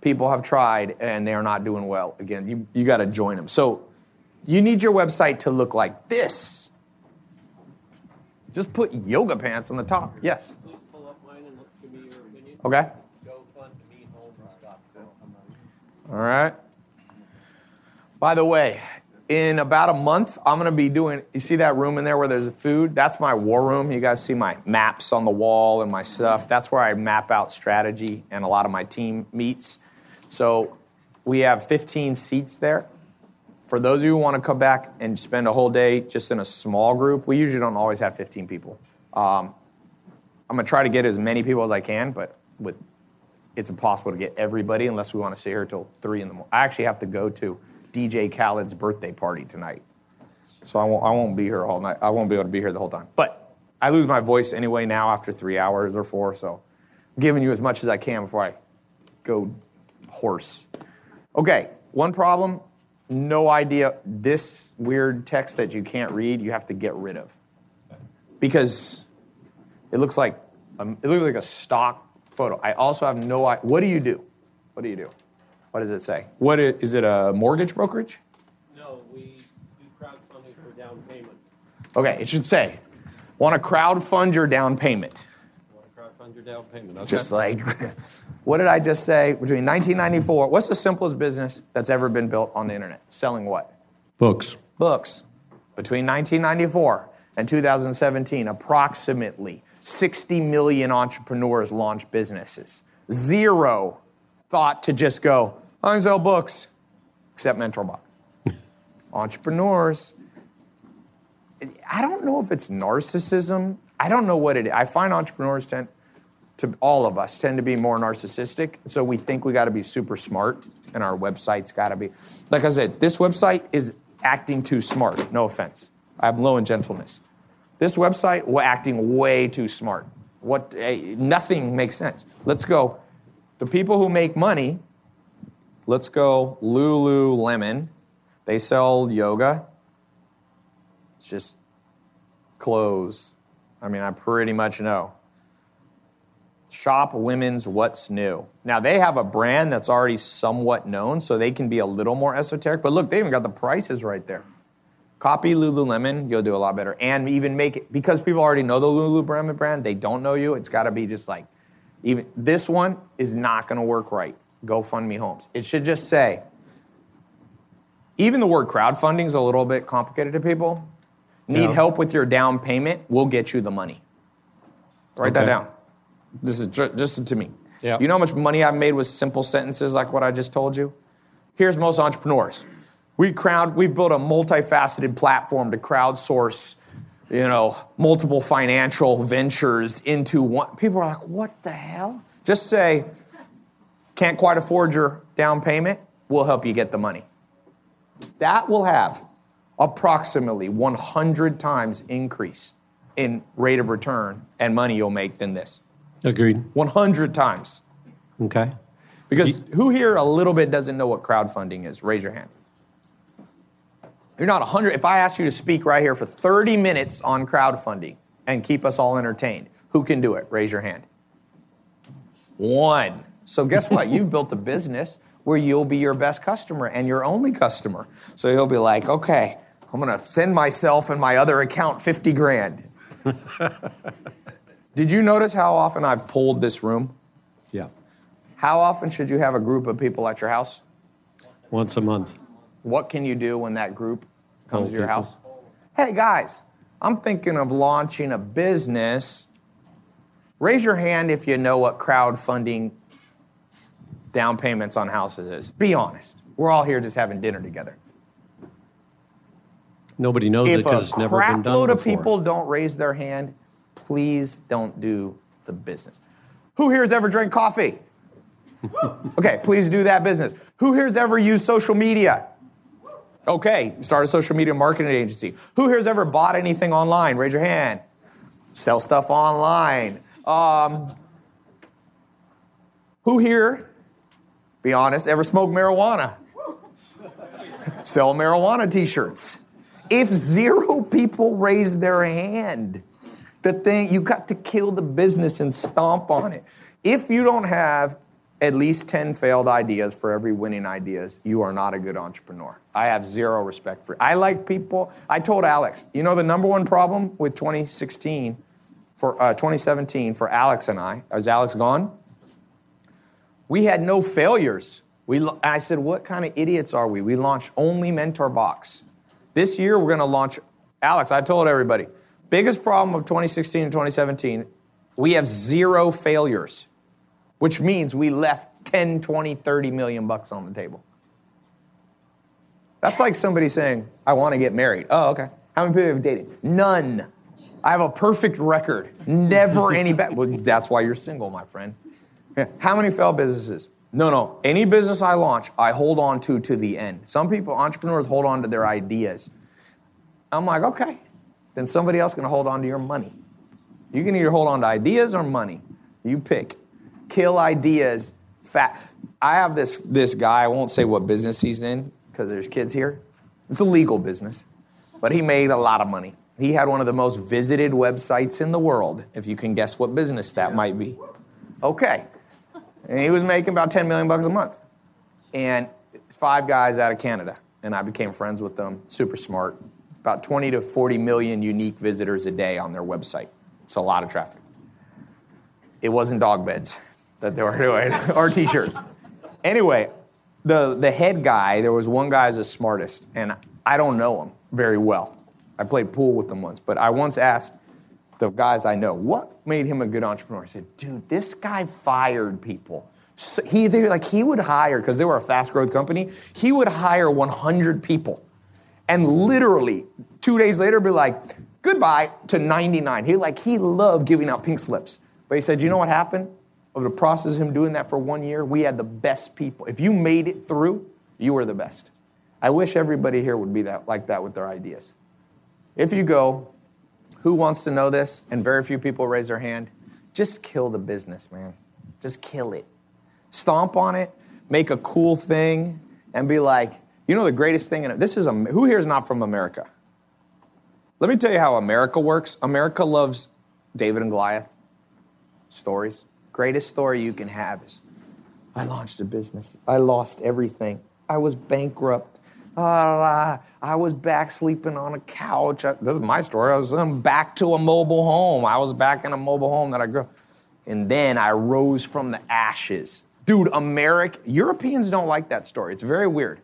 people have tried and they are not doing well. Again, you, you got to join them. So you need your website to look like this. Just put yoga pants on the top. Yes. Okay. All right. By the way, in about a month, I'm gonna be doing. You see that room in there where there's food? That's my war room. You guys see my maps on the wall and my stuff. That's where I map out strategy and a lot of my team meets. So we have 15 seats there. For those of you who want to come back and spend a whole day just in a small group, we usually don't always have 15 people. Um, I'm gonna try to get as many people as I can, but with it's impossible to get everybody unless we want to stay here till three in the morning. I actually have to go to DJ Khaled's birthday party tonight, so I won't. I won't be here all night. I won't be able to be here the whole time. But I lose my voice anyway now after three hours or four, so I'm giving you as much as I can before I go hoarse. Okay, one problem. No idea. This weird text that you can't read, you have to get rid of because it looks like um, it looks like a stock photo. I also have no idea. What do you do? What do you do? What does it say? What is, is it a mortgage brokerage? No, we do crowdfunding for down payment. Okay, it should say, want to crowdfund your down payment. Want to crowdfund your down payment. Okay. Just like, what did I just say? Between 1994, what's the simplest business that's ever been built on the internet? Selling what? Books. Books. Between 1994 and 2017, approximately 60 million entrepreneurs launched businesses. Zero thought to just go, I sell books, except Mentor Box. Entrepreneurs. I don't know if it's narcissism. I don't know what it is. I find entrepreneurs tend to, all of us, tend to be more narcissistic. So we think we got to be super smart and our website's got to be. Like I said, this website is acting too smart. No offense. I'm low in gentleness. This website, we're acting way too smart. What? eh, nothing makes sense. Let's go. The people who make money. Let's go. Lululemon. They sell yoga. It's just clothes. I mean, I pretty much know. Shop Women's What's New. Now, they have a brand that's already somewhat known, so they can be a little more esoteric. But look, they even got the prices right there. Copy Lululemon, you'll do a lot better. And even make it, because people already know the Lululemon brand, they don't know you, it's got to be just like, even this one is not going to work right. GoFundMe Homes. It should just say, even the word crowdfunding is a little bit complicated to people. Need help with your down payment? We'll get you the money. Write that down. This is ju- just to me. Yeah. You know how much money I've made with simple sentences like what I just told you? Here's most entrepreneurs. We crowd, we've built a multifaceted platform to crowdsource, you know, multiple financial ventures into one. People are like, what the hell? Just say, can't quite afford your down payment, we'll help you get the money. That will have approximately 100 times increase in rate of return and money you'll make than this. Agreed. 100 times. Okay. Because who here a little bit doesn't know what crowdfunding is? Raise your hand. You're not 100. If I ask you to speak right here for 30 minutes on crowdfunding and keep us all entertained, who can do it? Raise your hand. One. So guess what? You've built a business where you'll be your best customer and your only customer. So you'll be like, okay, I'm gonna send myself and my other account 50 grand. Did you notice how often I've pulled this room? Yeah. How often should you have a group of people at your house? Once a month. What can you do when that group comes Call to your people. house? Hey guys, I'm thinking of launching a business. Raise your hand if you know what crowdfunding down payments on houses is. Be honest. We're all here just having dinner together. Nobody knows it if a because it's never been done load of before. people don't raise their hand, please don't do the business. Who here has ever drank coffee? okay, please do that business. Who here has ever used social media? Okay, start a social media marketing agency. Who here has ever bought anything online? Raise your hand. Sell stuff online. Um, who here, be honest, ever smoked marijuana? Sell marijuana t shirts. If zero people raise their hand, the thing, you got to kill the business and stomp on it. If you don't have at least 10 failed ideas for every winning ideas, you are not a good entrepreneur. I have zero respect for I like people. I told Alex, you know the number one problem with 2016 for uh, 2017 for Alex and I, is Alex gone? We had no failures. We, I said, what kind of idiots are we? We launched only Mentor Box. This year, we're going to launch. Alex, I told everybody, biggest problem of 2016 and 2017, we have zero failures, which means we left 10, 20, 30 million bucks on the table. That's like somebody saying, I want to get married. Oh, okay. How many people have dated? None. I have a perfect record. Never any bad. Well, that's why you're single, my friend. Yeah. How many failed businesses? No, no. Any business I launch, I hold on to to the end. Some people, entrepreneurs, hold on to their ideas. I'm like, okay, then somebody else can hold on to your money. You can either hold on to ideas or money. You pick. Kill ideas. Fat. I have this this guy. I won't say what business he's in because there's kids here. It's a legal business, but he made a lot of money. He had one of the most visited websites in the world. If you can guess what business that might be. Okay. And he was making about 10 million bucks a month. And five guys out of Canada. And I became friends with them, super smart. About 20 to 40 million unique visitors a day on their website. It's a lot of traffic. It wasn't dog beds that they were doing or t shirts. Anyway, the, the head guy, there was one guy who's the smartest, and I don't know him very well. I played pool with him once, but I once asked the guys I know, what made him a good entrepreneur? I said, dude, this guy fired people. So he they, like he would hire because they were a fast growth company. He would hire 100 people, and literally two days later be like, goodbye to 99. He like he loved giving out pink slips, but he said, you know what happened? Over the process of him doing that for one year, we had the best people. If you made it through, you were the best. I wish everybody here would be that like that with their ideas. If you go, who wants to know this? And very few people raise their hand. Just kill the business, man. Just kill it. Stomp on it, make a cool thing, and be like, you know, the greatest thing in it. This is a, who here is not from America? Let me tell you how America works. America loves David and Goliath stories. Greatest story you can have is I launched a business, I lost everything, I was bankrupt. Ah, I was back sleeping on a couch. This is my story. I was um, back to a mobile home. I was back in a mobile home that I grew. And then I rose from the ashes. Dude, America, Europeans don't like that story. It's very weird.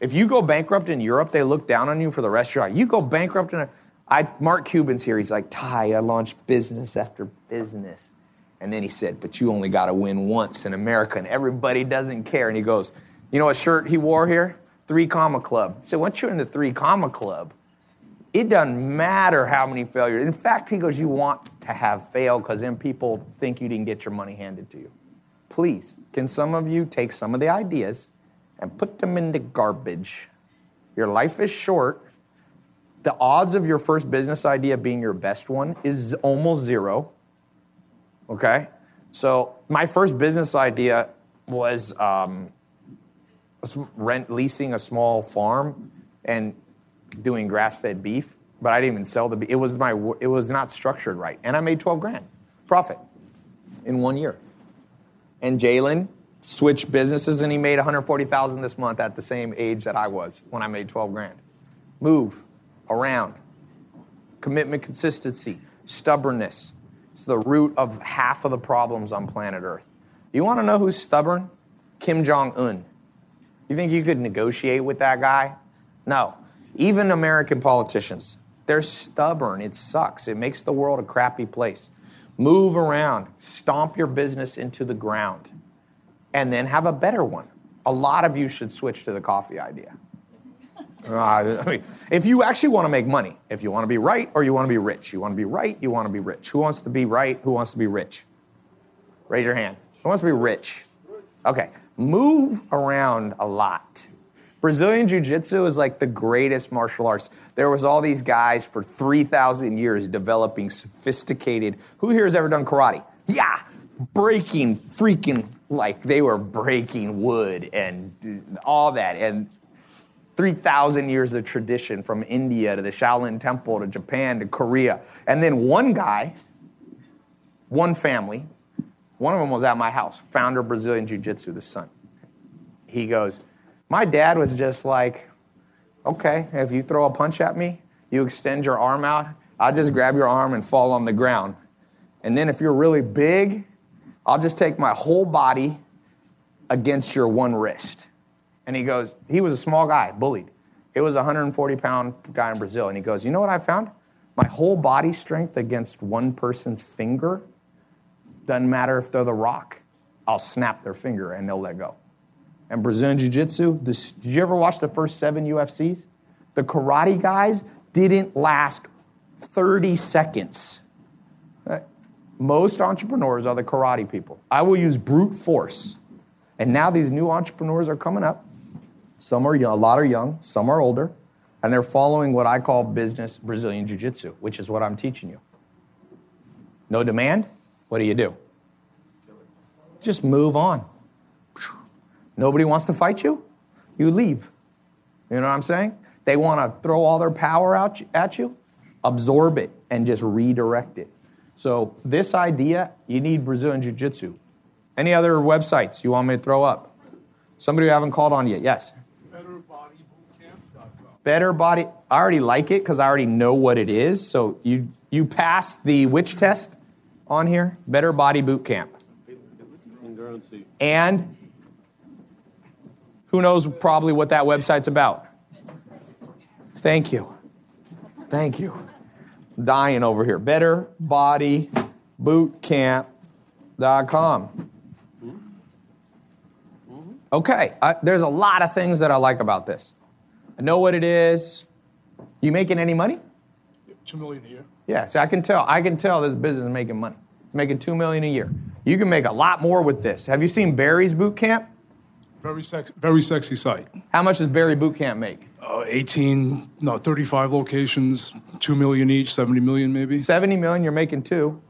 If you go bankrupt in Europe, they look down on you for the rest of your life. You go bankrupt in a, I, Mark Cuban's here. He's like, Tai, I launched business after business. And then he said, but you only got to win once in America, and everybody doesn't care. And he goes, you know what shirt he wore here? Three Comma Club. So once you're in the Three Comma Club, it doesn't matter how many failures. In fact, he goes, you want to have fail because then people think you didn't get your money handed to you. Please, can some of you take some of the ideas and put them in the garbage? Your life is short. The odds of your first business idea being your best one is almost zero. Okay? So, my first business idea was um, rent leasing a small farm and doing grass-fed beef, but I didn't even sell the beef. It was my it was not structured right, and I made 12 grand profit in one year. And Jalen switched businesses, and he made 140,000 this month at the same age that I was when I made 12 grand. Move around, commitment, consistency, stubbornness. It's the root of half of the problems on planet Earth. You want to know who's stubborn? Kim Jong Un. You think you could negotiate with that guy? No. Even American politicians, they're stubborn. It sucks. It makes the world a crappy place. Move around, stomp your business into the ground, and then have a better one. A lot of you should switch to the coffee idea. Uh, I mean, if you actually want to make money, if you want to be right or you want to be rich, you want to be right, you want to be rich. Who wants to be right? Who wants to be rich? Raise your hand. Who wants to be rich? Okay, move around a lot. Brazilian Jiu Jitsu is like the greatest martial arts. There was all these guys for 3,000 years developing sophisticated. Who here has ever done karate? Yeah, breaking freaking, like they were breaking wood and all that. And 3,000 years of tradition from India to the Shaolin Temple to Japan to Korea. And then one guy, one family, one of them was at my house, founder of Brazilian Jiu Jitsu, the son. He goes, My dad was just like, okay, if you throw a punch at me, you extend your arm out, I'll just grab your arm and fall on the ground. And then if you're really big, I'll just take my whole body against your one wrist. And he goes, he was a small guy, bullied. He It was a 140 pound guy in Brazil, and he goes, You know what I found? My whole body strength against one person's finger doesn't matter if they're the rock. I'll snap their finger and they'll let go. And Brazilian Jiu Jitsu, did you ever watch the first seven UFCs? The karate guys didn't last 30 seconds. Most entrepreneurs are the karate people. I will use brute force. And now these new entrepreneurs are coming up. Some are young, a lot are young, some are older, and they're following what I call business Brazilian Jiu Jitsu, which is what I'm teaching you. No demand? What do you do? Just move on. Nobody wants to fight you? You leave. You know what I'm saying? They want to throw all their power out at you? Absorb it and just redirect it. So, this idea, you need Brazilian Jiu Jitsu. Any other websites you want me to throw up? Somebody who haven't called on yet? Yes. Better body. I already like it because I already know what it is. So you you pass the witch test on here? Better Body Boot Camp. And who knows probably what that website's about? Thank you. Thank you. Dying over here. Better Body Boot Camp.com. Okay, I, there's a lot of things that I like about this. I know what it is. You making any money? Two million a year. Yeah, see, I can tell. I can tell this business is making money. It's making two million a year. You can make a lot more with this. Have you seen Barry's Boot Camp? Very sexy, very sexy site. How much does Barry Boot Camp make? Uh, 18, no, 35 locations, two million each, 70 million maybe. 70 million, you're making two.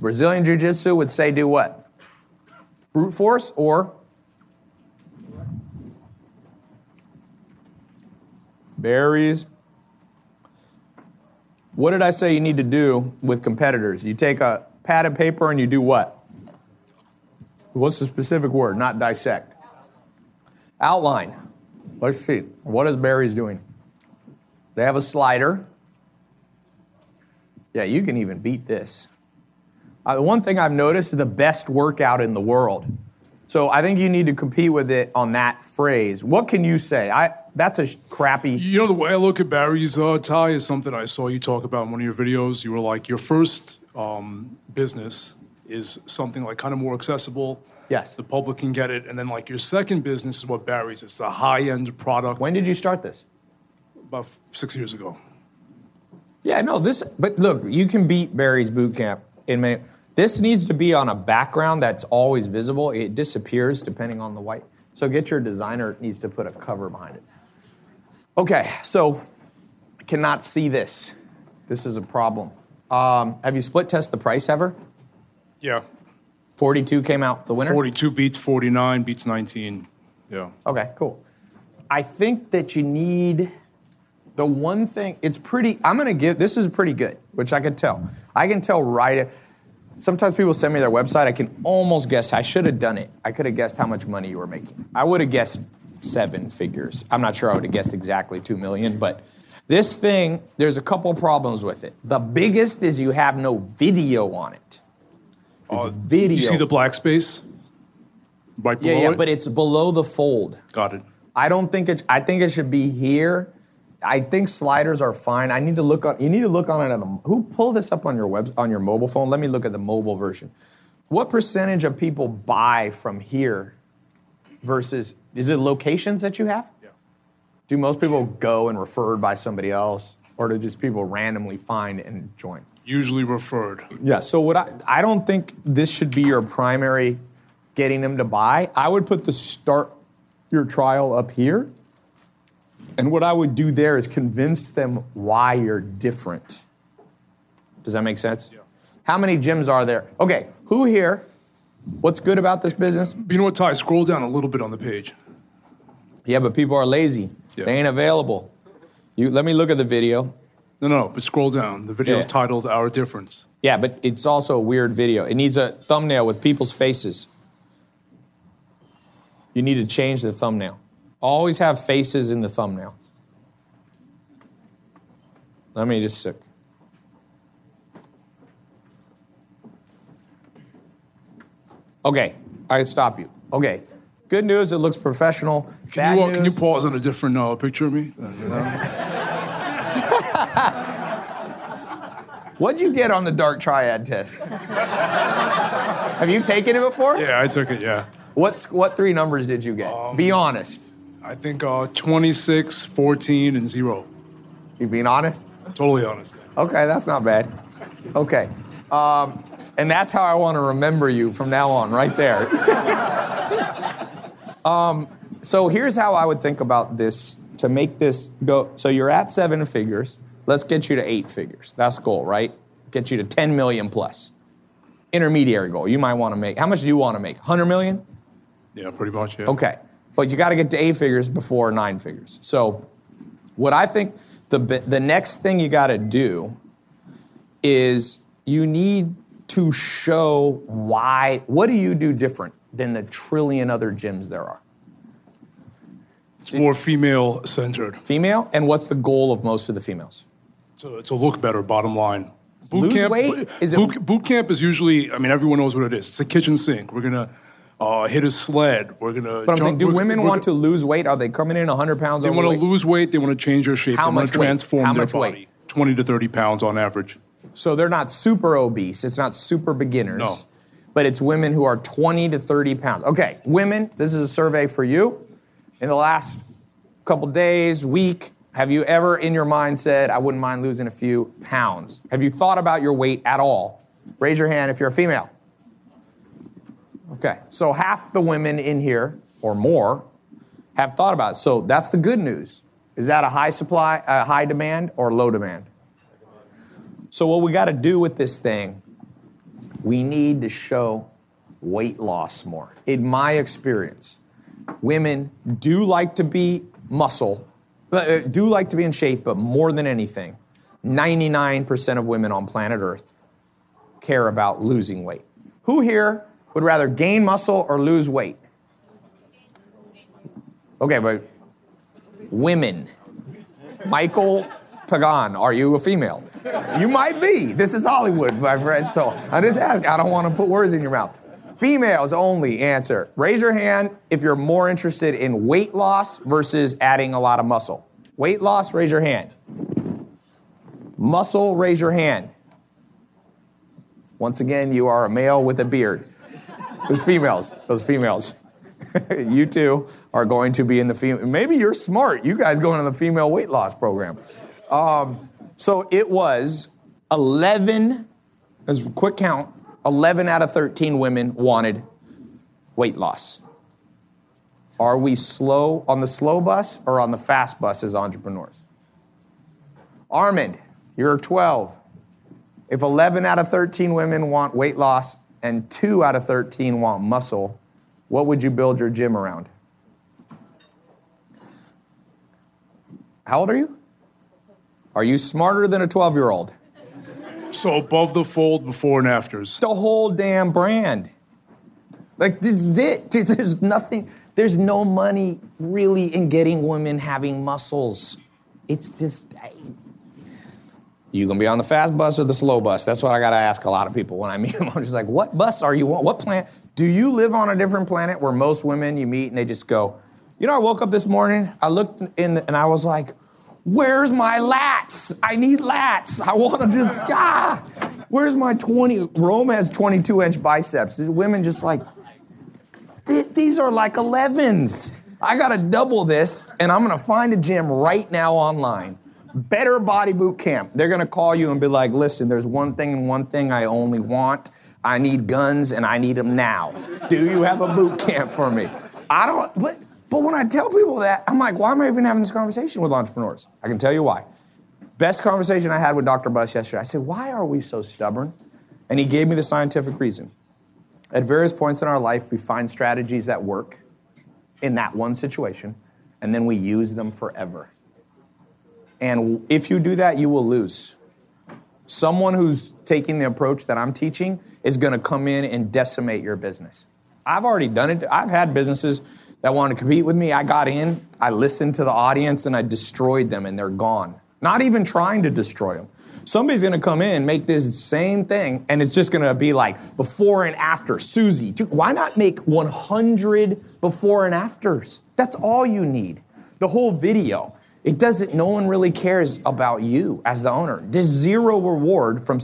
Brazilian Jiu Jitsu would say do what? Brute force or berries. What did I say you need to do with competitors? You take a pad of paper and you do what? What's the specific word? Not dissect. Outline. Let's see. What is Barry's doing? They have a slider. Yeah, you can even beat this. Uh, the one thing I've noticed is the best workout in the world. So I think you need to compete with it on that phrase. What can you say? I that's a crappy. You know, the way I look at Barry's uh, Tai is something I saw you talk about in one of your videos. You were like, your first um, business is something like kind of more accessible. Yes. The public can get it. And then, like, your second business is what Barry's It's a high end product. When did you start this? About f- six years ago. Yeah, no, this. But look, you can beat Barry's boot camp in many. This needs to be on a background that's always visible. It disappears depending on the white. So get your designer needs to put a cover behind it. Okay, so I cannot see this. This is a problem. Um, have you split test the price ever? Yeah. 42 came out the winner? 42 beats 49, beats 19. Yeah. Okay, cool. I think that you need the one thing, it's pretty, I'm gonna give, this is pretty good, which I can tell. I can tell right, sometimes people send me their website, I can almost guess, I should have done it. I could have guessed how much money you were making. I would have guessed seven figures. I'm not sure I would have guessed exactly two million, but this thing, there's a couple problems with it. The biggest is you have no video on it. It's video. Uh, You see the black space? Right Yeah, yeah, it? but it's below the fold. Got it. I don't think it. I think it should be here. I think sliders are fine. I need to look on. You need to look on it. At the, who pull this up on your web on your mobile phone? Let me look at the mobile version. What percentage of people buy from here versus is it locations that you have? Yeah. Do most people go and referred by somebody else, or do just people randomly find and join? Usually referred. Yeah. So what I I don't think this should be your primary getting them to buy. I would put the start your trial up here. And what I would do there is convince them why you're different. Does that make sense? Yeah. How many gyms are there? Okay, who here? What's good about this business? You know what, Tai? Scroll down a little bit on the page. Yeah, but people are lazy. They ain't available. You let me look at the video. No, no, but scroll down. The video is Yeah. titled Our Difference. Yeah, but it's also a weird video. It needs a thumbnail with people's faces. You need to change the thumbnail. Always have faces in the thumbnail. Let me just sick. Okay, I stop you. Okay, Good news, it looks professional. Can Bad you, uh, news, can you pause on a different uh, picture of me? What'd you get on the dark triad test? Have you taken it before? Yeah, I took it, yeah. What's what three numbers did you get? Be honest. I think uh, 26, 14, and 0. You being honest? Totally honest. Okay, that's not bad. Okay. Um, and that's how I want to remember you from now on, right there. um, so here's how I would think about this to make this go. So you're at seven figures. Let's get you to eight figures. That's goal, right? Get you to 10 million plus. Intermediary goal. You might want to make, how much do you want to make? 100 million? Yeah, pretty much, yeah. Okay. But you got to get to eight figures before nine figures. So, what I think the, the next thing you got to do is you need to show why. What do you do different than the trillion other gyms there are? It's more female centered. Female? And what's the goal of most of the females? To, look better, bottom line. Lose weight? Is it- boot, boot camp is usually, I mean, everyone knows what it is. It's a kitchen sink. We're going to uh, hit a sled. We're going to But I'm saying, do women want to lose weight? Are they coming in 100 pounds They want to lose weight. They want to change their shape. How they want much to weight? transform How their much weight? body. 20 to 30 pounds on average. So they're not super obese. It's not super beginners. No. But it's women who are 20 to 30 pounds. Okay, women, this is a survey for you. In the last couple days, week, have you ever in your mind said, I wouldn't mind losing a few pounds? Have you thought about your weight at all? Raise your hand if you're a female. Okay, so half the women in here, or more, have thought about it. So that's the good news. Is that a high supply, a high demand, or low demand? So, what we got to do with this thing, we need to show weight loss more. In my experience, women do like to be muscle, uh, do like to be in shape, but more than anything, 99% of women on planet Earth care about losing weight. Who here would rather gain muscle or lose weight? Okay, but women. Michael Pagan, are you a female? You might be. This is Hollywood, my friend. So I just ask. I don't want to put words in your mouth. Females only answer. Raise your hand if you're more interested in weight loss versus adding a lot of muscle. Weight loss, raise your hand. Muscle, raise your hand. Once again, you are a male with a beard. Those females, those females. you two are going to be in the female. Maybe you're smart. You guys going in the female weight loss program. Um, so it was 11, as a quick count, 11 out of 13 women wanted weight loss. Are we slow on the slow bus or on the fast bus as entrepreneurs? Armand, you're 12. If 11 out of 13 women want weight loss and 2 out of 13 want muscle, what would you build your gym around? How old are you? Are you smarter than a 12 year old? So above the fold, before and afters. The whole damn brand. Like, this is it. There's nothing, there's no money really in getting women having muscles. It's just, you gonna be on the fast bus or the slow bus? That's what I gotta ask a lot of people when I meet them. I'm just like, what bus are you on? What planet? Do you live on a different planet where most women you meet and they just go, you know, I woke up this morning, I looked in the, and I was like, where's my lats? I need lats. I wanna just, ah, where's my 20? Rome has 22 inch biceps. Women just like, these are like 11s. I gotta double this and I'm gonna find a gym right now online. Better Body Boot Camp. They're gonna call you and be like, listen, there's one thing and one thing I only want. I need guns and I need them now. Do you have a boot camp for me? I don't, but, but when I tell people that, I'm like, why am I even having this conversation with entrepreneurs? I can tell you why. Best conversation I had with Dr. Buss yesterday. I said, why are we so stubborn? And he gave me the scientific reason. At various points in our life, we find strategies that work in that one situation, and then we use them forever. And if you do that, you will lose. Someone who's taking the approach that I'm teaching is going to come in and decimate your business. I've already done it. I've had businesses that wanted to compete with me. I got in, I listened to the audience, and I destroyed them, and they're gone. Not even trying to destroy them. Somebody's gonna come in, make this same thing, and it's just gonna be like before and after. Susie, why not make 100 before and afters? That's all you need. The whole video. It doesn't, no one really cares about you as the owner. There's zero reward from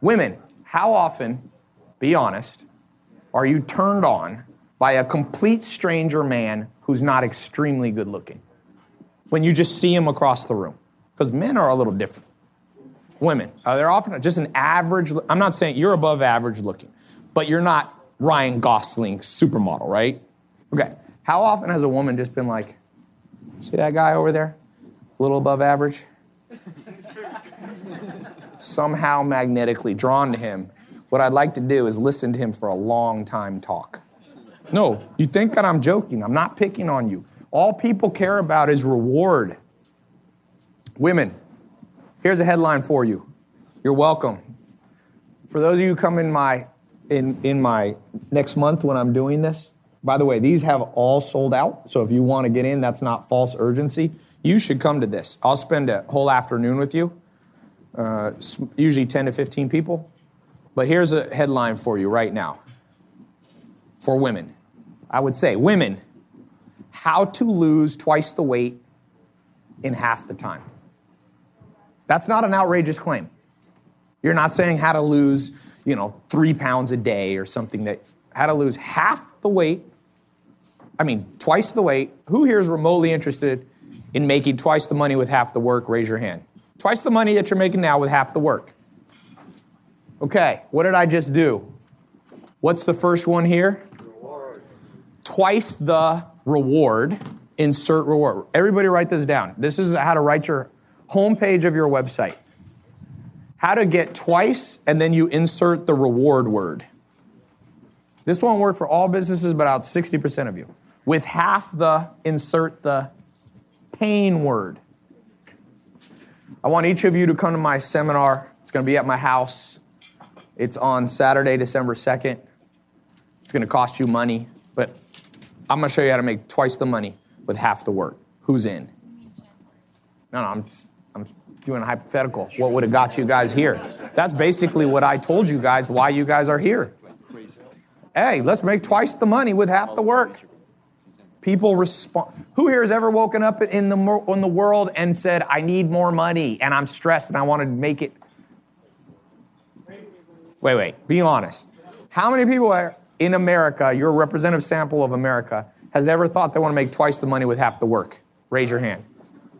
women. How often, be honest, are you turned on by a complete stranger man who's not extremely good looking? When you just see him across the room. Because men are a little different. Women, uh, they're often just an average, I'm not saying you're above average looking, but you're not Ryan Gosling supermodel, right? Okay. How often has a woman just been like, see that guy over there? A little above average? Somehow magnetically drawn to him. What I'd like to do is listen to him for a long time talk. No, you think that I'm joking. I'm not picking on you. All people care about is reward. Women, here's a headline for you. You're welcome. For those of you who come in my in in my next month when I'm doing this, by the way, these have all sold out. So if you want to get in, that's not false urgency. You should come to this. I'll spend a whole afternoon with you. Uh, usually 10 to 15 people. But here's a headline for you right now. For women, I would say, women, how to lose twice the weight in half the time. That's not an outrageous claim. You're not saying how to lose, you know, three pounds a day or something that, how to lose half the weight. I mean, twice the weight. Who here is remotely interested in making twice the money with half the work? Raise your hand. Twice the money that you're making now with half the work. Okay, what did I just do? What's the first one here? Twice the reward. Insert reward. Everybody write this down. This is how to write your homepage of your website. How to get twice, and then you insert the reward word. This won't work for all businesses, but about 60% of you. With half the, insert the pain word. I want each of you to come to my seminar. It's going to be at my house. It's on Saturday, December 2nd. It's going to cost you money, I'm going to show you how to make twice the money with half the work. Who's in? No, no, I'm, I'm doing a hypothetical. What would have got you guys here? That's basically what I told you guys why you guys are here. Hey, let's make twice the money with half the work. People respond. Who here has ever woken up in the, in the world and said, I need more money and I'm stressed and I want to make it? Wait, wait, be honest. How many people are in America, your representative sample of America, has ever thought they want to make twice the money with half the work? Raise your hand.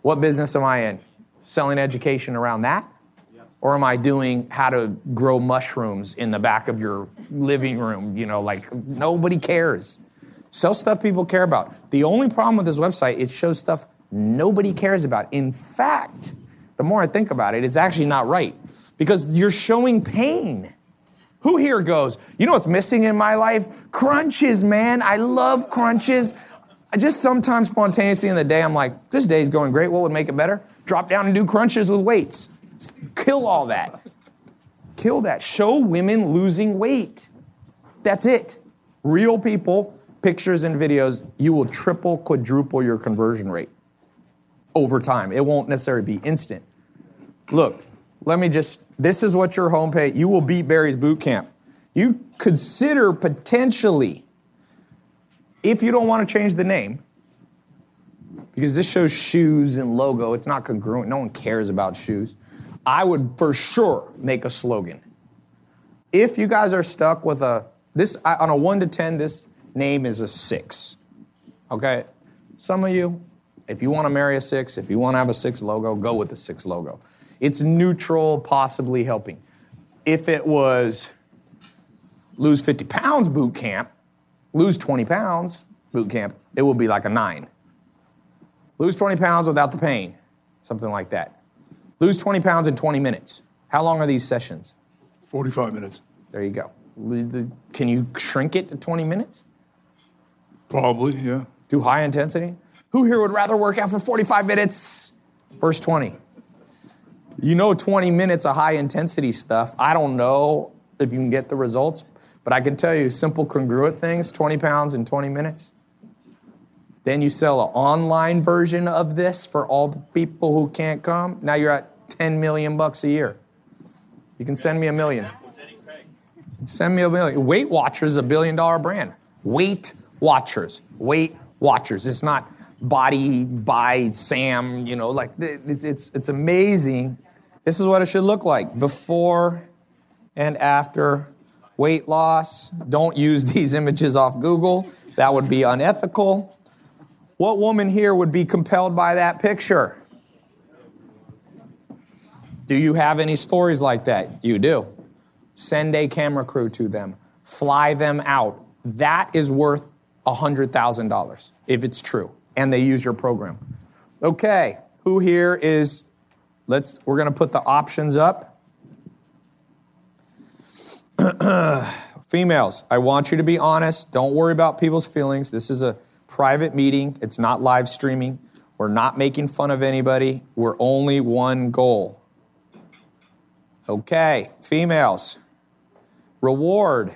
What business am I in? Selling education around that? Or am I doing how to grow mushrooms in the back of your living room? You know, like nobody cares. Sell stuff people care about. The only problem with this website, it shows stuff nobody cares about. In fact, the more I think about it, it's actually not right because you're showing pain. Who here goes, you know what's missing in my life? Crunches, man. I love crunches. I just sometimes spontaneously in the day, I'm like, this day's going great. What would make it better? Drop down and do crunches with weights. Kill all that. Kill that. Show women losing weight. That's it. Real people, pictures and videos, you will triple, quadruple your conversion rate over time. It won't necessarily be instant. Look, let me just, this is what your homepage, you will beat Barry's boot camp. You consider potentially, if you don't want to change the name, because this shows shoes and logo, it's not congruent. No one cares about shoes. I would for sure make a slogan. If you guys are stuck with a, this, on a one to 10, this name is a six. Okay? Some of you, if you want to marry a six, if you want to have a six logo, go with the six logo. It's neutral, possibly helping. If it was lose 50 pounds boot camp, lose 20 pounds boot camp, it would be like a nine. Lose 20 pounds without the pain, something like that. Lose 20 pounds in 20 minutes. How long are these sessions? 45 minutes. There you go. Can you shrink it to 20 minutes? Probably, yeah. Do high intensity? Who here would rather work out for 45 minutes? First 20. You know 20 minutes of high intensity stuff. I don't know if you can get the results, but I can tell you simple congruent things, 20 pounds in 20 minutes. Then you sell an online version of this for all the people who can't come. Now you're at 10 million bucks a year. You can send me a million. Send me a million. Weight Watchers is a billion dollar brand. Weight Watchers. Weight Watchers. It's not body by Sam, you know, like it- it- it's, it's amazing. This is what it should look like before and after weight loss. Don't use these images off Google. That would be unethical. What woman here would be compelled by that picture? Do you have any stories like that? You do. Send a camera crew to them, fly them out. That is worth $100,000 if it's true and they use your program. Okay, who here is, let's, we're gonna put the options up. Females, I want you to be honest. Don't worry about people's feelings. This is a private meeting, it's not live streaming. We're not making fun of anybody. We're only one goal. Okay, females. Reward.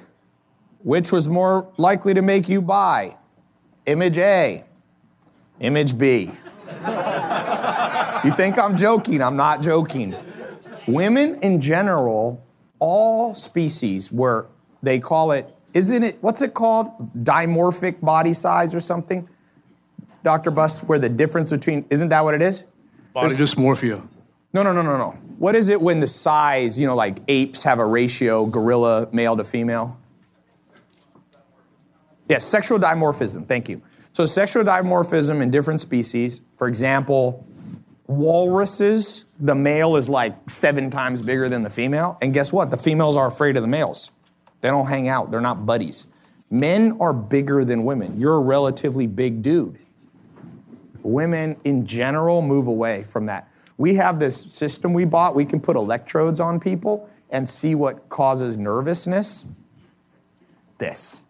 Which was more likely to make you buy? Image A, image B. you think I'm joking? I'm not joking. Women in general, all species, where they call it, isn't it, what's it called? Dimorphic body size or something? Dr. Buss, where the difference between, isn't that what it is? Body There's- dysmorphia. no, no, no, no, no. What is it when the size, you know, like apes have a ratio, gorilla male to female? Yes, sexual dimorphism. Thank you. So, sexual dimorphism in different species, for example, walruses, the male is like seven times bigger than the female. And guess what? The females are afraid of the males. They don't hang out, they're not buddies. Men are bigger than women. You're a relatively big dude women in general move away from that. We have this system we bought. We can put electrodes on people and see what causes nervousness. This.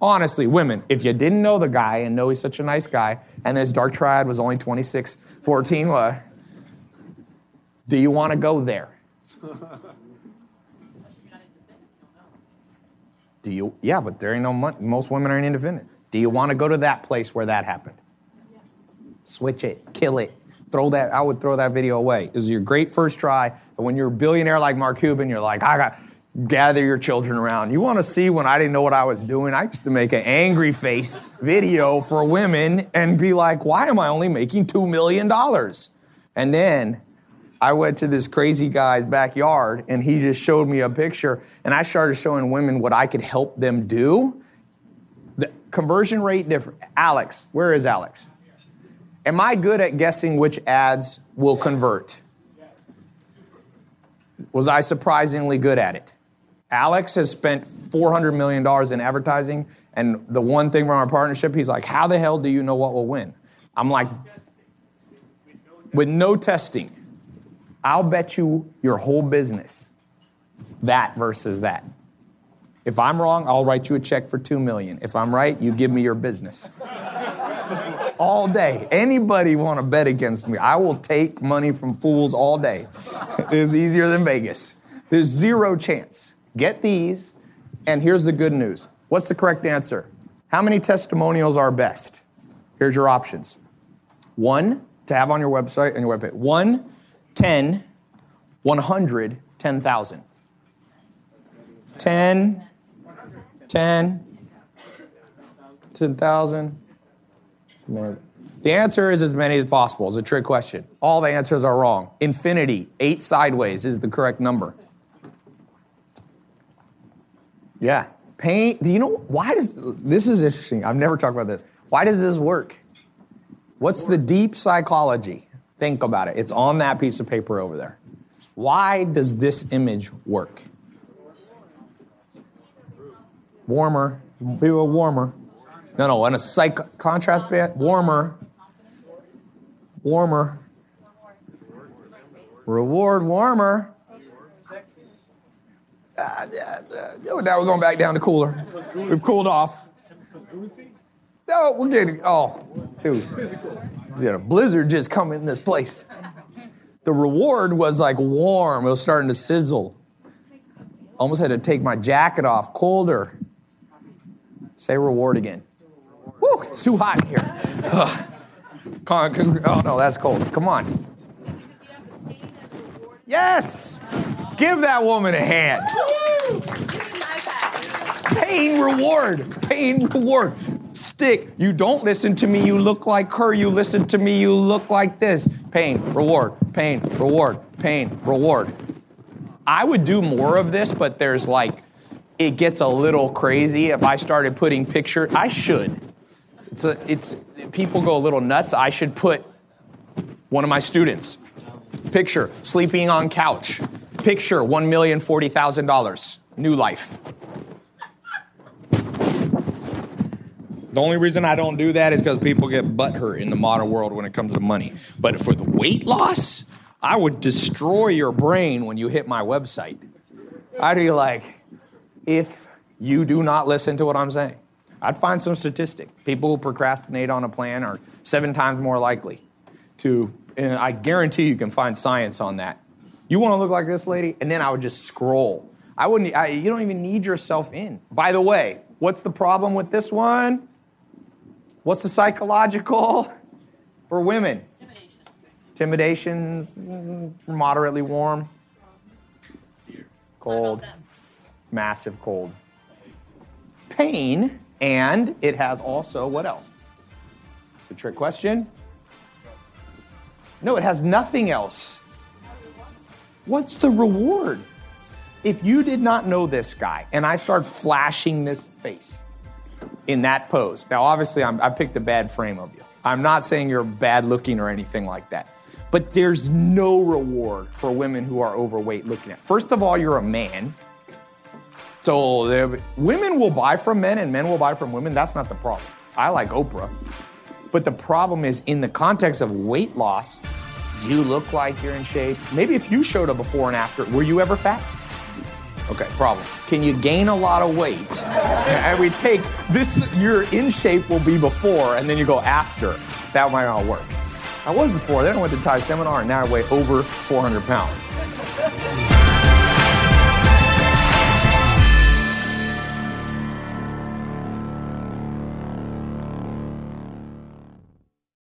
Honestly, women, if you didn't know the guy and know he's such a nice guy, and his dark triad was only 26, 14, well, do you want to go there? Do you? Yeah, but there ain't no money. Most women aren't independent. Do you want to go to that place where that happened? switch it, kill it, throw that. I would throw that video away. This is your great first try. And when you're a billionaire like Mark Cuban, you're like, I got gather your children around. You want to see when I didn't know what I was doing? I used to make an angry face video for women and be like, why am I only making two million dollars? And then I went to this crazy guy's backyard and he just showed me a picture and I started showing women what I could help them do. The conversion rate different. Alex, where is Alex? Am I good at guessing which ads will convert? Was I surprisingly good at it? Alex has spent $400 million in advertising, and the one thing from our partnership, he's like, How the hell do you know what will win? I'm like, With no testing, I'll bet you your whole business that versus that. If I'm wrong, I'll write you a check for 2 million. If I'm right, you give me your business all day. Anybody want to bet against me? I will take money from fools all day. it's easier than Vegas. There's zero chance. Get these, and here's the good news. What's the correct answer? How many testimonials are best? Here's your options. One, to have on your website and your webpage. One, 10, 100, 10,000. 10, 10, 10,000. The answer is as many as possible. It's a trick question. All the answers are wrong. Infinity, eight sideways, is the correct number. Yeah. Pain. Do you know why does this is interesting? I've never talked about this. Why does this work? What's the deep psychology? Think about it. It's on that piece of paper over there. Why does this image work? Warmer. Be a warmer. No, no, on a psych contrast band, warmer. Warmer. Reward warmer. Uh, now we're going back down to cooler. We've cooled off. No, we're getting, oh, dude. Yeah, a blizzard just come in this place. The reward was like warm. It was starting to sizzle. Almost had to take my jacket off. Colder. Say reward again. Woo! It's too hot in here. Ugh. Oh no, that's cold. Come on. Yes! Give that woman a hand. Pain reward. Pain reward. Stick. You don't listen to me, you look like her. You listen to me, you look like this. Pain, reward, pain, reward, pain, reward. I would do more of this, but there's like, it gets a little crazy if I started putting picture. I should. It's a, it's people go a little nuts. I should put one of my students. Picture sleeping on couch. Picture one million forty thousand dollars. New life. The only reason I don't do that is because people get butthurt in the modern world when it comes to money. But for the weight loss, I would destroy your brain when you hit my website. I'd be like, if you do not listen to what I'm saying, I'd find some statistic. People who procrastinate on a plan are seven times more likely to, and I guarantee you can find science on that. You want to look like this lady? And then I would just scroll. I wouldn't, I, you don't even need yourself in. By the way, what's the problem with this one? What's the psychological for women? Intimidation, moderately warm, cold, massive cold. Pain, and it has also what else? It's a trick question. No, it has nothing else. What's the reward? If you did not know this guy and I start flashing this face in that pose, now obviously I'm, I picked a bad frame of you. I'm not saying you're bad looking or anything like that. But there's no reward for women who are overweight looking at. First of all, you're a man. So women will buy from men and men will buy from women. That's not the problem. I like Oprah. But the problem is in the context of weight loss, you look like you're in shape. Maybe if you showed a before and after, were you ever fat? Okay, problem. Can you gain a lot of weight? and we take this, your in shape will be before, and then you go after. That might not work. I was before, then I went to Tai seminar, and now I weigh over 400 pounds.